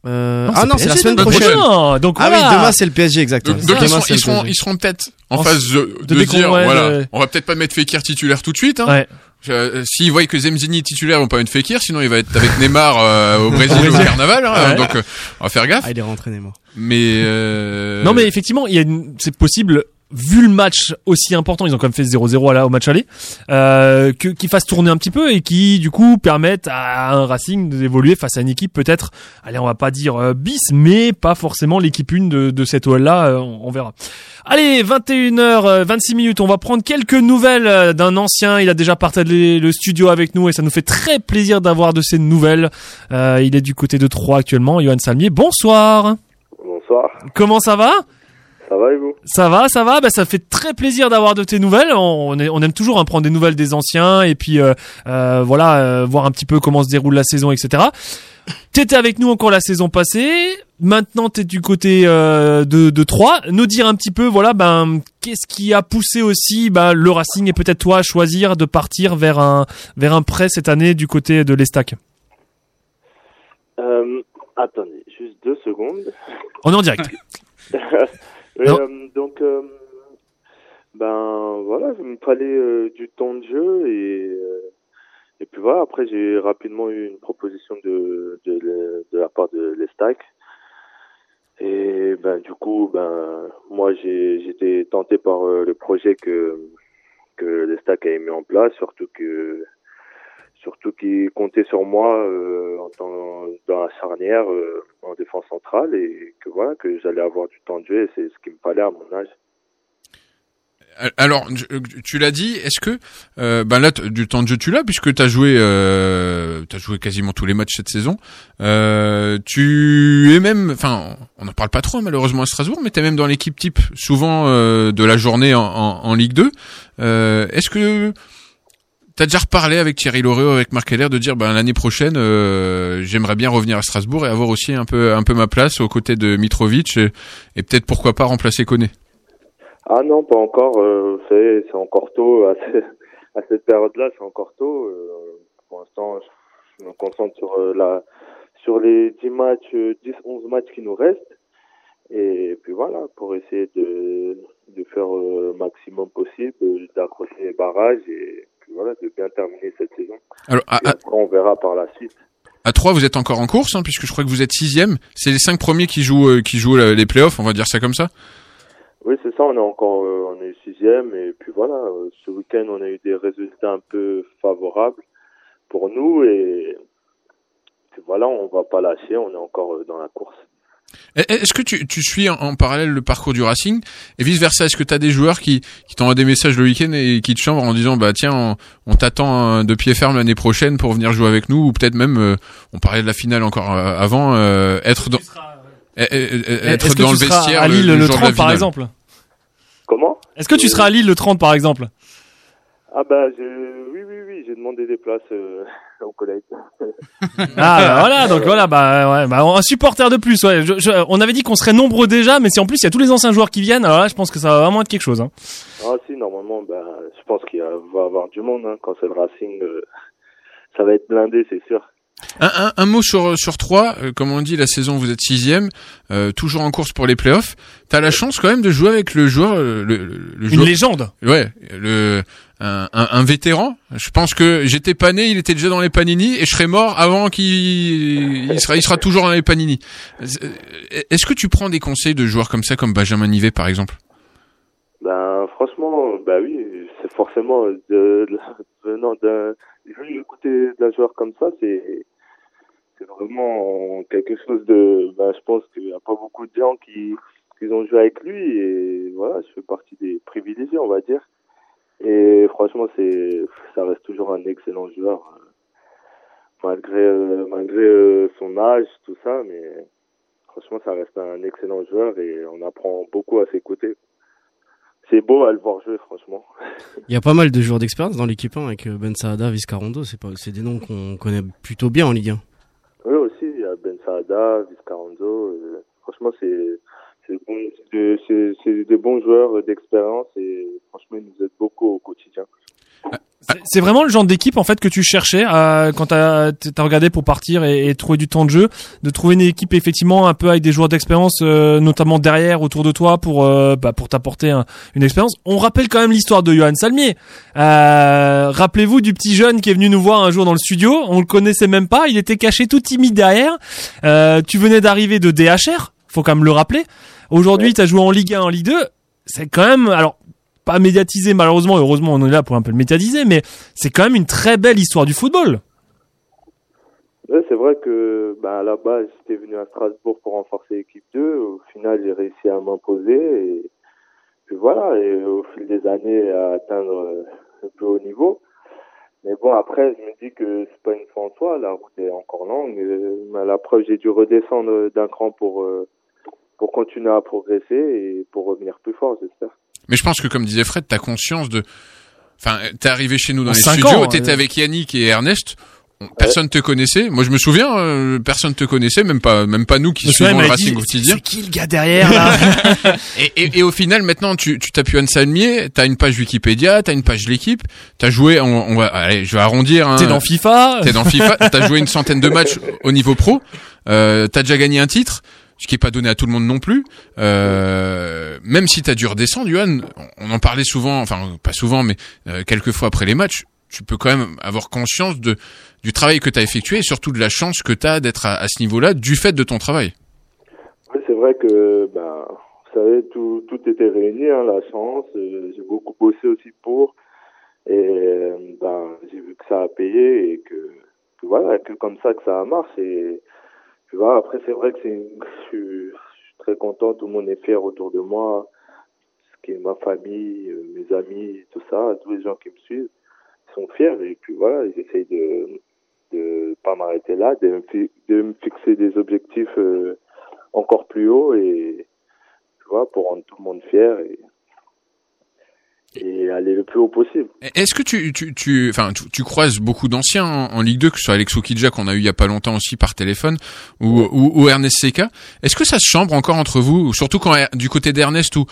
Euh, Non, ah non, c'est la semaine prochaine. Donc ah voilà. oui, demain c'est le PSG exactement. Donc, donc ils, Demain, seront, ils, seront, PSG. ils seront peut-être en, En phase de, de de dire, ouais, voilà, on va peut-être pas mettre Fekir titulaire tout de suite. Hein. Ouais. Euh, S'ils voient que Zemzini est titulaire, ils vont pas mettre Fekir, sinon il va être avec Neymar euh, au Brésil Au carnaval. Hein, Ouais. Donc euh, on va faire gaffe. Ah, il est rentré Neymar. Mais euh... Non, mais effectivement, il y a une... c'est possible. Vu le match aussi important, ils ont quand même fait 0-0 à la- au match aller, euh, que qu'ils fassent tourner un petit peu et qui du coup permettent à un Racing d'évoluer face à une équipe peut-être, allez, on va pas dire euh, bis, mais pas forcément l'équipe une de, de cette OL là, on, on verra. Allez, 21h 26 minutes, on va prendre quelques nouvelles euh, d'un ancien. Il a déjà partagé le studio avec nous et ça nous fait très plaisir d'avoir de ces nouvelles. Euh, il est du côté de Troyes actuellement, Johan Salmier. Bonsoir. Bonsoir. Comment ça va? Ça va et vous? Ça va, ça va. Bah, ça fait très plaisir d'avoir de tes nouvelles. On, est- on aime toujours hein, prendre des nouvelles des anciens et puis euh, euh, voilà, euh, voir un petit peu comment se déroule la saison, etc. T'étais avec nous encore la saison passée. Maintenant, t'es du côté euh, de, de Troyes. Nous dire un petit peu, voilà, ben qu'est-ce qui a poussé aussi ben, le Racing et peut-être toi à choisir de partir vers un vers un prêt cette année du côté de l'Estac. euh, Attendez, juste deux secondes. On est en direct. Euh, donc, euh, ben voilà, il me fallait euh, du temps de jeu et euh, et puis voilà. Après, j'ai rapidement eu une proposition de de, le- de la part de l'Estac. Et ben du coup, ben moi j'ai j'étais tenté par euh, le projet que que l'Estac avait mis en place, surtout que surtout qu'ils comptaient sur moi euh, en tant, dans la charnière euh, en défense centrale et que voilà que j'allais avoir du temps de jeu et c'est ce qu'il me fallait à mon âge. Alors, je- tu l'as dit, est-ce que euh, ben là du temps de jeu tu l'as puisque t'as joué euh, joué quasiment tous les matchs cette saison. Euh, tu es même enfin on n'en parle pas trop malheureusement à Strasbourg mais t'es même dans l'équipe type souvent euh, de la journée en, en, en Ligue 2. Euh, est-ce que T'as déjà reparlé avec Thierry Loriot, avec Marc Heller, de dire ben l'année prochaine, euh, j'aimerais bien revenir à Strasbourg et avoir aussi un peu un peu ma place aux côtés de Mitrovic et, peut-être pourquoi pas remplacer Koné. Ah non, pas encore. Euh, vous c'est encore tôt. À, à cette période-là, c'est encore tôt. Euh, pour l'instant, je me concentre sur euh, la sur les 10 matchs, euh, 10, 11 matchs qui nous restent. Et puis voilà, pour essayer de, de faire euh, le maximum possible, euh, d'accrocher les barrages et puis voilà, de bien terminer cette saison. Alors, à, Et après, on verra par la suite. à 3, vous êtes encore en course, hein, puisque je crois que vous êtes sixième. C'est les cinq premiers qui jouent, euh, qui jouent les playoffs, on va dire ça comme ça. Oui, c'est ça, on est encore, euh, on est sixième et puis voilà, euh, ce week-end on a eu des résultats un peu favorables pour nous et puis voilà, on va pas lâcher, on est encore euh, dans la course. Et- Est-ce que tu, tu suis en, en parallèle le parcours du Racing et vice versa Est-ce que tu as des joueurs qui, qui t'envoient des messages le week-end et qui te chambrent en disant bah tiens on, on t'attend euh, de pied ferme l'année prochaine pour venir jouer avec nous ou peut-être même euh, on parlait de la finale encore euh, avant euh, être dans eh, eh, être Est-ce que dans tu le seras vestiaire à Lille le, le, jour de la 30 par exemple Comment? Est-ce que tu seras à Lille le 30 par exemple? Ah bah je, oui, oui, oui, j'ai demandé des places euh, aux collègues. Ah bah voilà, donc voilà, bah, ouais, bah un supporter de plus. Ouais. Je- je- on avait dit qu'on serait nombreux déjà, mais si en plus il y a tous les anciens joueurs qui viennent, alors là je pense que ça va vraiment être quelque chose. Hein. Ah si, normalement, bah, je pense qu'il va y avoir du monde hein, quand c'est le Racing. euh, ça va être blindé, c'est sûr. Un, un, un mot sur sur trois, euh, comme on dit, la saison vous êtes sixième, euh, toujours en course pour les playoffs. T'as la chance quand même de jouer avec le joueur, euh, le, le, le Une joueur- légende. Ouais, le un, un, vétéran. Je pense que j'étais pas né, il était déjà dans les Panini et je serais mort avant qu'il il sera il sera toujours dans les Panini. Euh, Est-ce que tu prends des conseils de joueurs comme ça, comme Benjamin Nivet par exemple? Ben franchement, bah oui, c'est forcément de, de- venant d'un côté d'un joueur comme ça, c'est c'est vraiment quelque chose de ben je pense qu'il n'y a pas beaucoup de gens qui qui ont joué avec lui et voilà, je fais partie des privilégiés, on va dire. Et franchement, c'est ça reste toujours un excellent joueur euh, malgré euh, malgré euh, son âge, tout ça, mais franchement, ça reste un excellent joueur et on apprend beaucoup à ses côtés. C'est beau à le voir jouer, franchement. Il y a pas mal de joueurs d'expérience dans l'équipe hein, avec Ben Saada, Viscarondo, c'est pas, c'est des noms qu'on connaît plutôt bien en Ligue 1. Oui, aussi, il y a Ben Saada, Viscaranzo. euh, franchement, c'est c'est bon, de- bons joueurs d'expérience et franchement, ils nous aident beaucoup au quotidien. C'est- C'est vraiment le genre d'équipe en fait que tu cherchais euh, quand t'as as regardé pour partir et, et trouver du temps de jeu, de trouver une équipe effectivement un peu avec des joueurs d'expérience, euh, notamment derrière autour de toi pour euh, bah, pour t'apporter un- une expérience. On rappelle quand même l'histoire de Johan Salmier. Euh, Rappelez-vous du petit jeune qui est venu nous voir un jour dans le studio. On le connaissait même pas, il était caché tout timide derrière. Euh, tu venais d'arriver de DHR, faut quand même le rappeler. Aujourd'hui, tu as joué en Ligue 1, en Ligue 2. C'est quand même alors pas médiatisé malheureusement, heureusement on est là pour un peu le médiatiser, mais c'est quand même une très belle histoire du football. Ouais, c'est vrai que ben, à la base, j'étais venu à Strasbourg pour renforcer l'équipe 2. Au final, j'ai réussi à m'imposer. Et puis voilà, et au fil des années, à atteindre euh, le plus haut niveau. Mais bon, après, je me dis que c'est pas une fin en soi. La route est encore longue. Euh, mais à la preuve, j'ai dû redescendre d'un cran pour, euh, pour continuer à progresser et pour revenir plus fort, j'espère. Mais je pense que comme disait Fred, t'as conscience de. Enfin, t'es arrivé chez nous dans En les studios, t'étais euh. avec Yannick et Ernest. on- Personne te connaissait. Moi, je me souviens, euh, personne te connaissait, même pas, même pas nous qui suivons le Racing dit, quotidien. C'est qui le gars derrière là et, et, et au final, maintenant, tu, tu tapes Yohan Salmier, t'as une page Wikipédia, t'as une page de l'équipe, t'as joué, on, on va, allez, je vais arrondir. Hein, T'es dans FIFA. T'es dans FIFA, t'as joué une centaine de matchs au niveau pro, euh, t'as déjà gagné un titre, ce qui est pas donné à tout le monde non plus. Euh, même si t'as dû redescendre, Johan, on en parlait souvent, enfin pas souvent, mais euh, quelques fois après les matchs, tu peux quand même avoir conscience de du travail que t'as effectué et surtout de la chance que t'as d'être à, à ce niveau-là du fait de ton travail. Oui, c'est vrai que, ben, vous savez, tout, tout était réuni, hein, la chance. euh, j'ai beaucoup bossé aussi pour. Et, euh, ben, j'ai vu que ça a payé et que, que voilà, que comme ça que ça marche. Et après, c'est vrai que je, suis, très content, tout le monde est fier autour de moi. Ce qui est ma famille, euh, mes amis, tout ça, tous les gens qui me suivent sont fiers. Et puis voilà, j'essaye de, de pas m'arrêter là, de me, de fixer des objectifs euh, encore plus hauts et tu vois pour rendre tout le monde fier et aller le plus haut possible. Est-ce que tu, tu, tu, enfin, tu, tu croises beaucoup d'anciens en, Ligue 2, que ce soit Alexo Kidja qu'on a eu il y a pas longtemps aussi par téléphone, ou, ou, ou Ernest Seca? Est-ce que ça se chambre encore entre vous, surtout quand du côté d'Ernest où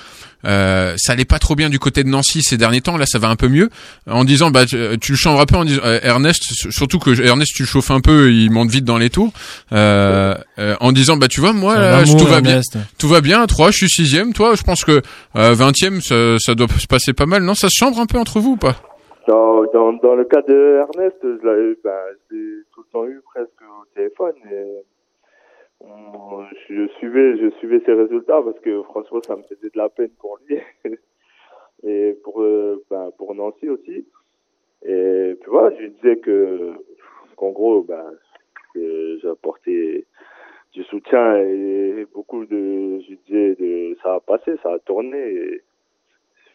euh, ça allait pas trop bien du côté de Nancy ces derniers temps, là ça va un peu mieux, en disant bah tu, tu le chambres un peu en disant euh, Ernest, surtout que Ernest tu le chauffes un peu, il monte vite dans les tours, euh, euh, en disant bah tu vois moi là, amour, tout va bien, tout va bien, 3 je suis sixième, toi je pense que euh, 20e ça, ça doit se passer pas mal, non ça se chambre un peu entre vous ou pas? Dans, dans, dans le cas de Ernest, je l'ai ben, je l'ai tout le temps eu presque au téléphone et je suivais, je suivais ses résultats parce que franchement ça me faisait de la peine pour lui et pour, euh, ben, pour Nancy aussi. Et puis voilà, je disais que qu'en gros, ben, apporté du soutien et beaucoup de, je disais de, ça a passé, ça a tourné et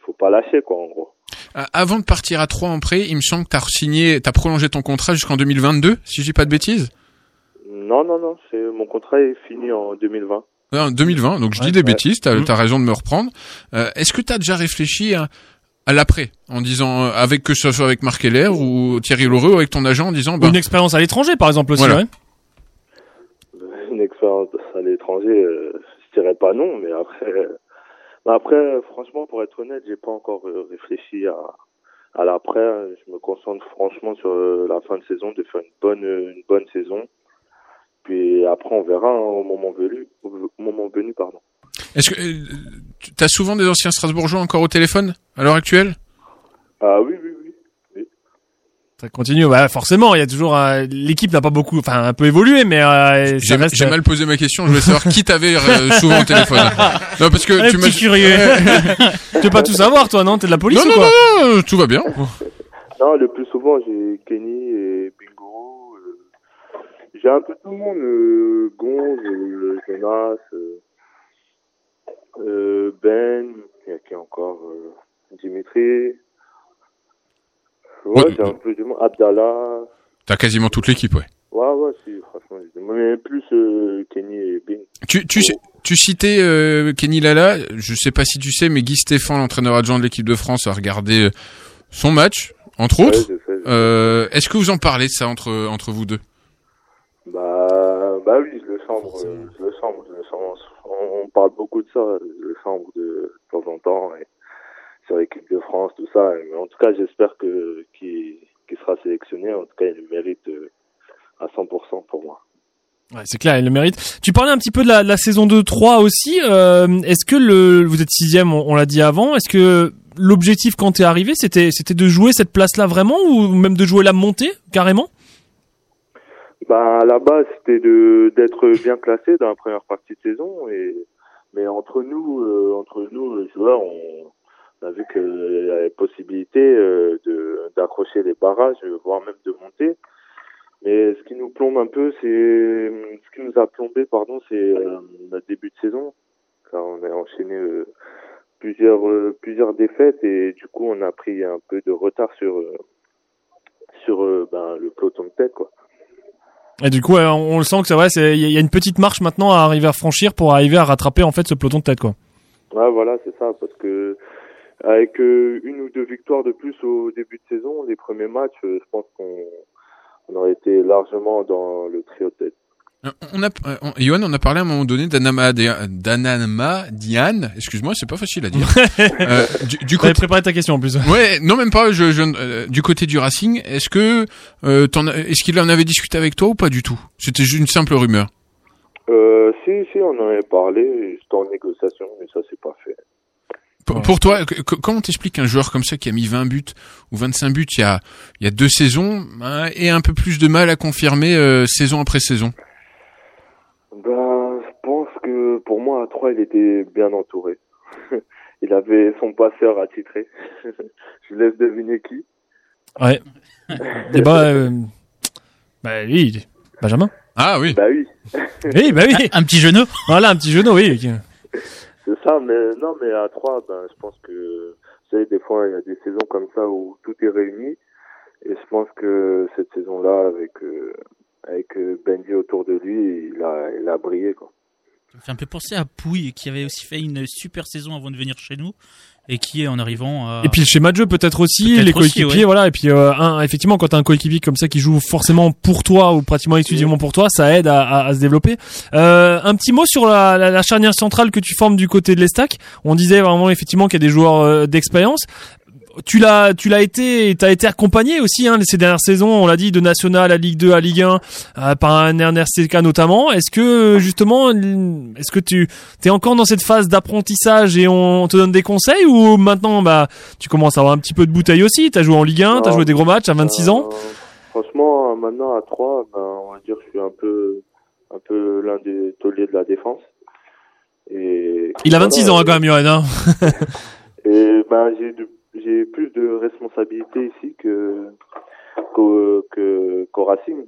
faut pas lâcher quoi en gros. Euh, Avant de partir à 3 en prêt, il me semble que t'as signé, t'as prolongé ton contrat jusqu'en 2022, si je dis pas de bêtises? Non, non, non, c'est mon contrat est fini en 2020. Non, 2020, donc je dis des bêtises, t'as as raison de me reprendre. Euh, Est-ce que t'as déjà réfléchi à, à l'après, en disant, euh, avec que ce soit avec Marc Heller ou Thierry Laureux, ou avec ton agent, en disant, ben, une expérience à l'étranger, par exemple, aussi, Voilà. ouais. Une expérience à l'étranger, euh, je dirais pas non, mais après, euh, mais après, euh, franchement, pour être honnête, j'ai pas encore euh, réfléchi à, à l'après. Je me concentre franchement sur euh, la fin de saison, de faire une bonne, euh, une bonne saison. Puis après, on verra hein, au moment venu, au moment venu, pardon. est-ce que euh, tu- t'as souvent des anciens Strasbourgeois encore au téléphone à l'heure actuelle? Ah oui, oui, oui. Ça continue, bah forcément, il y a toujours euh, l'équipe n'a pas beaucoup, enfin un peu évolué, mais euh, J'ai reste. mal posé ma question, je voulais savoir qui t'avait euh, souvent au téléphone. Non, parce que tu m'as curieux. tu veux pas tout savoir, toi, non? T'es de la police Non, ou non, quoi? non, non, tout va bien. Non, le plus souvent, j'ai Kenny et. J'ai un peu tout le monde. Euh, Gonz, euh, Jonas, euh, euh, Ben, il y a qui encore Dimitri. Ouais, j'ai un peu du monde. Abdallah. T'as quasiment toute l'équipe, ouais. Ouais, ouais, si, franchement. j'ai- Mais plus euh, Kenny et Bing. Tu, tu, tu citais euh, Kenny Lala, je sais pas si tu sais, mais Guy Stéphane, l'entraîneur adjoint de l'équipe de France, a regardé son match, entre Ouais, autres. Euh, Est-ce que vous en parlez de ça entre, entre vous deux? Bah, bah oui, je le chambre, euh, je le chambre, je le chambre. On, on parle beaucoup de ça, je le chambre de, de temps en temps et sur l'équipe de France, tout ça. Mais en tout cas, j'espère que qu'il qu'il sera sélectionné. En tout cas, il le mérite euh, à 100% pour moi. Ouais, c'est clair, il le mérite. Tu parlais un petit peu de la, de la saison 2-3 aussi. euh, Est-ce que le, vous êtes sixième, on, on l'a dit avant. Est-ce que l'objectif quand t'es arrivé, c'était c'était de jouer cette place-là vraiment ou même de jouer la montée carrément? Bah, à la base, c'était de d'être bien classé dans la première partie de saison. Et mais entre nous, euh, entre nous, les joueurs, on, on a vu qu'il y avait possibilité euh, de d'accrocher les barrages, voire même de monter. Mais ce qui nous plombe un peu, c'est ce qui nous a plombé, pardon, c'est euh, notre début de saison. Car on a enchaîné euh, plusieurs euh, plusieurs défaites et du coup, on a pris un peu de retard sur euh, sur ben, le peloton de tête, quoi. Et du coup, ouais, on, le sent que c'est vrai, c'est il y, a- il y a une petite marche maintenant à arriver à franchir pour arriver à rattraper en fait ce peloton de tête quoi. Ouais, voilà, c'est ça, parce que avec euh, une ou deux victoires de plus au début de saison, les premiers matchs, euh, je pense qu'on on aurait été largement dans le trio de tête. Euh, on a, euh, on- Johan, on a parlé à un moment donné d'Anama d'Anama Diane, excuse-moi, c'est pas facile à dire. Euh, du, du T'avais côté, préparé ta question en plus. ouais, non même pas. Je, je, euh, du côté du Racing, est-ce que euh, t'en as- est-ce qu'il en avait discuté avec toi ou pas du tout? C'était juste une simple rumeur. Euh, si, si, on en avait parlé, c'était en négociation, mais ça c'est pas fait. Pour, pour toi, comment t'expliques un joueur comme ça qui a mis 20 buts ou 25 buts il y a, il y a deux saisons hein, et un peu plus de mal à confirmer euh, saison après saison Ben, je pense que pour moi, à 3, il était bien entouré. il avait son passeur attitré. je laisse deviner qui. Ouais. Et bah, euh, bah oui, Benjamin. Ah oui. Bah oui. Oui, bah oui. Un petit genou. Voilà, un petit genou, oui. C'est ça, mais non, mais à 3, ben, je pense que, vous savez, des fois, il y a des saisons comme ça où tout est réuni. Et je pense que cette saison-là, avec, euh, avec euh, Benji autour de lui, il a, il a brillé, quoi. Ça me fait un peu penser à Pouille, qui avait aussi fait une super saison avant de venir chez nous. et qui est en arrivant à... Et puis le schéma de jeu peut-être aussi, les coéquipiers, ouais. voilà. Et puis euh, un, effectivement, quand t'as un coéquipier comme ça qui joue forcément pour toi ou pratiquement exclusivement pour toi, ça aide à, à- à se développer. Euh, un petit mot sur la, la, la charnière centrale que tu formes du côté de l'Estac. On disait vraiment effectivement qu'il y a des joueurs euh, d'expérience. Tu l'as, tu l'as été, t'as été accompagné aussi hein, ces dernières saisons. On l'a dit de National à Ligue 2 à Ligue 1 euh, par un RNRCK notamment. Est-ce que justement, est-ce que tu t'es encore dans cette phase d'apprentissage et on te donne des conseils ou maintenant bah tu commences à avoir un petit peu de bouteille aussi? T'as joué en Ligue 1, t'as joué des gros matchs à 26 ans. Euh, Franchement, maintenant à 3, ben, on va dire que je suis un peu, un peu l'un des tauliers de la défense. Et Il a 26 ans hein, quand même, Johan. Hein. Et ben j'ai de- j'ai plus de responsabilités ici que qu'au que, qu'au Racing.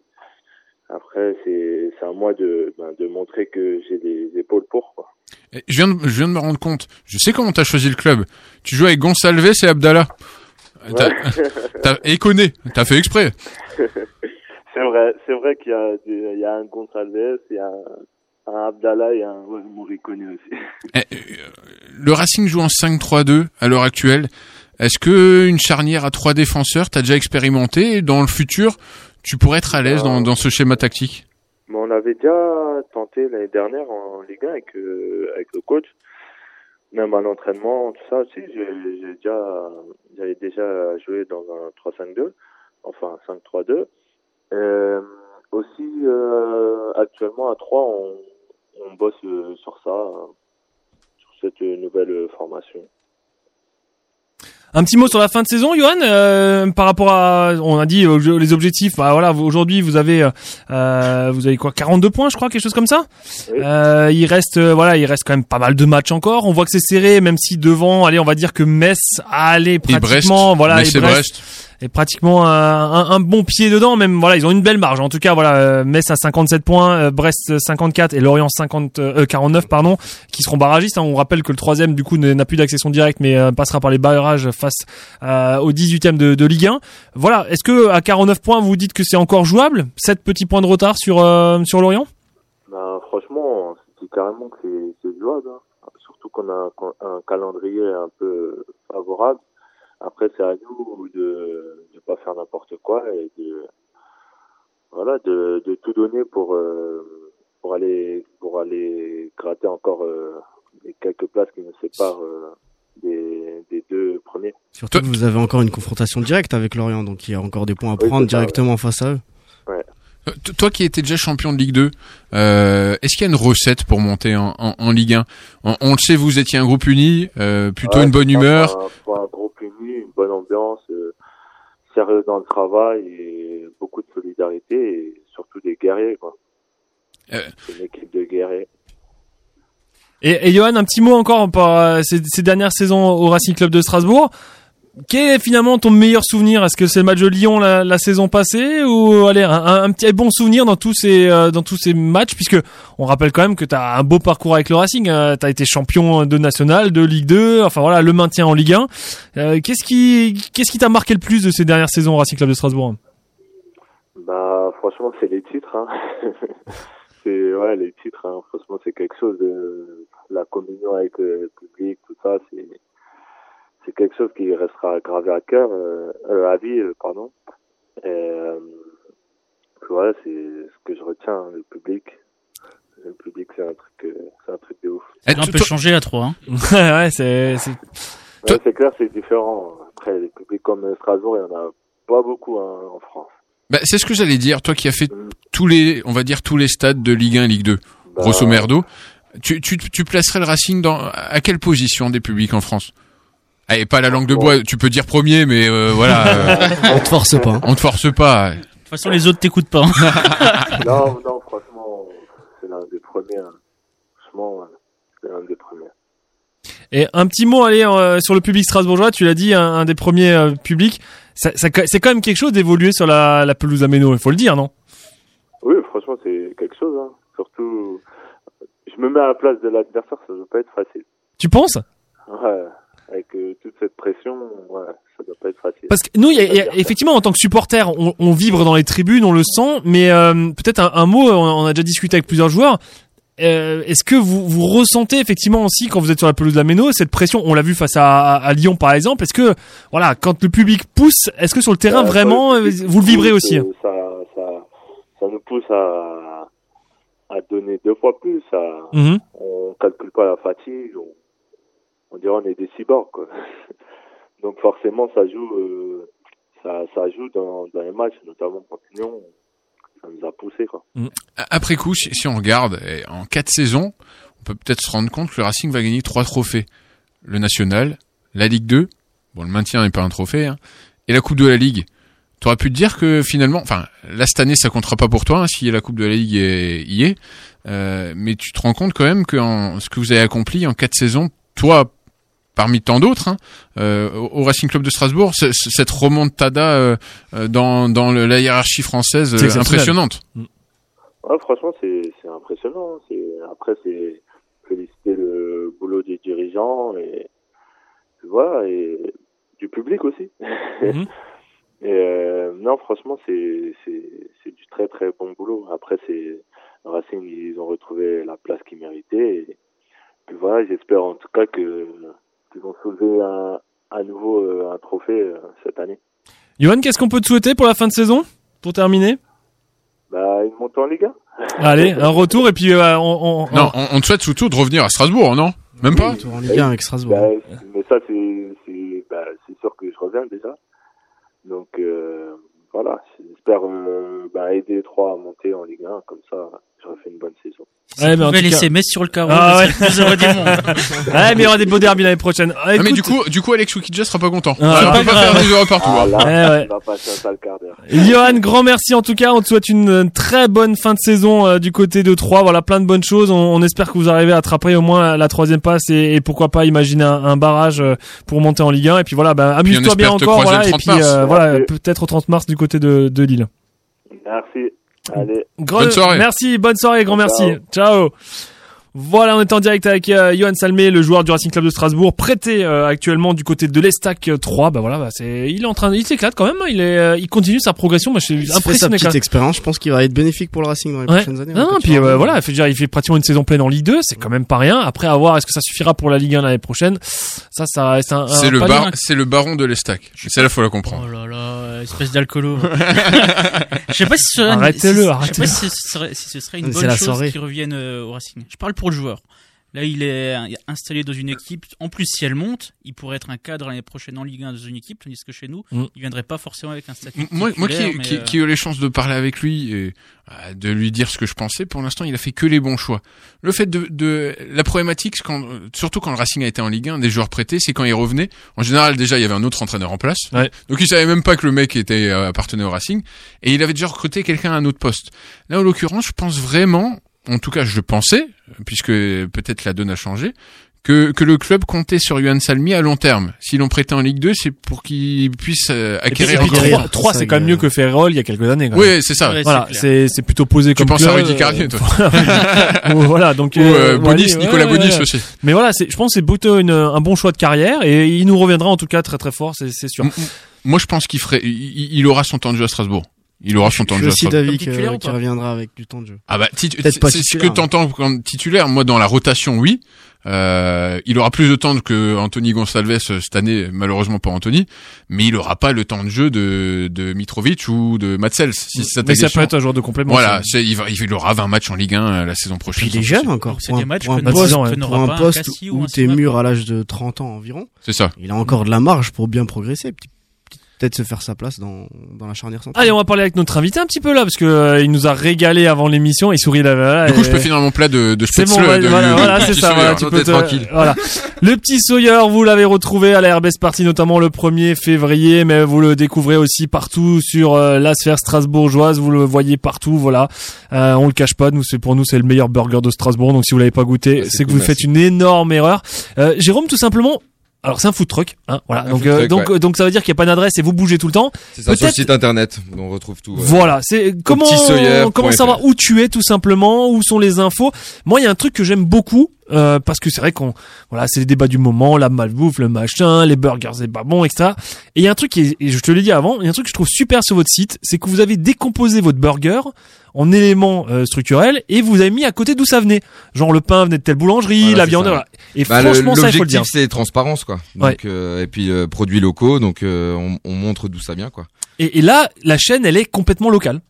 Après c'est à moi de ben, de montrer que j'ai des épaules pour quoi. Et Je viens, de, je viens de me rendre compte. Je sais comment t'as choisi le club. Tu joues avec Gonçalves et Abdallah. T'as- T'as et Koné. T'as fait exprès. c'est vrai c'est vrai qu'il y a des- il y a un Gonçalves, il y a un, un Abdallah et un ouais, aussi. Eh, euh, Le Racing joue en 5-3-2 à l'heure actuelle. Est-ce que une charnière à trois défenseurs, t'as déjà expérimenté et dans le futur, tu pourrais être à l'aise dans, dans ce schéma tactique? on avait déjà tenté l'année dernière en Ligue 1 avec, euh, avec le coach. Même à l'entraînement, tout ça aussi, j'ai j'ai déjà, j'avais déjà joué dans un 3-5-2, enfin un 5-3-2. Euh, aussi, euh, actuellement à 3, on, on bosse euh, sur ça, euh, sur cette nouvelle euh, formation. Un petit mot sur la fin de saison, Johan, euh, par rapport à, on a dit euh, les objectifs. Bah voilà, aujourd'hui vous avez, euh, vous avez quoi, 42 points, je crois, quelque chose comme ça. Euh, il reste, euh, voilà, il reste quand même pas mal de matchs encore. On voit que c'est serré, même si devant, allez, on va dire que Metz a allé Et Brest. pratiquement, voilà, Metz et Brest. Est pratiquement un, un- un bon pied dedans. Même voilà, ils ont une belle marge. En tout cas, voilà, euh, Metz à 57 points, euh, Brest 54 et Lorient 50, euh, 49 pardon, qui seront barragistes. hein. On rappelle que le troisième du coup n'a plus d'accession directe, mais euh, passera par les barrages face euh, au 18e de, de Ligue 1. Voilà, est-ce que à 49 points, vous dites que c'est encore jouable 7 petits points de retard sur euh, sur Lorient? Ben, franchement, c'est carrément que c'est- jouable. hein. Surtout qu'on a un calendrier un peu favorable. Après, c'est à nous de ne pas faire n'importe quoi et de voilà de, de tout donner pour euh, pour aller pour aller gratter encore euh, les quelques places qui nous séparent euh, des, des deux premiers. Surtout que vous avez encore une confrontation directe avec Lorient, donc il y a encore des points à Oui, prendre ça, directement face à eux. Ouais. Euh, Toi qui étais déjà champion de Ligue 2, euh, est-ce qu'il y a une recette pour monter en, en, en Ligue 1 on, on le sait, vous étiez un groupe uni, euh, plutôt Ouais, une bonne humeur. Un, un une bonne ambiance, euh, sérieux dans le travail et beaucoup de solidarité et surtout des guerriers. Quoi. Euh. C'est une équipe de guerriers. Et, et Johan, un petit mot encore par euh, ces, ces dernières saisons au Racing Club de Strasbourg. Quel est finalement ton meilleur souvenir? Est-ce que c'est le match de Lyon la, la saison passée ou allez un, un- petit bon souvenir dans tous ces euh, dans tous ces matchs? Puisque on rappelle quand même que tu as un beau parcours avec le Racing, tu as été champion de national, de Ligue 2, enfin voilà, le maintien en Ligue 1. Euh, qu'est-ce qui qu'est-ce qui t'a marqué le plus de ces dernières saisons au Racing Club de Strasbourg? Bah, franchement, c'est les titres. Hein. c'est ouais, les titres. Hein. Franchement, c'est quelque chose de la communion avec le public, tout ça. C'est c'est quelque chose qui restera gravé à cœur, euh, euh, à vie, euh, pardon. Et euh, voilà, c'est ce que je retiens, le public. Le public, c'est un truc, c'est un truc de ouf. Ça a un peu changé à 3. Hein. ouais, c'est Ouais, c'est clair, c'est différent. Après, les publics comme Strasbourg, il y en a pas beaucoup hein, en France. Bah, c'est ce que j'allais dire, toi qui as fait tous les, on va dire tous les stades de Ligue 1 et Ligue 2, grosso merdo. Tu, tu, tu placerais le Racing dans à quelle position des publics en France? Allez, pas la langue de bois, tu peux dire premier, mais euh, voilà. euh, On te force pas. On te force pas. De toute façon, les autres t'écoutent pas. non, non, franchement, c'est l'un des premiers. hein. Franchement, c'est l'un des premiers. Et un petit mot allez euh, sur le public strasbourgeois, tu l'as dit, un, un des premiers euh, publics. Ça, ça- c'est quand même quelque chose d'évoluer sur la, la pelouse à Méno, il faut le dire, non? Oui, franchement, c'est quelque chose. Hein. Surtout, je me mets à la place de l'adversaire, ça ne doit pas être facile. Tu penses? Ouais, avec euh, toute cette pression, ouais, ça doit pas être facile. Parce que nous, y a- y a- effectivement, en tant que supporter, on, on vibre dans les tribunes, on le sent, mais euh, peut-être un, un mot, on, on a déjà discuté avec plusieurs joueurs. euh, est-ce que vous, vous ressentez effectivement aussi quand vous êtes sur la pelouse de la Méno cette pression? On l'a vu face à, à Lyon par exemple. Est-ce que voilà, quand le public pousse, est-ce que sur le terrain Euh, vraiment le vous le vibrez aussi? euh, ça, ça, ça nous pousse à, à donner deux fois plus. À, Mhm. On calcule pas la fatigue. On, on dirait on est des cyborgs. Quoi. Donc forcément, ça joue, euh, ça, ça joue dans, dans les matchs, notamment contre Lyon. Ça nous a poussé. Quoi. Après coup, si, si on regarde, en quatre saisons, on peut peut-être se rendre compte que le Racing va gagner trois trophées. Le National, la Ligue 2, bon le maintien n'est pas un trophée, hein, et la Coupe de la Ligue. Tu aurais pu te dire que finalement, enfin là cette année ça comptera pas pour toi hein, si la Coupe de la Ligue y est, euh, mais tu te rends compte quand même que ce que vous avez accompli en quatre saisons, toi parmi tant d'autres, hein, euh, au au Racing Club de Strasbourg, c- c- cette remontada euh, euh, dans, dans le- la hiérarchie française euh, impressionnante. Ouais, franchement, c'est c'est impressionnant. hein. C'est après c'est féliciter le boulot des dirigeants et voilà et du public aussi. Mhm. et euh, non, franchement, c'est c'est c'est du très très bon boulot. Après, c'est Racing, ils ont retrouvé la place qu'ils méritaient. Et puis voilà, j'espère en tout cas que qu'ils vont soulever un, à nouveau euh, un trophée euh, cette année. Johan, qu'est-ce qu'on peut te souhaiter pour la fin de saison? Pour terminer? Bah, une montée en Ligue 1. Allez, un retour et puis euh, on, on- Non, on, on te souhaite surtout de revenir à Strasbourg, non? Même pas? En Ligue 1 avec Strasbourg. Bah, mais ça, c'est c'est bah, c'est sûr que je reviens déjà. Donc euh, voilà, j'espère euh, bah, aider les trois à monter en Ligue 1, comme ça, j'aurai fait une bonne saison. Ouais, mais en tout cas- Metz sur le carreau, Ah plus heureux du monde. ouais, mais il y aura des beaux derbys l'année prochaine. Ah, Ah, mais du coup, du coup, Alex Wikidja sera pas content. Ah, on c'est peut pas pas faire des heureux partout. Ah, là, ouais. on va quart d'heure. Johan, grand merci en tout cas. On te souhaite une très bonne fin de saison euh, du côté de Troyes. Voilà, plein de bonnes choses. On, on espère que vous arrivez à attraper au moins la troisième passe et, et pourquoi pas imaginer un, un barrage euh, pour monter en Ligue 1. Et puis voilà, bah, on amuse-toi bien encore. Voilà, et 30 puis euh, voilà, peut-être au 30 mars du côté de, de Lille. Merci. Allez. Grand- Bonne soirée. Merci, bonne soirée, grand Ciao. merci. Ciao. Voilà, on est en direct avec euh, Johan Salmé, le joueur du Racing Club de Strasbourg, prêté euh, actuellement du côté de l'Estac euh, 3. Bah voilà, bah, c'est, il est en train, il s'éclate quand même. hein. Il est, euh, il continue sa progression. Moi, je suis sa impressionné. quand petite expérience. Je pense qu'il va être bénéfique pour le Racing dans les Ouais. prochaines années. Non, puis euh, voilà, il fait, déjà, il fait pratiquement une saison pleine en Ligue 2, c'est quand même pas rien. Après, à voir est-ce que ça suffira pour la Ligue 1 l'année prochaine? Ça, ça reste un. C'est un le, bar, c'est le baron de l'Estac. Celle-là, faut la comprendre. Oh là là, espèce d'alcoolo. je sais pas si ce serait, Arrêtez-le, si- Je arrêtez-le. sais pas si ce serait, si ce serait une C'est bonne la chose soirée. qu'il revienne euh, au Racing. Je parle pour le joueur. Là, il est euh, installé dans une équipe. En plus, si elle monte, il pourrait être un cadre l'année prochaine en Ligue 1 dans une équipe, tandis que chez nous, Mm. il viendrait pas forcément avec un statut. Moi, moi qui, qui, euh, qui ai eu les chances de parler avec lui et euh, de lui dire ce que je pensais, pour l'instant, il a fait que les bons choix. Le fait de, de la problématique, quand, surtout quand le Racing a été en Ligue 1, des joueurs prêtés, c'est quand ils revenaient. En général, déjà, il y avait un autre entraîneur en place, Ouais. donc il savait même pas que le mec était euh, appartenait au Racing, et il avait déjà recruté quelqu'un à un autre poste. Là, en l'occurrence, je pense vraiment, en tout cas, je pensais, puisque peut-être la donne a changé. Que, que le club comptait sur Yuan Salmi à long terme. S'ils l'ont prêté en Ligue 2, c'est pour qu'il puisse euh, Et puis, acquérir et puis, un trois- trois, c'est quand même mieux que Ferrol il y a quelques années. quand même. Oui, c'est ça. Ouais, Voilà, c'est plutôt posé Tu comme penses à club, Rudy euh, Carrier, toi voilà, donc Ou, euh, bon, Bonis, Nicolas ouais, Bonis ouais. aussi. Mais voilà, c'est, je pense, que c'est plutôt une, un bon choix de carrière et il nous reviendra en tout cas très très fort, c'est, c'est sûr. M- Moi, je pense qu'il ferait, il, il aura son temps de jeu à Strasbourg. Il aura son temps Je de suis jeu aussi Strasbourg. d'avis pas reviendra avec du temps de jeu. Ah bah, tit- Peut-être pas c'est ce que t'entends comme titulaire. Moi, dans la rotation, oui. Euh, il aura plus de temps que Anthony Gonçalves euh, cette année, malheureusement pas Anthony, mais il aura pas le temps de jeu de, de Mitrovic ou de Matsels. Si Mais ça peut être un joueur de complément. Voilà, c'est, il, va, il aura 20 matchs en Ligue 1 euh, la saison prochaine. Puis il est jeune encore. C'est Pour des un, matchs pour un poste, pour un poste où t'es mûr à l'âge de 30 ans environ. C'est ça. Il a encore de la marge pour bien progresser. Petit- Peut-être se faire sa place dans, dans la charnière centrale. Allez, on va parler avec notre invité un petit peu là parce que euh, il nous a régalé avant l'émission, il sourit là. là Du coup, et- je peux finir mon plat de, de C'est bon, voilà, voilà, c'est ça. Voilà, tu Non, peux te- tranquille. voilà. Le petit Sawyer, vous l'avez retrouvé à la RBS Party, notamment le 1er février, mais vous le découvrez aussi partout sur euh, la sphère strasbourgeoise. Vous le voyez partout, voilà. Euh, on le cache pas. Nous, c'est pour nous, c'est le meilleur burger de Strasbourg. Donc, si vous l'avez pas goûté, Ah, c'est que cool, vous faites une énorme erreur. Euh, Jérôme, tout simplement. Alors, c'est un food truck, hein, voilà. Un donc, euh, truck, donc, ouais. donc, ça veut dire qu'il n'y a pas d'adresse et vous bougez tout le temps. C'est ça, sur le site internet, on retrouve tout. ouais. Voilà, c'est comment comment savoir où tu es tout simplement, où sont les infos. Moi, il y a un truc que j'aime beaucoup euh, parce que c'est vrai qu'on voilà c'est les débats du moment, la malbouffe, le machin, les burgers c'est pas bon, etc. Et il y a un truc qui est- et je te l'ai dit avant, il y a un truc que je trouve super sur votre site, c'est que vous avez décomposé votre burger en éléments euh, structurels et vous avez mis à côté d'où ça venait. Genre le pain venait de telle boulangerie, Voilà, la viande, voilà. Et Bah, le- franchement, ça il faut le dire. L'objectif, c'est transparence, quoi. Ouais. Donc, euh, et puis euh, produits locaux, donc euh, on, on montre d'où ça vient, quoi. Et, et là, la chaîne, elle est complètement locale.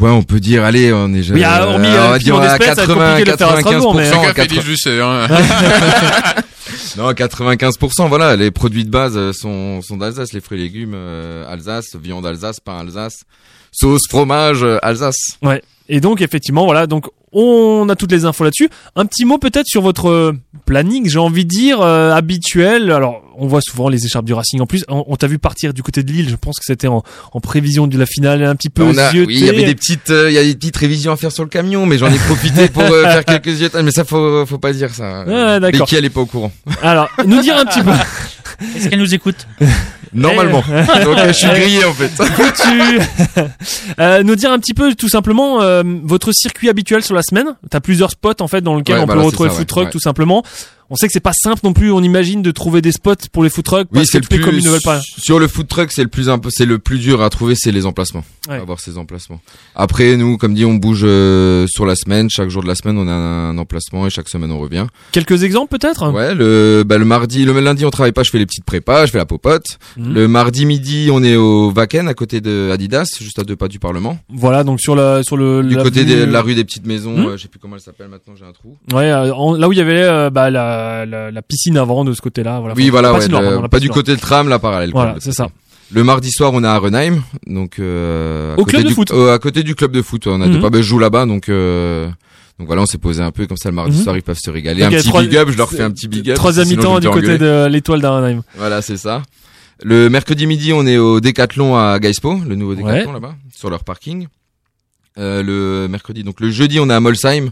Ouais, on peut dire, allez, on est. Oui, ah, hormis, euh, on va dire à d'espèce, ça va être compliqué de le faire à Strasbourg, mais- 95%, Le café 80 dit juste, hein. non, 95%, voilà, les produits de base euh, sont, sont d'Alsace, les fruits et légumes, euh, Alsace, viande Alsace, pain Alsace, sauce, fromage, euh, Alsace. Ouais. Et donc effectivement, voilà, donc on a toutes les infos là-dessus. Un petit mot peut-être sur votre euh, planning, j'ai envie de dire euh, habituel. Alors, on voit souvent les écharpes du Racing en plus. On, on t'a vu partir du côté de Lille. Je pense que c'était en, en prévision de la finale, un petit peu On a, oui, il y avait des petites, euh, il y a des petites révisions à faire sur le camion, mais j'en ai profité pour euh, faire quelques yeux. Mais ça, faut, faut pas dire ça. Ouais, d'accord. Becky, elle est pas au courant? Alors, nous dire un petit peu. Est-ce qu'elle nous écoute? Normalement. Eh. Donc, je suis grillé, en fait. Euh, nous dire un petit peu tout simplement euh, votre circuit habituel sur la semaine T'as plusieurs spots en fait dans lesquels Ouais, on bah peut retrouver food truck tout simplement. On sait que c'est pas simple non plus. On imagine de trouver des spots pour les food trucks parce Oui, que plus, communes ne veulent pas. sur le food truck, c'est le plus c'est le plus dur à trouver, c'est les emplacements. Ouais. Avoir ces emplacements. Après, nous, comme dit, on bouge euh, sur la semaine. Chaque jour de la semaine, on a un emplacement et chaque semaine, on revient. Quelques exemples peut-être? Ouais, le, bah, le mardi, le lundi, on travaille pas, je fais les petites prépas, je fais la popote. Mhm. Le mardi midi, on est au Wacken, à côté de Adidas, juste à deux pas du Parlement. Voilà, donc sur la sur le Du côté de la rue des petites maisons, Mhm. euh, je sais plus comment elle s'appelle maintenant, j'ai un trou. Ouais, euh, en- là où il y avait euh, bah, la, la, la piscine avant de ce côté-là. Voilà. oui, Enfin, voilà, ouais, le- pas du patinoire. côté de tram, la parallèle. Voilà, c'est ça. Le mardi soir, on est à Renheim, donc euh, à Au côté club de du, foot. euh, à côté du club de foot. On a deux ben, je joue là-bas, donc euh, donc voilà, on s'est posé un peu comme ça le mardi Mhm. soir, ils peuvent se régaler. Donc, un petit trois- big up, je leur fais un petit big up. Je mi-temps vais du côté de l'étoile d'Arnheim. Voilà, c'est ça. Le mercredi midi, on est au Décathlon à Gaispo, le nouveau Décathlon Ouais. là-bas, sur leur parking. Euh, le mercredi, donc le jeudi, on est à Molsheim,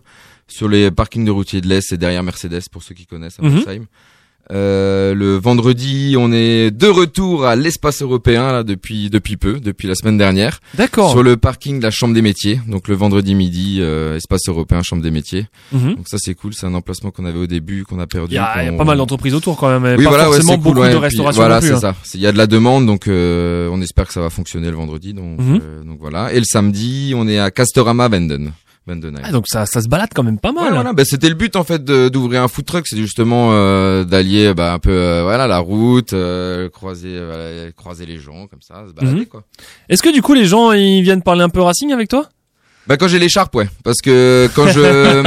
sur les parkings de routiers de l'Est, c'est derrière Mercedes, pour ceux qui connaissent à Mhm. Euh, le vendredi, on est de retour à l'espace européen là depuis depuis peu, depuis la semaine dernière. D'accord. Sur le parking de la Chambre des métiers, donc le vendredi midi, euh, espace européen, Chambre des métiers. Mhm. Donc ça c'est cool, c'est un emplacement qu'on avait au début, qu'on a perdu. Il y a, y pas mal d'entreprises autour quand même. et oui, pas voilà, forcément c'est cool, beaucoup ouais, de et restauration Voilà, plus. c'est hein. ça. Il y a de la demande, donc euh, on espère que ça va fonctionner le vendredi. Donc, Mhm. euh, donc voilà. Et le samedi, on est à Castorama Venden. Ah, donc ça, ça se balade quand même pas mal. Ouais, voilà, bah, c'était le but en fait d'ouvrir un food truck, c'est justement euh, d'allier bah, un peu euh, voilà la route, euh, croiser croiser les gens comme ça, se balader Mhm. quoi. Est-ce que du coup les gens ils viennent parler un peu Racing avec toi? Bah quand j'ai l'écharpe ouais, parce que quand je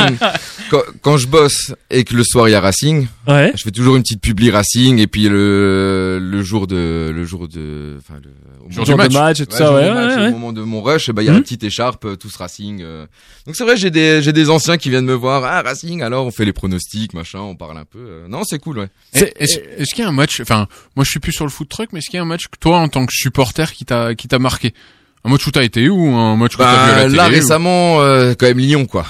quand, quand je bosse et que le soir il y a Racing, Ouais. je fais toujours une petite publi Racing et puis le le jour de le jour de enfin le au Jour moment- du match et tout ça, ouais, match, ouais, Au moment de mon rush, bah il y a Mhm. la petite écharpe, euh, tous Racing. euh. Donc c'est vrai, j'ai des j'ai des anciens qui viennent me voir, ah Racing, alors on fait les pronostics, machin, on parle un peu. euh. Non, c'est cool, ouais. Est-ce qu'il y a un match, enfin, moi je suis plus sur le food truck, mais est-ce qu'il y a un match que toi, en tant que supporter, qui t'a qui t'a marqué? Un match où t'as été ou un match que t'as vu à Bah, la télé là ou- récemment, euh, quand même Lyon quoi.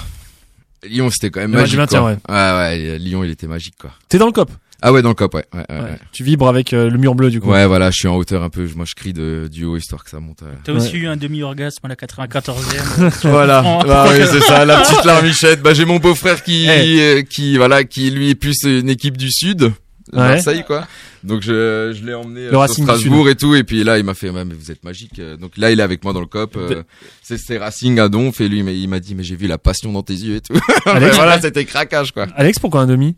Lyon c'était quand même Le magique. quoi. ouais. ouais, ouais, Lyon il était magique quoi. T'es dans le cop Ah ouais, dans le cop, ouais. Ouais, ouais, ouais. Tu vibres avec euh, le mur bleu du coup. Ouais, voilà, je suis en hauteur un peu. Moi, je crie de, du haut histoire que ça monte. euh. T'as aussi eu un demi-orgasme à la 94e. voilà. Bah oui, c'est ça, la petite larmichette. Bah, j'ai mon beau-frère qui, Eh. euh, qui, voilà, qui lui est plus une équipe du sud. Marseille, quoi. Donc, je, je l'ai emmené euh, Le Racing du Strasbourg et tout. Et puis là, il m'a fait, ouais, mais vous êtes magique. Euh, Donc là, il est avec moi dans le cop. euh, c'est, c'est Racing à Donf. Et lui, il m'a- il m'a dit, mais j'ai vu la passion dans tes yeux et tout. Alex, voilà, c'était craquage, quoi. Alex, pourquoi un demi?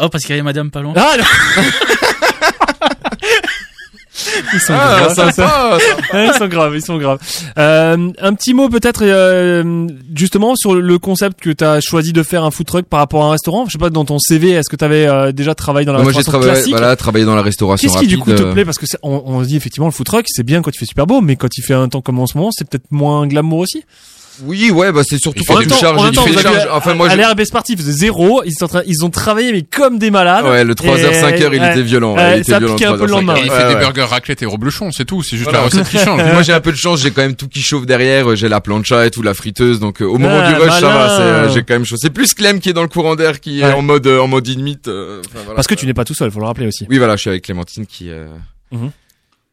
Oh, parce qu'il y avait madame pas loin. Ah non Ils sont Ah, graves, sympa, ils sont graves, ils sont graves. Euh, un petit mot peut-être euh, justement sur le concept que tu as choisi de faire un food truck par rapport à un restaurant. Je sais pas dans ton CV, est-ce que tu avais déjà travaillé dans la Moi, j'ai restauration travaillé, classique voilà, travaillé dans la restauration Qu'est-ce qui du coup te euh, plaît? Parce que on, on se dit effectivement le food truck c'est bien quand il fait super beau, mais quand il fait un temps comme en ce moment, c'est peut-être moins glamour aussi? Oui, ouais, bah c'est surtout En fait même du temps, charge, en même il temps, fait avez- charge. Enfin, moi, à l'RB Sportif, zéro. Ils sont en train, ils ont travaillé mais comme des malades. Ouais, le 3h, Et- 5h, il était violent. il était violent, un peu le 3h, lendemain. 5h. Il Ouais, fait des ouais. burgers raclette et reblochon, c'est tout. C'est juste Voilà. la recette qui change. Moi j'ai un peu de chance, j'ai quand même tout qui chauffe derrière, j'ai la plancha et tout, la friteuse, donc euh, au moment Ah, du rush ça va, euh, j'ai quand même chaud. C'est plus Clem qui est dans le courant d'air qui est en mode euh, en mode euh, voilà. Parce que tu n'es pas tout seul, faut le rappeler aussi. Oui voilà, je suis avec Clémentine qui.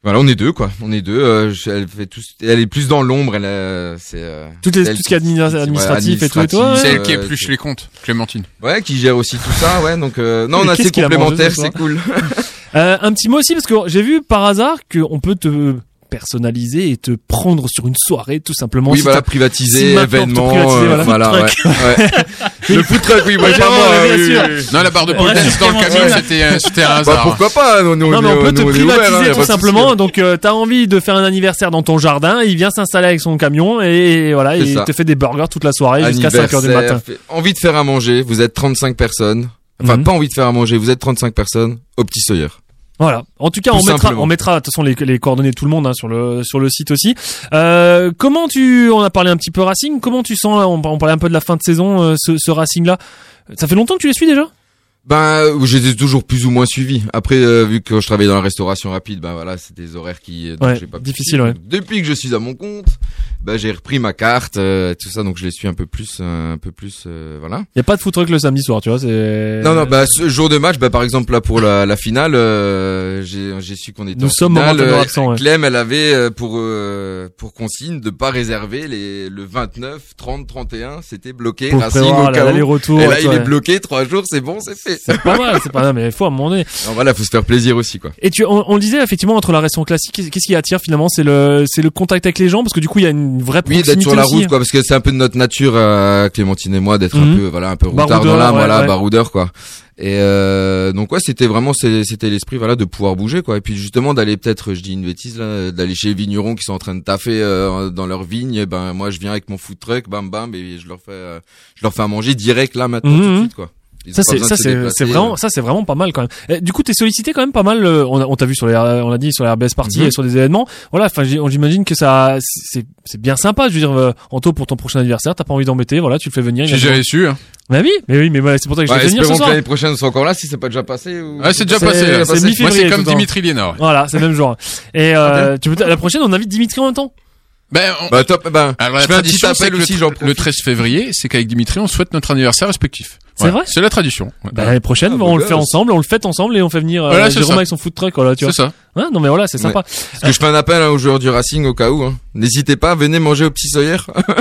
Voilà, on est deux, quoi. On est deux. Euh, elle fait tout, elle est plus dans l'ombre. Elle, euh, c'est euh, tout, tout ce qui est administratif, administratif et tout. Et toi, c'est elle qui épluche les comptes, Clémentine. Ouais, qui gère aussi tout ça. Ouais, donc euh, non, on a assez complémentaires, c'est cool. Euh, un petit mot aussi parce que j'ai vu par hasard qu'on peut te personnaliser et te prendre sur une soirée tout simplement. Oui si voilà privatiser si événement privatisé, euh, voilà, voilà ouais, ouais. le food truck oui moi vraiment euh, oui, oui. non la barre de pole dans le camion c'était c'était un bah, hasard. bah, pourquoi pas nous, non, mais on peut nous, te privatiser hein, ouvert, tout simplement. Donc euh, t'as envie de faire un anniversaire dans ton jardin il vient s'installer avec son camion et, voilà il te fait des burgers toute la soirée jusqu'à 5h du matin. envie de faire à manger vous êtes 35 personnes. Enfin mhm. pas envie de faire à manger vous êtes 35 personnes au petit sawyer. Voilà. En tout cas, on mettra, on mettra de toute façon les, coordonnées de tout le monde hein, sur le sur le site aussi. Euh, comment tu, on a parlé un petit peu Racing. Comment tu sens là, on, parlait un peu de la fin de saison, euh, ce, ce Racing là. Ça fait longtemps que tu les suis déjà? Ben, j'étais toujours plus ou moins suivi. Après, euh, vu que je travaillais dans la restauration rapide, ben voilà, c'est des horaires qui, euh, donc ouais, pas difficile. Ouais. Depuis que je suis à mon compte, bah, j'ai repris ma carte, euh, tout ça, donc je les suis un peu plus, euh, un peu plus, euh, voilà. Y a pas de foot truc le samedi soir, tu vois, c'est. Non, non, bah, ce jour de match, bah, par exemple, là, pour la, la finale, euh, j'ai, su qu'on était Nous en sommes finale. Au euh, absent, ouais. Clem, elle avait euh, pour, pour consigne de pas réserver les, le 29, 30 31, c'était bloqué. Pour au là, Et là, il est bloqué trois jours, c'est bon, c'est fait. C'est pas mal, c'est pas mal, mais faut à mon nez. Non, voilà, faut se faire plaisir aussi, quoi. Et tu, on, on disait effectivement entre la récente classique, qu'est-ce qui attire finalement, c'est le, c'est le contact avec les gens, parce que du coup, il y a une oui, d'être sur la route, quoi, parce que c'est un peu de notre nature, euh, Clémentine et moi, d'être un peu, voilà, un peu routard baroudeur, dans l'âme, voilà, baroudeur, quoi. Et euh, donc ouais, c'était vraiment c'était l'esprit voilà de pouvoir bouger quoi. Et puis justement d'aller peut-être, je dis une bêtise là, d'aller chez les vignerons qui sont en train de taffer euh, dans leur vigne. Ben moi je viens avec mon food truck, bam bam, et je leur fais euh, je leur fais à manger direct là maintenant tout de suite quoi. Ça c'est ça c'est c'est vraiment euh. ça c'est vraiment pas mal quand même. Eh, du coup t'es sollicité quand même pas mal. Euh, on, on t'a vu sur les on a dit sur la RBS party mm -hmm. et sur des événements. Voilà, enfin j'imagine que ça c'est c'est bien sympa. Je veux dire euh, Anto pour ton prochain anniversaire t'as pas envie d'embêter voilà tu le fais venir. J'ai jamais su. Hein. Bah oui, mais oui, mais voilà, c'est pour ça que je vais ouais, venir ce soir. l'année prochaine soit encore là, si c'est pas déjà passé. Ou... Ouais, c'est déjà passé. passé. Moi, c'est comme Dimitri Liénard. Ouais. Voilà, c'est le même genre. Et euh, ah tu peux la prochaine, on invite Dimitri en même temps? Ben, bah top. Eh ben, Alors, je fais un petit appel aussi. Le, le 13 février, c'est qu'avec Dimitri, on souhaite notre anniversaire respectif. C'est vrai C'est la tradition. Bah, l'année prochaine, bon, on bah, le fait bah, ensemble, on le fête ensemble et on fait venir euh, voilà, Jérôme ça. avec son food truck. Voilà, tu vois. C'est ça. Non mais voilà, c'est sympa. Parce que je fais un appel hein, aux joueurs du Racing au cas où. Hein. N'hésitez pas, venez manger au petit Sawyer.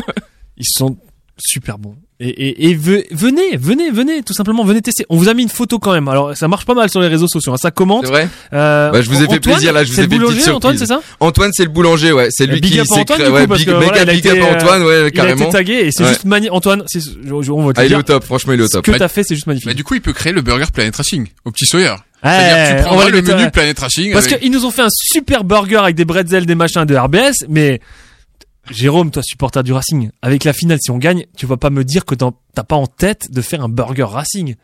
Ils sont super bons. Et, et, et venez, venez, venez, tout simplement, venez tester. On vous a mis une photo quand même. Alors ça marche pas mal sur les réseaux sociaux. Hein. Ça commente. Vrai. Euh, bah, je vous ai fait plaisir là. Je vous ai fait une petite. Antoine, c'est ça Antoine, c'est le boulanger. Ouais, c'est lui qui s'est créé. Ouais, big, up, voilà, big up Antoine. Ouais, carrément. Il a été tagué et c'est juste magnifique. Antoine, c'est, on va te ah, dire. Il est au top. Franchement, il est au top. Ce que bah, t'as fait, c'est juste magnifique. Mais du coup, il peut créer le burger Planet Racing au petit Sawyer. Ouais, tu prendras le menu Planet Racing. Parce qu'ils nous ont fait un super burger avec des bretzels, des machins, de RBS, mais Jérôme, toi, supporter du Racing, avec la finale, si on gagne, tu vas pas me dire que t'as pas en tête de faire un burger Racing.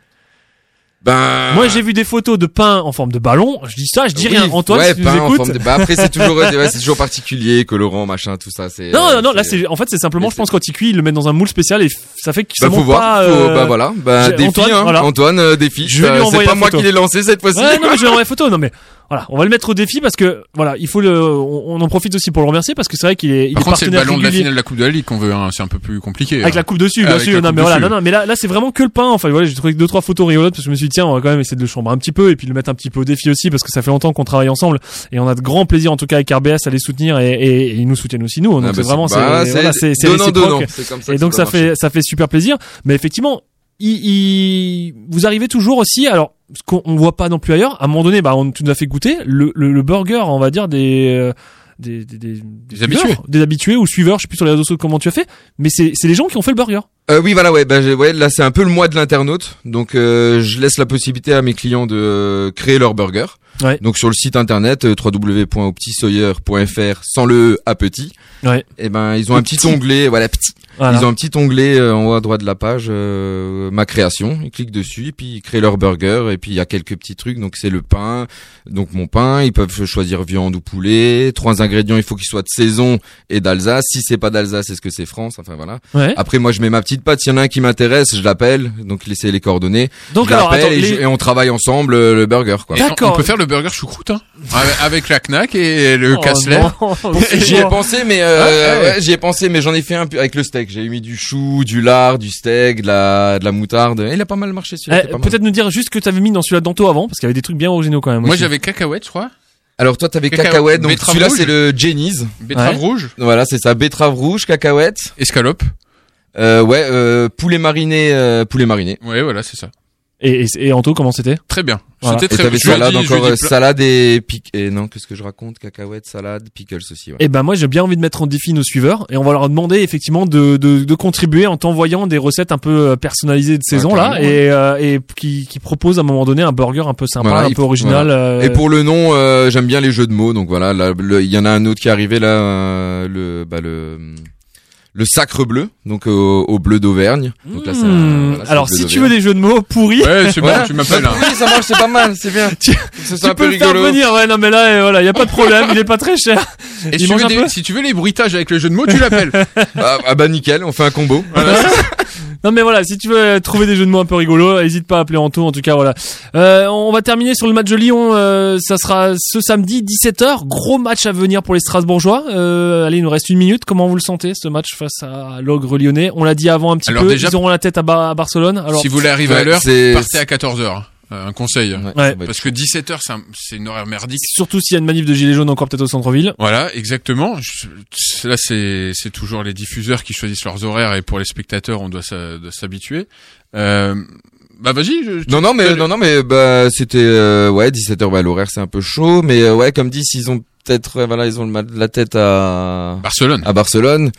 Ben... Moi, j'ai vu des photos de pain en forme de ballon. Je dis ça, je dis rien. Antoine, ouais, si tu pain nous écoutes... en forme de... Bah, après, c'est toujours, ouais, c'est toujours particulier, colorant, machin, tout ça. C'est. Non, non, non. Euh, là, c'est en fait, c'est simplement, je pense, quand il cuit, il le met dans un moule spécial et ça fait que ça ben, bah, faut pas. Euh... Faut... Ben voilà. Ben, défi, Antoine, hein. Antoine euh, défi. Je vais. Euh, c'est pas moi qui l'ai lancé cette fois-ci. Ouais, non, mais je vais envoyer la photo. Non, mais voilà, on va le mettre au défi parce que voilà, il faut le, on, on en profite aussi pour le remercier parce que c'est vrai qu'il est, il Par est c'est le ballon de la finale de la Coupe de la Ligue qu'on veut, hein, c'est un peu plus compliqué. Avec la hein. coupe dessus, bien sûr. Non, mais voilà, non, non, mais là, là, c'est vraiment que le pain. Enfin, voilà, j'ai trouvé deux trois photos rigolotes parce que je me suis dit tiens, on va quand même essayer de le chambrer un petit peu et puis le mettre un petit peu au défi aussi parce que ça fait longtemps qu'on travaille ensemble et on a de grands plaisirs en tout cas avec RBS à les soutenir et, et, ils nous soutiennent aussi nous. Donc ah bah c'est vraiment, bah c'est, voilà, c'est, c'est, c'est Et donc ça fait, ça fait super plaisir. Mais effectivement, il, il, vous arrivez toujours aussi, alors ce qu'on voit pas non plus ailleurs, à un moment donné, bah, on tout nous a fait goûter le, le, le burger, on va dire des. Euh, des, des, des, habitués. Des habitués ou suiveurs, je sais plus sur les réseaux sociaux comment tu as fait, mais c'est les gens qui ont fait le burger. Euh, oui, voilà, ouais, bah, ouais là c'est un peu le mois de l'internaute, donc euh, je laisse la possibilité à mes clients de euh, créer leur burger. Ouais. Donc sur le site internet euh, www.optisawyer.fr sans le e à petit, ouais. et ben ils ont un petit, onglet, voilà petit, ils ont un petit onglet euh, en haut à droite de la page, euh, ma création. Ils cliquent dessus et puis ils créent leur burger. Et puis il y a quelques petits trucs. Donc c'est le pain, donc mon pain. Ils peuvent choisir viande ou poulet. Trois ingrédients, il faut qu'ils soient de saison et d'Alsace. Si c'est pas d'Alsace, est-ce que c'est France? Enfin voilà. Après moi je mets ma petite patte. S'il y en a un qui m'intéresse, je l'appelle. Donc laissez les coordonnées. Donc je alors attends, et, on travaille ensemble euh, le burger quoi. D'accord. On peut faire le burger choucroute hein avec la knack et le oh, casselet. J'y ai pensé mais euh, ah, j'y ai pensé mais j'en ai fait un avec le steak. J'avais mis du chou, du lard, du steak, de la, de la moutarde. Et il a pas mal marché celui-là. Eh, peut-être nous dire juste que t'avais mis dans celui-là Danto avant, parce qu'il y avait des trucs bien originaux quand même. Moi, j'avais cacahuète, je crois. Alors toi t'avais cacahuète, donc celui-là c'est le Jenny's. Betterave rouge. Voilà c'est ça, betterave rouge, cacahuète. Escalope. Euh, ouais, euh, poulet mariné, euh, poulet mariné. Ouais voilà c'est ça. Et, et, et Anto, comment c'était? Très bien. Voilà. C'était Et très ai salade encore, euh, salade et pic et non, qu'est-ce que je raconte? Cacahuète, salade, pickles aussi. Ouais. Eh ben moi j'ai bien envie de mettre en défi nos suiveurs et on va leur demander effectivement de, de, de contribuer en t'envoyant des recettes un peu euh, personnalisées de saison là carrément, et, euh, et qui, qui proposent à un moment donné un burger un peu sympa, Voilà, un peu faut- original. voilà. euh, Et pour le nom, euh, j'aime bien les jeux de mots. Donc voilà, là, il y en a un autre qui est arrivé là, euh, le bah, le le sacre bleu, donc au, au bleu d'Auvergne. Donc là, c'est un- Hmm. voilà, Alors si tu veux des jeux de mots pourris, Ouais, c'est bon, tu m'appelles. Bah, oui, ça marche, c'est pas mal, c'est bien. tu, Ça, tu un peu peux le faire venir. Ouais non mais là euh, voilà, y a pas de problème, il est pas très cher. Et tu, veux des- si tu veux les bruitages avec le jeu de mots, tu l'appelles. ah, ah bah nickel, on fait un combo. Non mais voilà, si tu veux trouver des jeux de mots un peu rigolos, n'hésite pas à appeler Anto. En tout cas voilà. Euh, on va terminer sur le match de Lyon. euh, ça sera ce samedi 17h. Gros match à venir pour les Strasbourgeois. Euh, allez, il nous reste une minute. Comment vous le sentez ce match face à l'ogre lyonnais? On l'a dit avant un petit Alors peu. déjà- Ils auront la tête à, Bar- à Barcelone. Alors si vous voulez arriver à l'heure, c'est- partez à 14h. Un conseil. Ouais. Parce que 17h, c'est un- c'est une horaire merdique. surtout s'il y a une manif de gilets jaunes encore peut-être au centre-ville. Voilà, exactement. Je- là, c'est c'est toujours les diffuseurs qui choisissent leurs horaires et pour les spectateurs, on doit s'habituer. Euh, bah vas-y. je- Non non mais non non mais bah c'était euh, ouais 17h bah l'horaire c'est un peu chaud mais euh, ouais comme dit s'ils ont peut-être euh, voilà ils ont le mal de la tête à Barcelone à Barcelone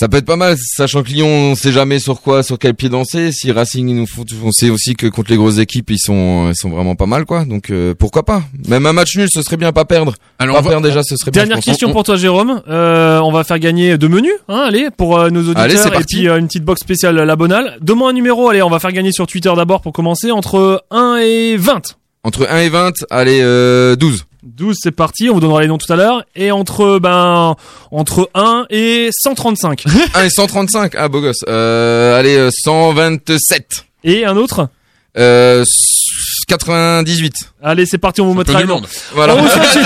ça peut être pas mal sachant que Lyon on sait jamais sur quoi sur quel pied danser si Racing ils nous font on sait aussi que contre les grosses équipes ils sont ils sont vraiment pas mal quoi donc euh, pourquoi pas? Même un match nul ce serait bien pas perdre Alors, pas on va- perdre déjà ce serait bien Dernière pense. question pour toi Jérôme. Euh, on va faire gagner deux menus, hein, allez, pour euh, nos auditeurs Allez, c'est et parti. puis une petite box spéciale la bonale. Donne-moi un numéro, allez, on va faire gagner sur Twitter d'abord pour commencer entre 1 et 20. entre 1 et 20 allez euh, 12 12 c'est parti, on vous donnera les noms tout à l'heure et entre ben entre 1 et 135. 1 et 135 ah beau gosse euh, allez euh, 127 et un autre euh, 98 Allez, c'est parti, on vous mettra noms. monde. Voilà. On vous souhaite-